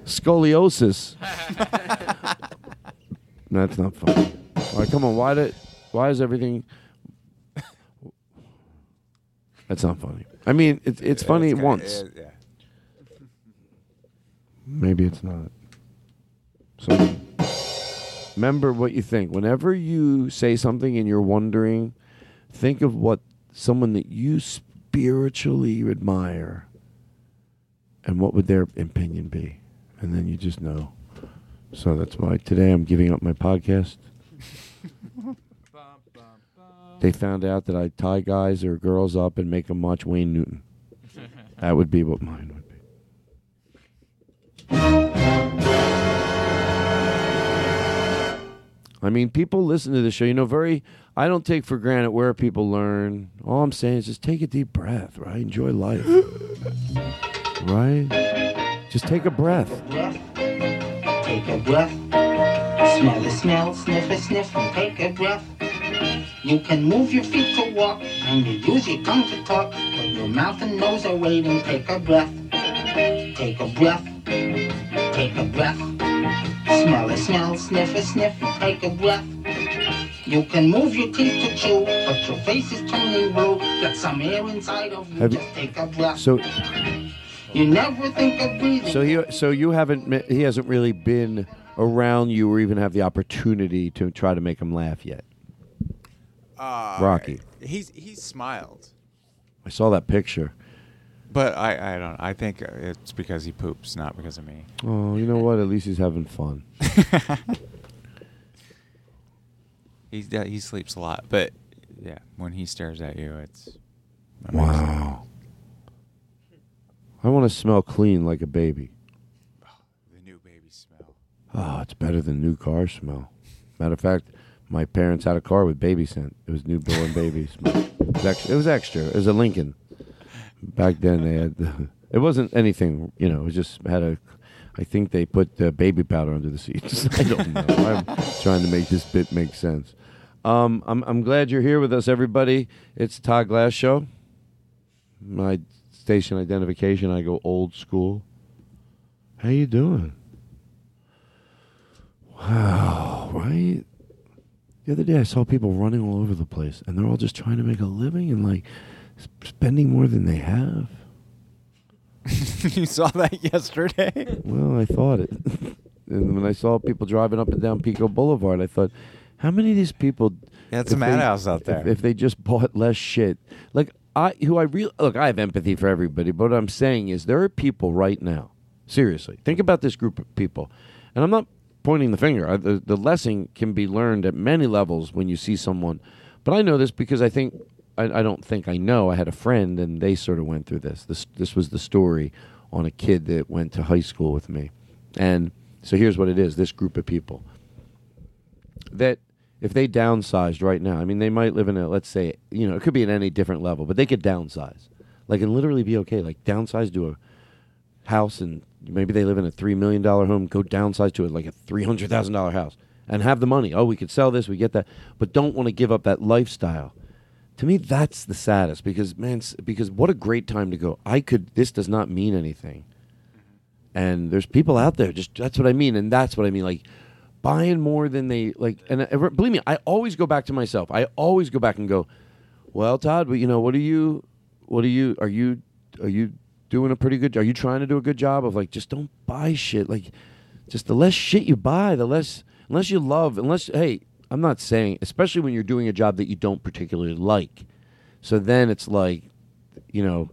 Scoliosis. That's not funny. All right, come on. Why did? Why is everything? That's not funny. I mean, it's it's funny once. yeah. Maybe it's not. So remember what you think. Whenever you say something and you're wondering, think of what someone that you spiritually admire and what would their opinion be. And then you just know. So that's why today I'm giving up my podcast. They found out that I tie guys or girls up and make them watch Wayne Newton. that would be what mine would be. I mean, people listen to the show. You know, very. I don't take for granted where people learn. All I'm saying is just take a deep breath, right? Enjoy life, right? Just take a breath. Take a breath. Smell the smell, sniff a sniff, and take a breath. You can move your feet to walk, and you use your tongue to talk, but your mouth and nose are waiting. Take a breath. Take a breath. Take a breath. Smell a smell, sniff a sniff, and take a breath. You can move your teeth to chew, but your face is turning blue. Get some air inside of you. Have Just take a breath. So, You never think of breathing. so you, so you haven't. He hasn't really been around you, or even have the opportunity to try to make him laugh yet. Uh, Rocky. He's he's smiled. I saw that picture. But I, I don't. I think it's because he poops, not because of me. Oh, you know what? At least he's having fun. He he sleeps a lot, but yeah, when he stares at you, it's Wow. I want to smell clean like a baby. the new baby smell. Oh, it's better than new car smell. Matter of fact, my parents had a car with baby scent. It was newborn baby smell. It was, extra, it was extra. It was a Lincoln. Back then they had. It wasn't anything, you know. It just had a. I think they put baby powder under the seats. I don't know. I'm trying to make this bit make sense. Um, I'm I'm glad you're here with us, everybody. It's Todd Glass Show. My station identification. I go old school. How you doing? Wow, right? The other day I saw people running all over the place, and they're all just trying to make a living and like spending more than they have. you saw that yesterday. Well, I thought it. and when I saw people driving up and down Pico Boulevard, I thought, how many of these people? Yeah, it's a they- madhouse out there. If, if they just bought less shit, like I, who I real look, I have empathy for everybody, but what I'm saying is there are people right now. Seriously, think about this group of people, and I'm not pointing the finger. I, the, the lesson can be learned at many levels when you see someone. But I know this because I think I, I don't think I know. I had a friend, and they sort of went through this. This this was the story on a kid that went to high school with me, and so here's what it is: this group of people that if they downsized right now, I mean, they might live in a let's say you know it could be at any different level, but they could downsize, like and literally be okay, like downsize to a house and maybe they live in a three million dollar home, go downsize to a, like a three hundred thousand dollar house and have the money. Oh, we could sell this, we get that, but don't want to give up that lifestyle. To me, that's the saddest because man, because what a great time to go. I could. This does not mean anything, and there's people out there. Just that's what I mean, and that's what I mean. Like buying more than they like. And uh, believe me, I always go back to myself. I always go back and go, well, Todd, well, you know, what are you, what are you, are you, are you doing a pretty good? Are you trying to do a good job of like just don't buy shit. Like, just the less shit you buy, the less, unless you love, unless hey, I'm not saying, especially when you're doing a job that you don't particularly like. So then it's like, you know,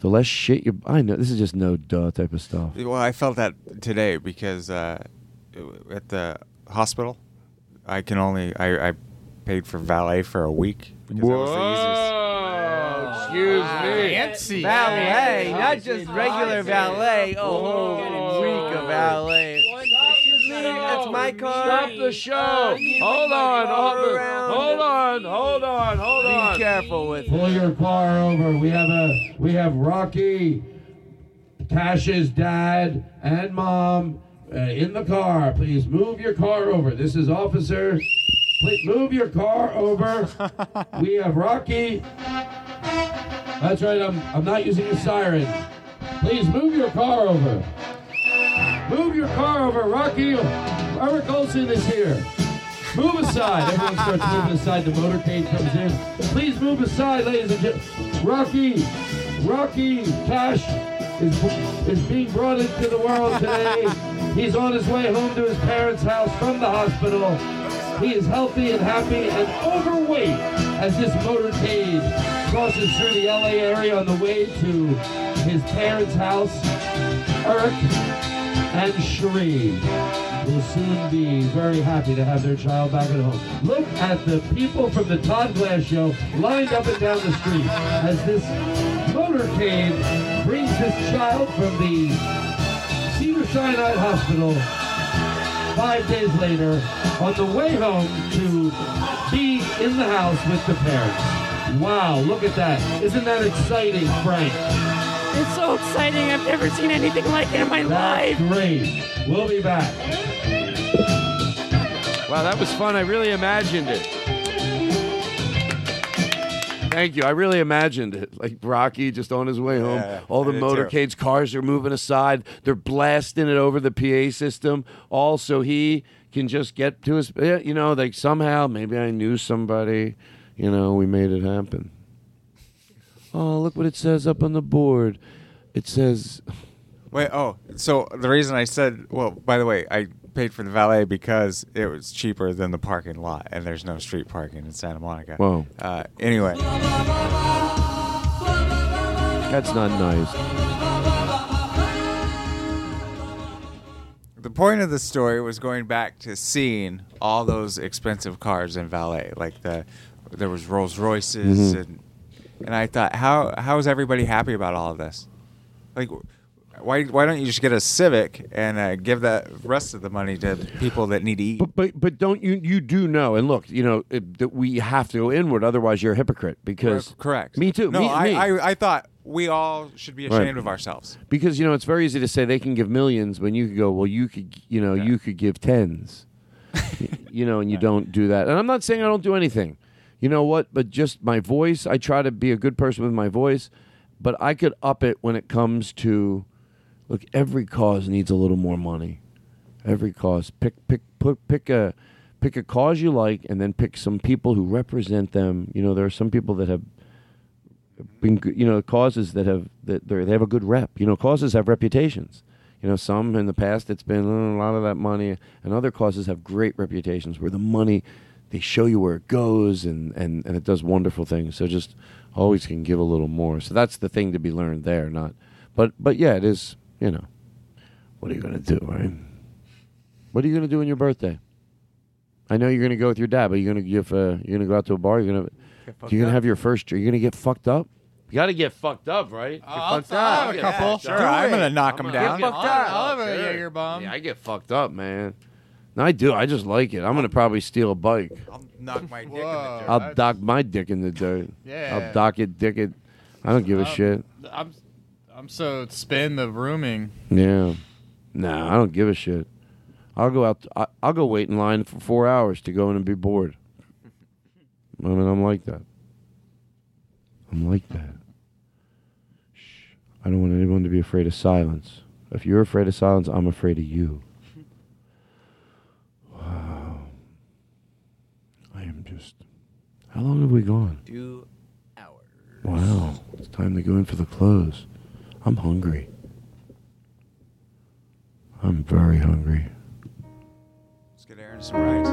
the less shit you. I know this is just no duh type of stuff. Well, I felt that today because uh, at the hospital, I can only I, I paid for valet for a week because that was the easiest. Excuse me. Fancy. Valet, not just regular valet. Oh, week of valet. That's my car. Stop the show. Hold on, hold on, hold on, hold on, hold on. Be careful with it. Pull your car over. We have a we have Rocky, Cash's dad and mom uh, in the car. Please move your car over. This is officer. Please move your car over. we have Rocky. That's right. I'm I'm not using a siren. Please move your car over. Move your car over, Rocky. Eric Olson is here. Move aside. Everyone starts moving aside. The motorcade comes in. Please move aside, ladies and gentlemen. Rocky, Rocky Cash is, is being brought into the world today. He's on his way home to his parents' house from the hospital. He is healthy and happy and overweight as this motorcade crosses through the LA area on the way to his parents' house. Eric and Sheree will soon be very happy to have their child back at home. Look at the people from the Todd Glass Show lined up and down the street as this motorcade brings this child from the Cedars-Sinai Hospital five days later on the way home to be in the house with the parents. Wow, look at that. Isn't that exciting, Frank? It's so exciting. I've never seen anything like it in my That's life. great. We'll be back. Wow, that was fun. I really imagined it. Thank you. I really imagined it. Like Rocky just on his way home. Yeah, All the motorcades, cars are moving aside. They're blasting it over the PA system. All so he can just get to his, yeah, you know, like somehow, maybe I knew somebody, you know, we made it happen. Oh, look what it says up on the board. It says, Wait, oh, so the reason I said, well, by the way, I paid for the valet because it was cheaper than the parking lot, and there's no street parking in Santa Monica. Whoa. Uh, anyway, That's not nice. The point of the story was going back to seeing all those expensive cars in valet, like the there was Rolls Royces, Mhm. and and I thought, how how is everybody happy about all of this? Like, why why don't you just get a Civic and uh, give that rest of the money to people that need to eat? But but but don't you you do know and look you know it, that we have to go inward otherwise you're a hypocrite because correct. me too No, me, I, me. I I thought we all should be Right. ashamed of ourselves. because you know it's very easy to say they can give millions when you could go well you could you know you could give tens you know and you don't do that and i'm not saying i don't do anything you know what but just my voice i try to be a good person with my voice but i could up it when it comes to look every cause needs a little more money every cause pick pick pick, pick a pick a cause you like and then pick some people who represent them you know there are some people that have been you know causes that have that they have a good rep. You know, causes have reputations. You know, some in the past it's been uh, a lot of that money, and other causes have great reputations where the money they show you where it goes and and and it does wonderful things. So just always can give a little more. So that's the thing to be learned there. Not, but but yeah, it is. You know, what are you gonna do, right? What are you gonna do on your birthday? I know you're gonna go with your dad, but you're gonna give uh, you're gonna go out to a bar. You're gonna you're gonna have your first. You're gonna get fucked up. You got to get fucked up, right? I'll- Get fucked I'll up. have a Get couple. fucked Sure, up. I'm gonna knock I'm 'em gonna down. Get fucked I'll- up. I'll have a Sure. Jaeger bomb. Yeah, I get fucked up, man. No, I do. I just like it. I'm gonna probably steal a bike. I'll knock my dick in the dirt. I'll dock my dick in the dirt. Yeah. I'll dock it, dick it. I don't give a shit. I'm, I'm so spin the rooming. Yeah. Nah, I don't give a shit. I'll go out. I, I'll go wait in line for four hours to go in and be bored. I mean, I'm like that. I'm like that. Shh. I don't want anyone to be afraid of silence. If you're afraid of silence, I'm afraid of you. Wow. I am just. How long have we gone? Two hours. Wow. It's time to go in for the close. I'm hungry. I'm very hungry. Let's get Aaron some rice.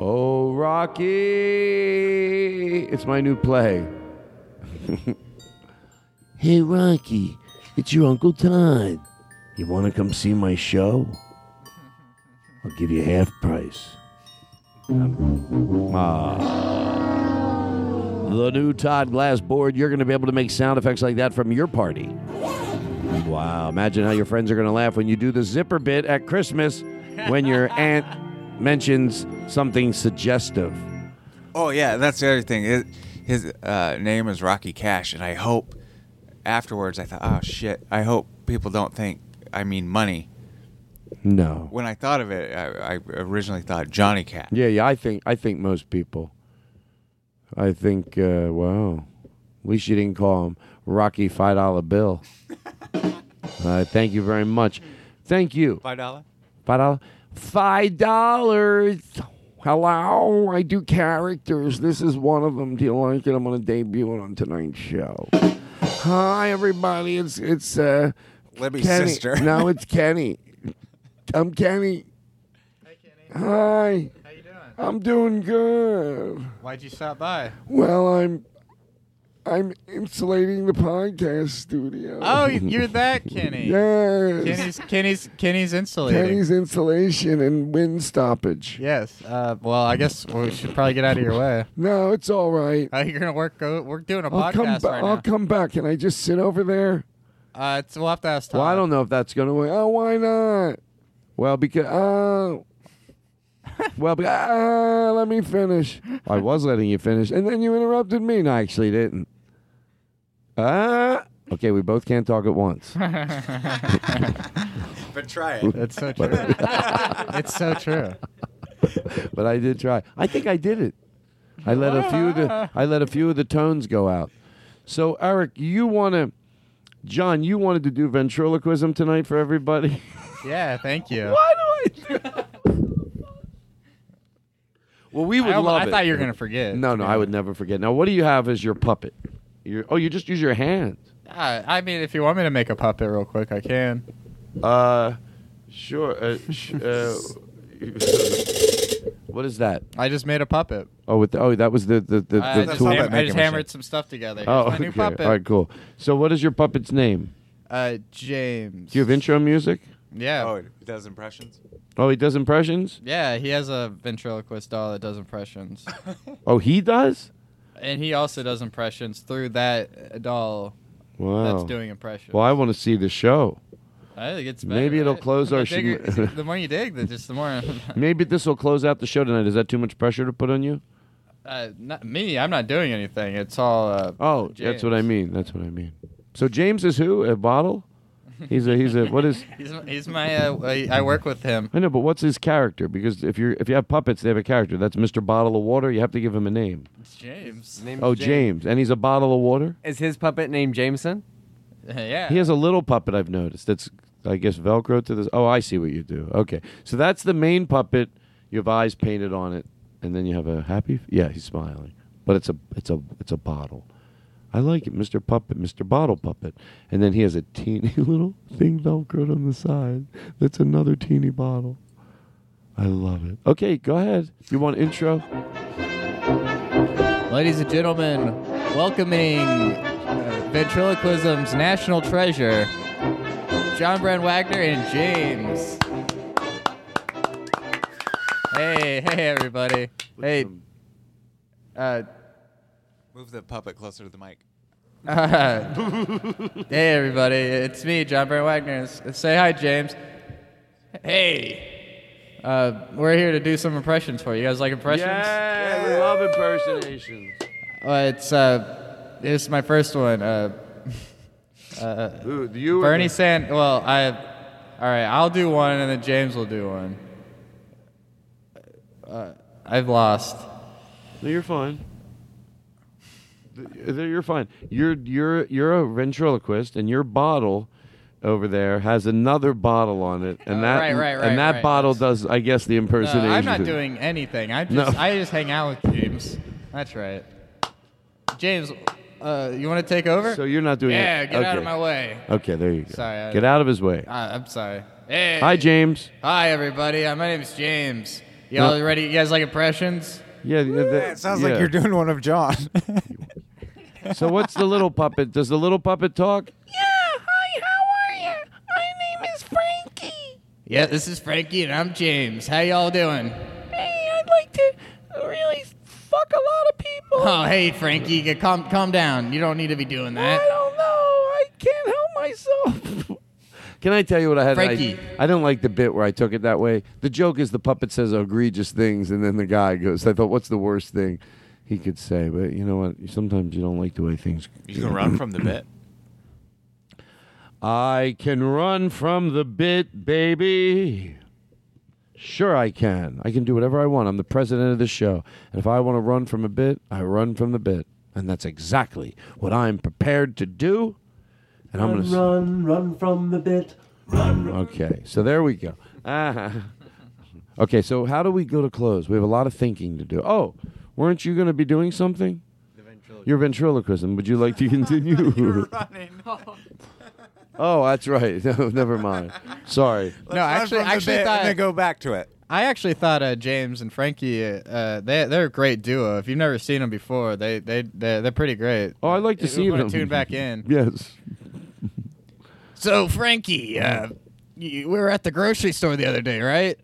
Oh, Rocky! It's my new play. hey, Rocky, it's your Uncle Todd. You want to come see my show? I'll give you half price. Ah. The new Todd Glass board, you're going to be able to make sound effects like that from your party. Wow. Imagine how your friends are going to laugh when you do the zipper bit at Christmas when your aunt mentions something suggestive. Oh yeah, that's the other thing. His, his uh, name is Rocky Cash, and I hope afterwards I thought, oh shit, I hope people don't think I mean money. No. When I thought of it, I, I originally thought Johnny Cash. Yeah, yeah, I think I think most people. I think uh wow. At least you didn't call him Rocky Five Dollar Bill. uh, thank you very much. Thank you. Five dollar. Five dollar. Five dollars. Hello, I do characters. This is one of them. Do you like it? I'm gonna debut it on tonight's show. Hi, everybody. It's it's uh, Libby's Kenny. sister. No, it's Kenny. I'm Kenny. Hi, Kenny. Hi. How you doing? I'm doing good. Why'd you stop by? Well, I'm I'm insulating the podcast studio. Oh, you're that Kenny. Yes. Kenny's Kenny's Kenny's insulating. Kenny's insulation and wind stoppage. Yes. Uh, well, I guess we should probably get out of your way. No, it's all right. Uh, you're gonna work. Go, we're doing a I'll come, podcast ba- right I'll come back. Can I just sit over there? Uh, it's, we'll have to ask Tom. Well, I don't know if that's going to work. Oh, why not? Well, because oh, well, because, uh, let me finish. I was letting you finish, and then you interrupted me. No, I actually didn't. Ah, okay. We both can't talk at once. But try it. It's so true. It's so true. but I did try. I think I did it. I let a few of the I let a few of the tones go out. So Eric, you want to, John, you wanted to do ventriloquism tonight for everybody. Yeah, thank you. Why do I? Well, we would I, love I it. thought you were gonna forget. No, no, I would never forget. Now, what do you have as your puppet? Your, oh, you just use your hand. Uh, I mean, if you want me to make a puppet real quick, I can. Uh, sure. Uh, sh- uh, what is that? I just made a puppet. Oh, with the, oh, that was the the the, I the just, tool. ham- I just hammered some stuff together. Oh, Here's my new okay. puppet. All right, cool. So, what is your puppet's name? Uh, James. Do you have intro music? Yeah. Oh, it does impressions. Oh, he does impressions. Yeah, he has a ventriloquist doll that does impressions. Oh, he does. and he also does impressions through that uh, doll Wow. that's doing impressions. Well, I want to see the show. I think it's better, Maybe it'll right? close The our. bigger- sh- the more you dig, the just the more. Maybe this will close out the show tonight. Is that too much pressure to put on you? uh, not me. I'm not doing anything. It's all. Uh, Oh, that's what I mean. That's what I mean. So James is who? A bottle? He's a he's a what is? He's, he's my. Uh, I I work with him. I know, but what's his character? Because if you're if you have puppets, they have a character. That's Mr. Bottle of Water. You have to give him a name. It's James. oh, James. and he's a bottle of water. Is his puppet named Jameson? yeah. He has a little puppet I've noticed. That's I guess Velcro to this. Oh, I see what you do. Okay, so that's the main puppet. You have eyes painted on it, and then you have a happy. Yeah, he's smiling, but it's a it's a it's a bottle. I like it, Mr. Puppet, Mr. Bottle Puppet, and then he has a teeny little thing Velcroed on the side. That's another teeny bottle. I love it. Okay, go ahead. You want intro? Ladies and gentlemen, welcoming uh, ventriloquism's national treasure, John Brand Wagner and James. Hey, hey, everybody. Hey. Uh, Move the puppet closer to the mic. hey, everybody. It's me, John Brand Wagner. S- Say hi, James. Hey. Uh, we're here to do some impressions for you. You guys like impressions? Yeah, we love impersonations. Well, it's uh, this is my first one. Uh, uh, you Bernie the- Sand. Well, I. All right, I'll do one, and then James will do one. Uh, I've lost. No, you're fine. Th- th- You're fine. You're you're you're a ventriloquist, and your bottle over there has another bottle on it, and Oh, that right, right, right, and that right, bottle does, I guess, the No, impersonation. I'm not doing anything. I just No. I just hang out with James. That's right. James, uh, you want to take over? So you're not doing anything. Yeah, it. get out of my way. Okay, there you go. Sorry, I- Get out of his way. Uh, I'm sorry. Hey. Hi, James. Hi, everybody. Uh, my name is James. Y'all No. ready? You guys like impressions? Yeah, yeah, that- it sounds yeah. like you're doing one of John. So what's the little puppet? Does the little puppet talk? Yeah, Hi. How are you? My name is Frankie. Yeah, this is Frankie and I'm James. How y'all doing? Hey, I'd like to really fuck a lot of people. Oh, hey, Frankie, g- calm, calm down. You don't need to be doing that. I don't know. I can't help myself. Can I tell you what I had? I- Frankie. I, don't like the bit where I took it that way. The joke is the puppet says egregious things, and then the guy goes, "I thought, what's the worst thing he could say?" But you know what? Sometimes you don't like the way things. You can run from the bit. I can run from the bit, baby. Sure, I can. I can do whatever I want. I'm the president of the show. And if I want to run from a bit, I run from the bit. And that's exactly what I'm prepared to do. And I'm going to. run, run from the bit. run. Okay, so there we go. Ah. Okay, so how do we go to close? We have a lot of thinking to do. Oh, weren't you going to be doing something? Your ventriloquism. Would you like to continue? oh, that's right. No, never mind. Sorry. no, actually, actually thought then go back to it. I actually thought uh, James and Frankie, uh, they they're a great duo. If you've never seen them before, they they they're, they're pretty great. Oh, I'd like to If see you wanna them. Tune back in. Yes. So Frankie, uh, you, we were at the grocery store the other day, right?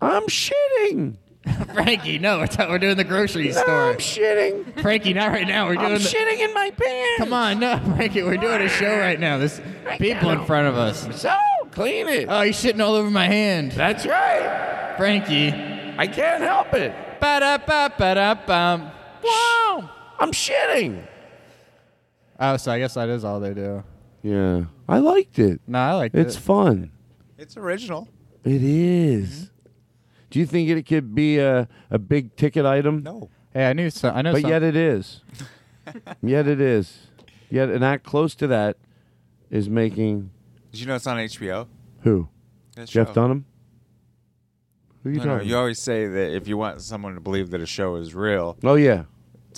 I'm shitting. Frankie, no, we're, we're doing the grocery store. I'm shitting. Frankie, not right now. We're doing. I'm the- shitting in my pants. Come on, no, Frankie, we're doing a show right now. There's people in front of us. So clean it. Oh, you're shitting all over my hand. That's right. Frankie. I can't help it. Ba-da-ba-ba-da-bum. Wow. I'm shitting. Oh, so I guess that is all they do. Yeah. I liked it. No, I liked it. It's fun. It's original. It is. Mm-hmm. Do you think it could be a, a big ticket item? No. Hey, I knew. So, I know. But some- yet it is. yet it is. Yet an act close to that is making Did you know it's on HBO? who? That Jeff show. Dunham? Who are you No, no, talking you always say that if you want someone to believe that a show is real, Oh yeah.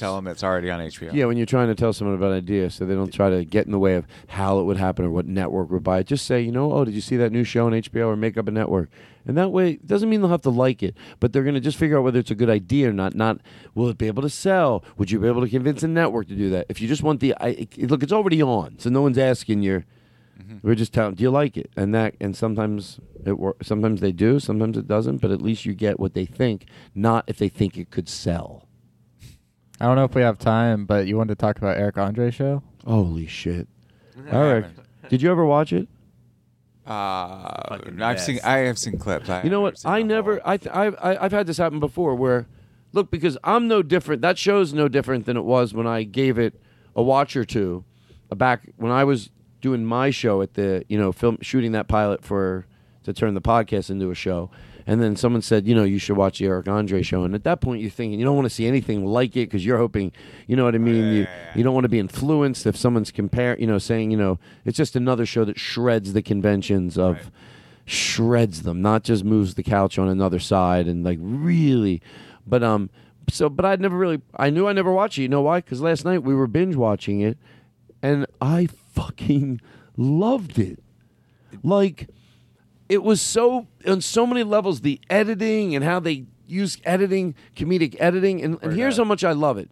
Tell them it's already on HBO. Yeah, when you're trying to tell someone about an idea, so they don't try to get in the way of how it would happen or what network would buy it. Just say, you know, oh, did you see that new show on HBO or make up a network? And that way, it doesn't mean they'll have to like it, but they're going to just figure out whether it's a good idea or not. Not will it be able to sell? Would you be able to convince a network to do that? If you just want the, I, look, it's already on, so no one's asking you. Mm-hmm. We're just telling, do you like it? And that, and sometimes it wor- Sometimes they do, sometimes it doesn't. But at least you get what they think, not if they think it could sell. I don't know if we have time, but you wanted to talk about Eric Andre show? Holy shit! Eric, did you ever watch it? Uh, I've seen. I have seen clips. I You know what? I never. I, th- I I I've had this happen before where, look, because I'm no different. That show's no different than it was when I gave it a watch or two, uh, back when I was doing my show at the you know film shooting that pilot for to turn the podcast into a show. And then someone said, you know, you should watch the Eric Andre show. And at that point, you're thinking you don't want to see anything like it because you're hoping, you know what I mean. you you don't want to be influenced if someone's compare, you know, saying, you know, it's just another show that shreds the conventions of shreds them, not just moves the couch on another side and like really. But um, so but I'd never really. I knew I never watched it. You know why? Because last night we were binge watching it, and I fucking loved it. Like it was so on so many levels the editing and how they use editing comedic editing and, and here's how much i love it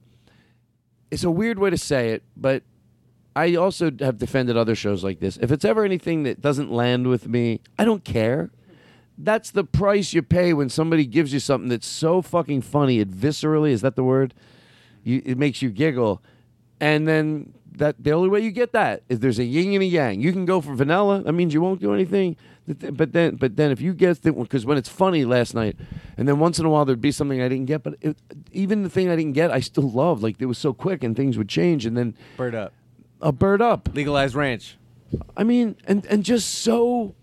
it's a weird way to say it but i also have defended other shows like this if it's ever anything that doesn't land with me i don't care that's the price you pay when somebody gives you something that's so fucking funny it viscerally is that the word you, it makes you giggle and then that the only way you get that is there's a yin and a yang. You can go for vanilla. That means you won't do anything. But then, but then if you get because when it's funny last night, and then once in a while there'd be something I didn't get, but it, even the thing I didn't get, I still loved. Like it was so quick and things would change, and then Bird up. a bird up, legalized ranch. I mean, and and just so.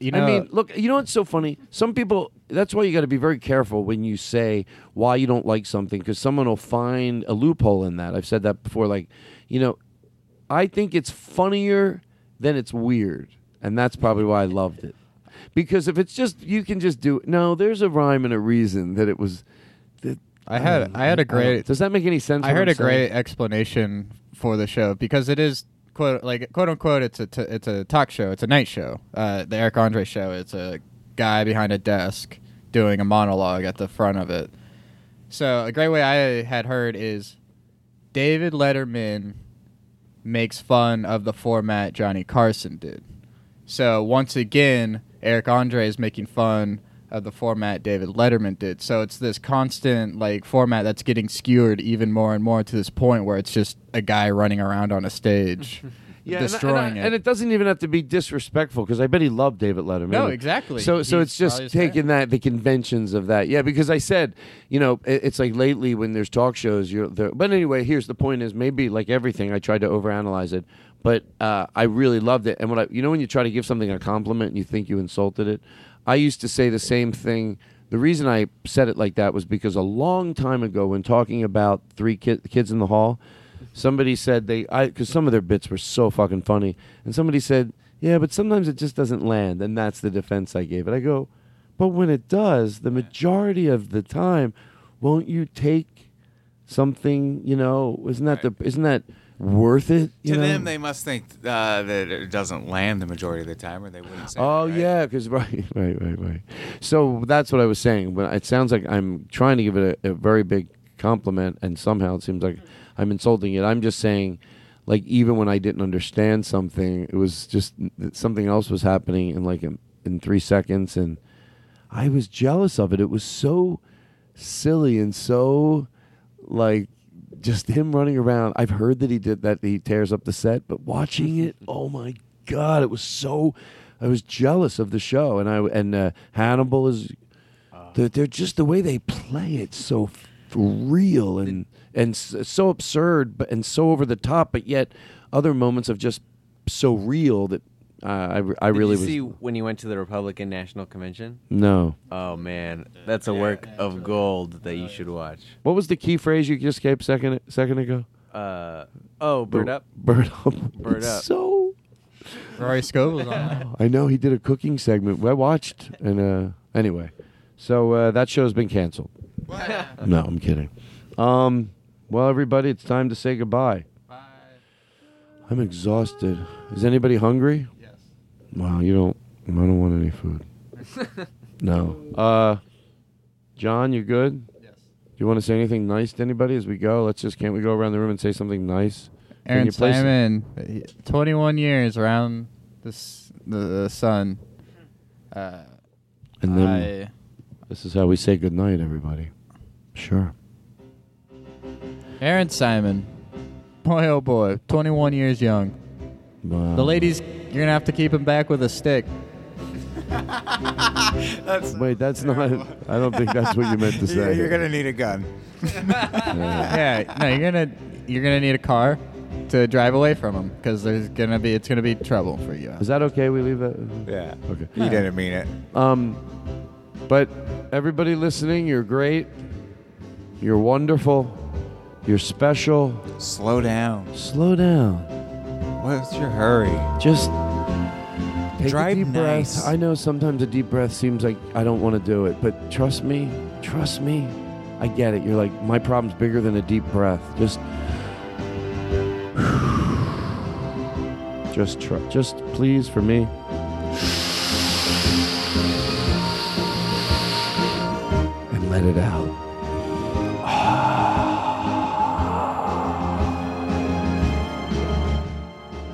You know, I mean, look. You know what's so funny? Some people. That's why you got to be very careful when you say why you don't like something, because someone will find a loophole in that. I've said that before. Like, you know, I think it's funnier than it's weird, and that's probably why I loved it. Because if it's just you can just do no, there's a rhyme and a reason that it was. That, I had I had a great. Does that make any sense? I heard I'm a great explanation for the show because it is quote like quote unquote it's a t- it's a talk show. It's a night show. Uh, the Eric Andre show. It's a guy behind a desk doing a monologue at the front of it. So a great way I had heard is David Letterman makes fun of the format Johnny Carson did. So once again, Eric Andre is making fun of the format David Letterman did. So it's this constant like format that's getting skewered even more and more to this point where it's just a guy running around on a stage Yeah, and- destroying and, it. And it doesn't even have to be disrespectful because I bet he loved David Letterman. No, exactly. So, so He's it's just taking that the conventions of that. Yeah, because I said, you know, it, it's like lately when there's talk shows, you're. The, but anyway, here's the point: is maybe like everything, I tried to overanalyze it, but uh, I really loved it. And what I, you know, when you try to give something a compliment and you think you insulted it, I used to say the same thing. The reason I said it like that was because a long time ago, when talking about three kid, kids in the hall, somebody said they I because some of their bits were so fucking funny, and somebody said, "Yeah, but sometimes it just doesn't land," and that's the defense I gave it. I go, but when it does, the majority of the time, won't you take something? You know, isn't that the isn't that worth it? You to know? them, they must think uh, that it doesn't land the majority of the time, or they wouldn't say. Oh it, right? yeah, because right, right, right, right. So that's what I was saying. But it sounds like I'm trying to give it a, a very big compliment, and somehow it seems like I'm insulting it. I'm just saying, like even when I didn't understand something, it was just something else was happening in like in, in three seconds, and I was jealous of it. It was so silly and so like just him running around. I've heard that he did that. He tears up the set, but watching it, oh my god, it was so. I was jealous of the show, and I and uh, Hannibal is. They're, they're just the way they play it so f- real and and s- so absurd, but and so over the top, but yet other moments of just so real that uh, I re- I Did really you was. see when you went to the Republican National Convention? No. Oh man, that's a work of gold that you should watch. What was the key phrase you just gave second second ago? Uh oh, bird up. Bird up. Bird It's up. So Rory Scovel on. I know he did a cooking segment. I watched, and uh, anyway, so uh, that show's been canceled. no, I'm kidding. Um, Well, everybody, it's time to say goodbye. Bye. I'm exhausted. Is anybody hungry? Yes. Wow, you don't. I don't want any food. no. Uh, John, you good? Yes. Do you want to say anything nice to anybody as we go? Let's just can't we go around the room and say something nice? Can Aaron you play some- Simon, 21 years around this, the, the sun. Uh, And then I- this is how we say goodnight, everybody. Sure. Aaron Simon, boy oh boy, 21 years young. Wow. The ladies, you're gonna have to keep him back with a stick. Wait, that's not. I don't think that's what you meant to say. You're gonna need a gun. yeah, no, you're gonna you're gonna need a car to drive away from him because there's gonna be it's gonna be trouble for you. Is that okay? We leave that. Yeah. Okay. You didn't mean it. Um, but everybody listening, you're great. You're wonderful. You're special. Slow down. Slow down. What's your hurry? Just take Drive a deep nice. breath. I know sometimes a deep breath seems like I don't want to do it, but trust me, trust me. I get it. You're like my problem's bigger than a deep breath. Just just try, just please for me. And let it out.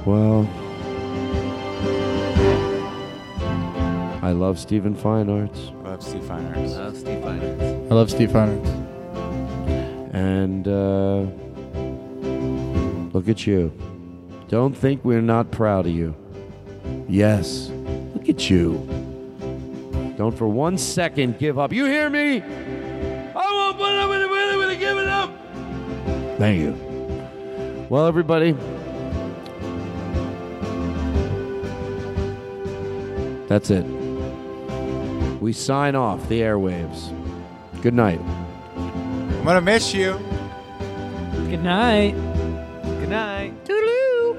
Well, I love Stephen Fine Arts. I love Steve Fine Arts. I love Steve Fine Arts. I love Steve Hunter. And uh, look at you. Don't think we're not proud of you. Yes, look at you. Don't for one second give up. You hear me? I won't put up with it. With it, with it give it up. Thank you. Well, everybody. That's it. We sign off the airwaves. Good night. I'm gonna miss you. Good night. Good night. Toodaloo.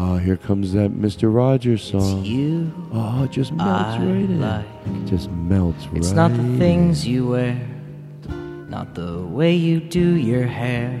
Oh, here comes that Mr. Rogers song. you Oh, it just melts I right in. like. It just melts It's right It's not the things you wear, not the way you do your hair,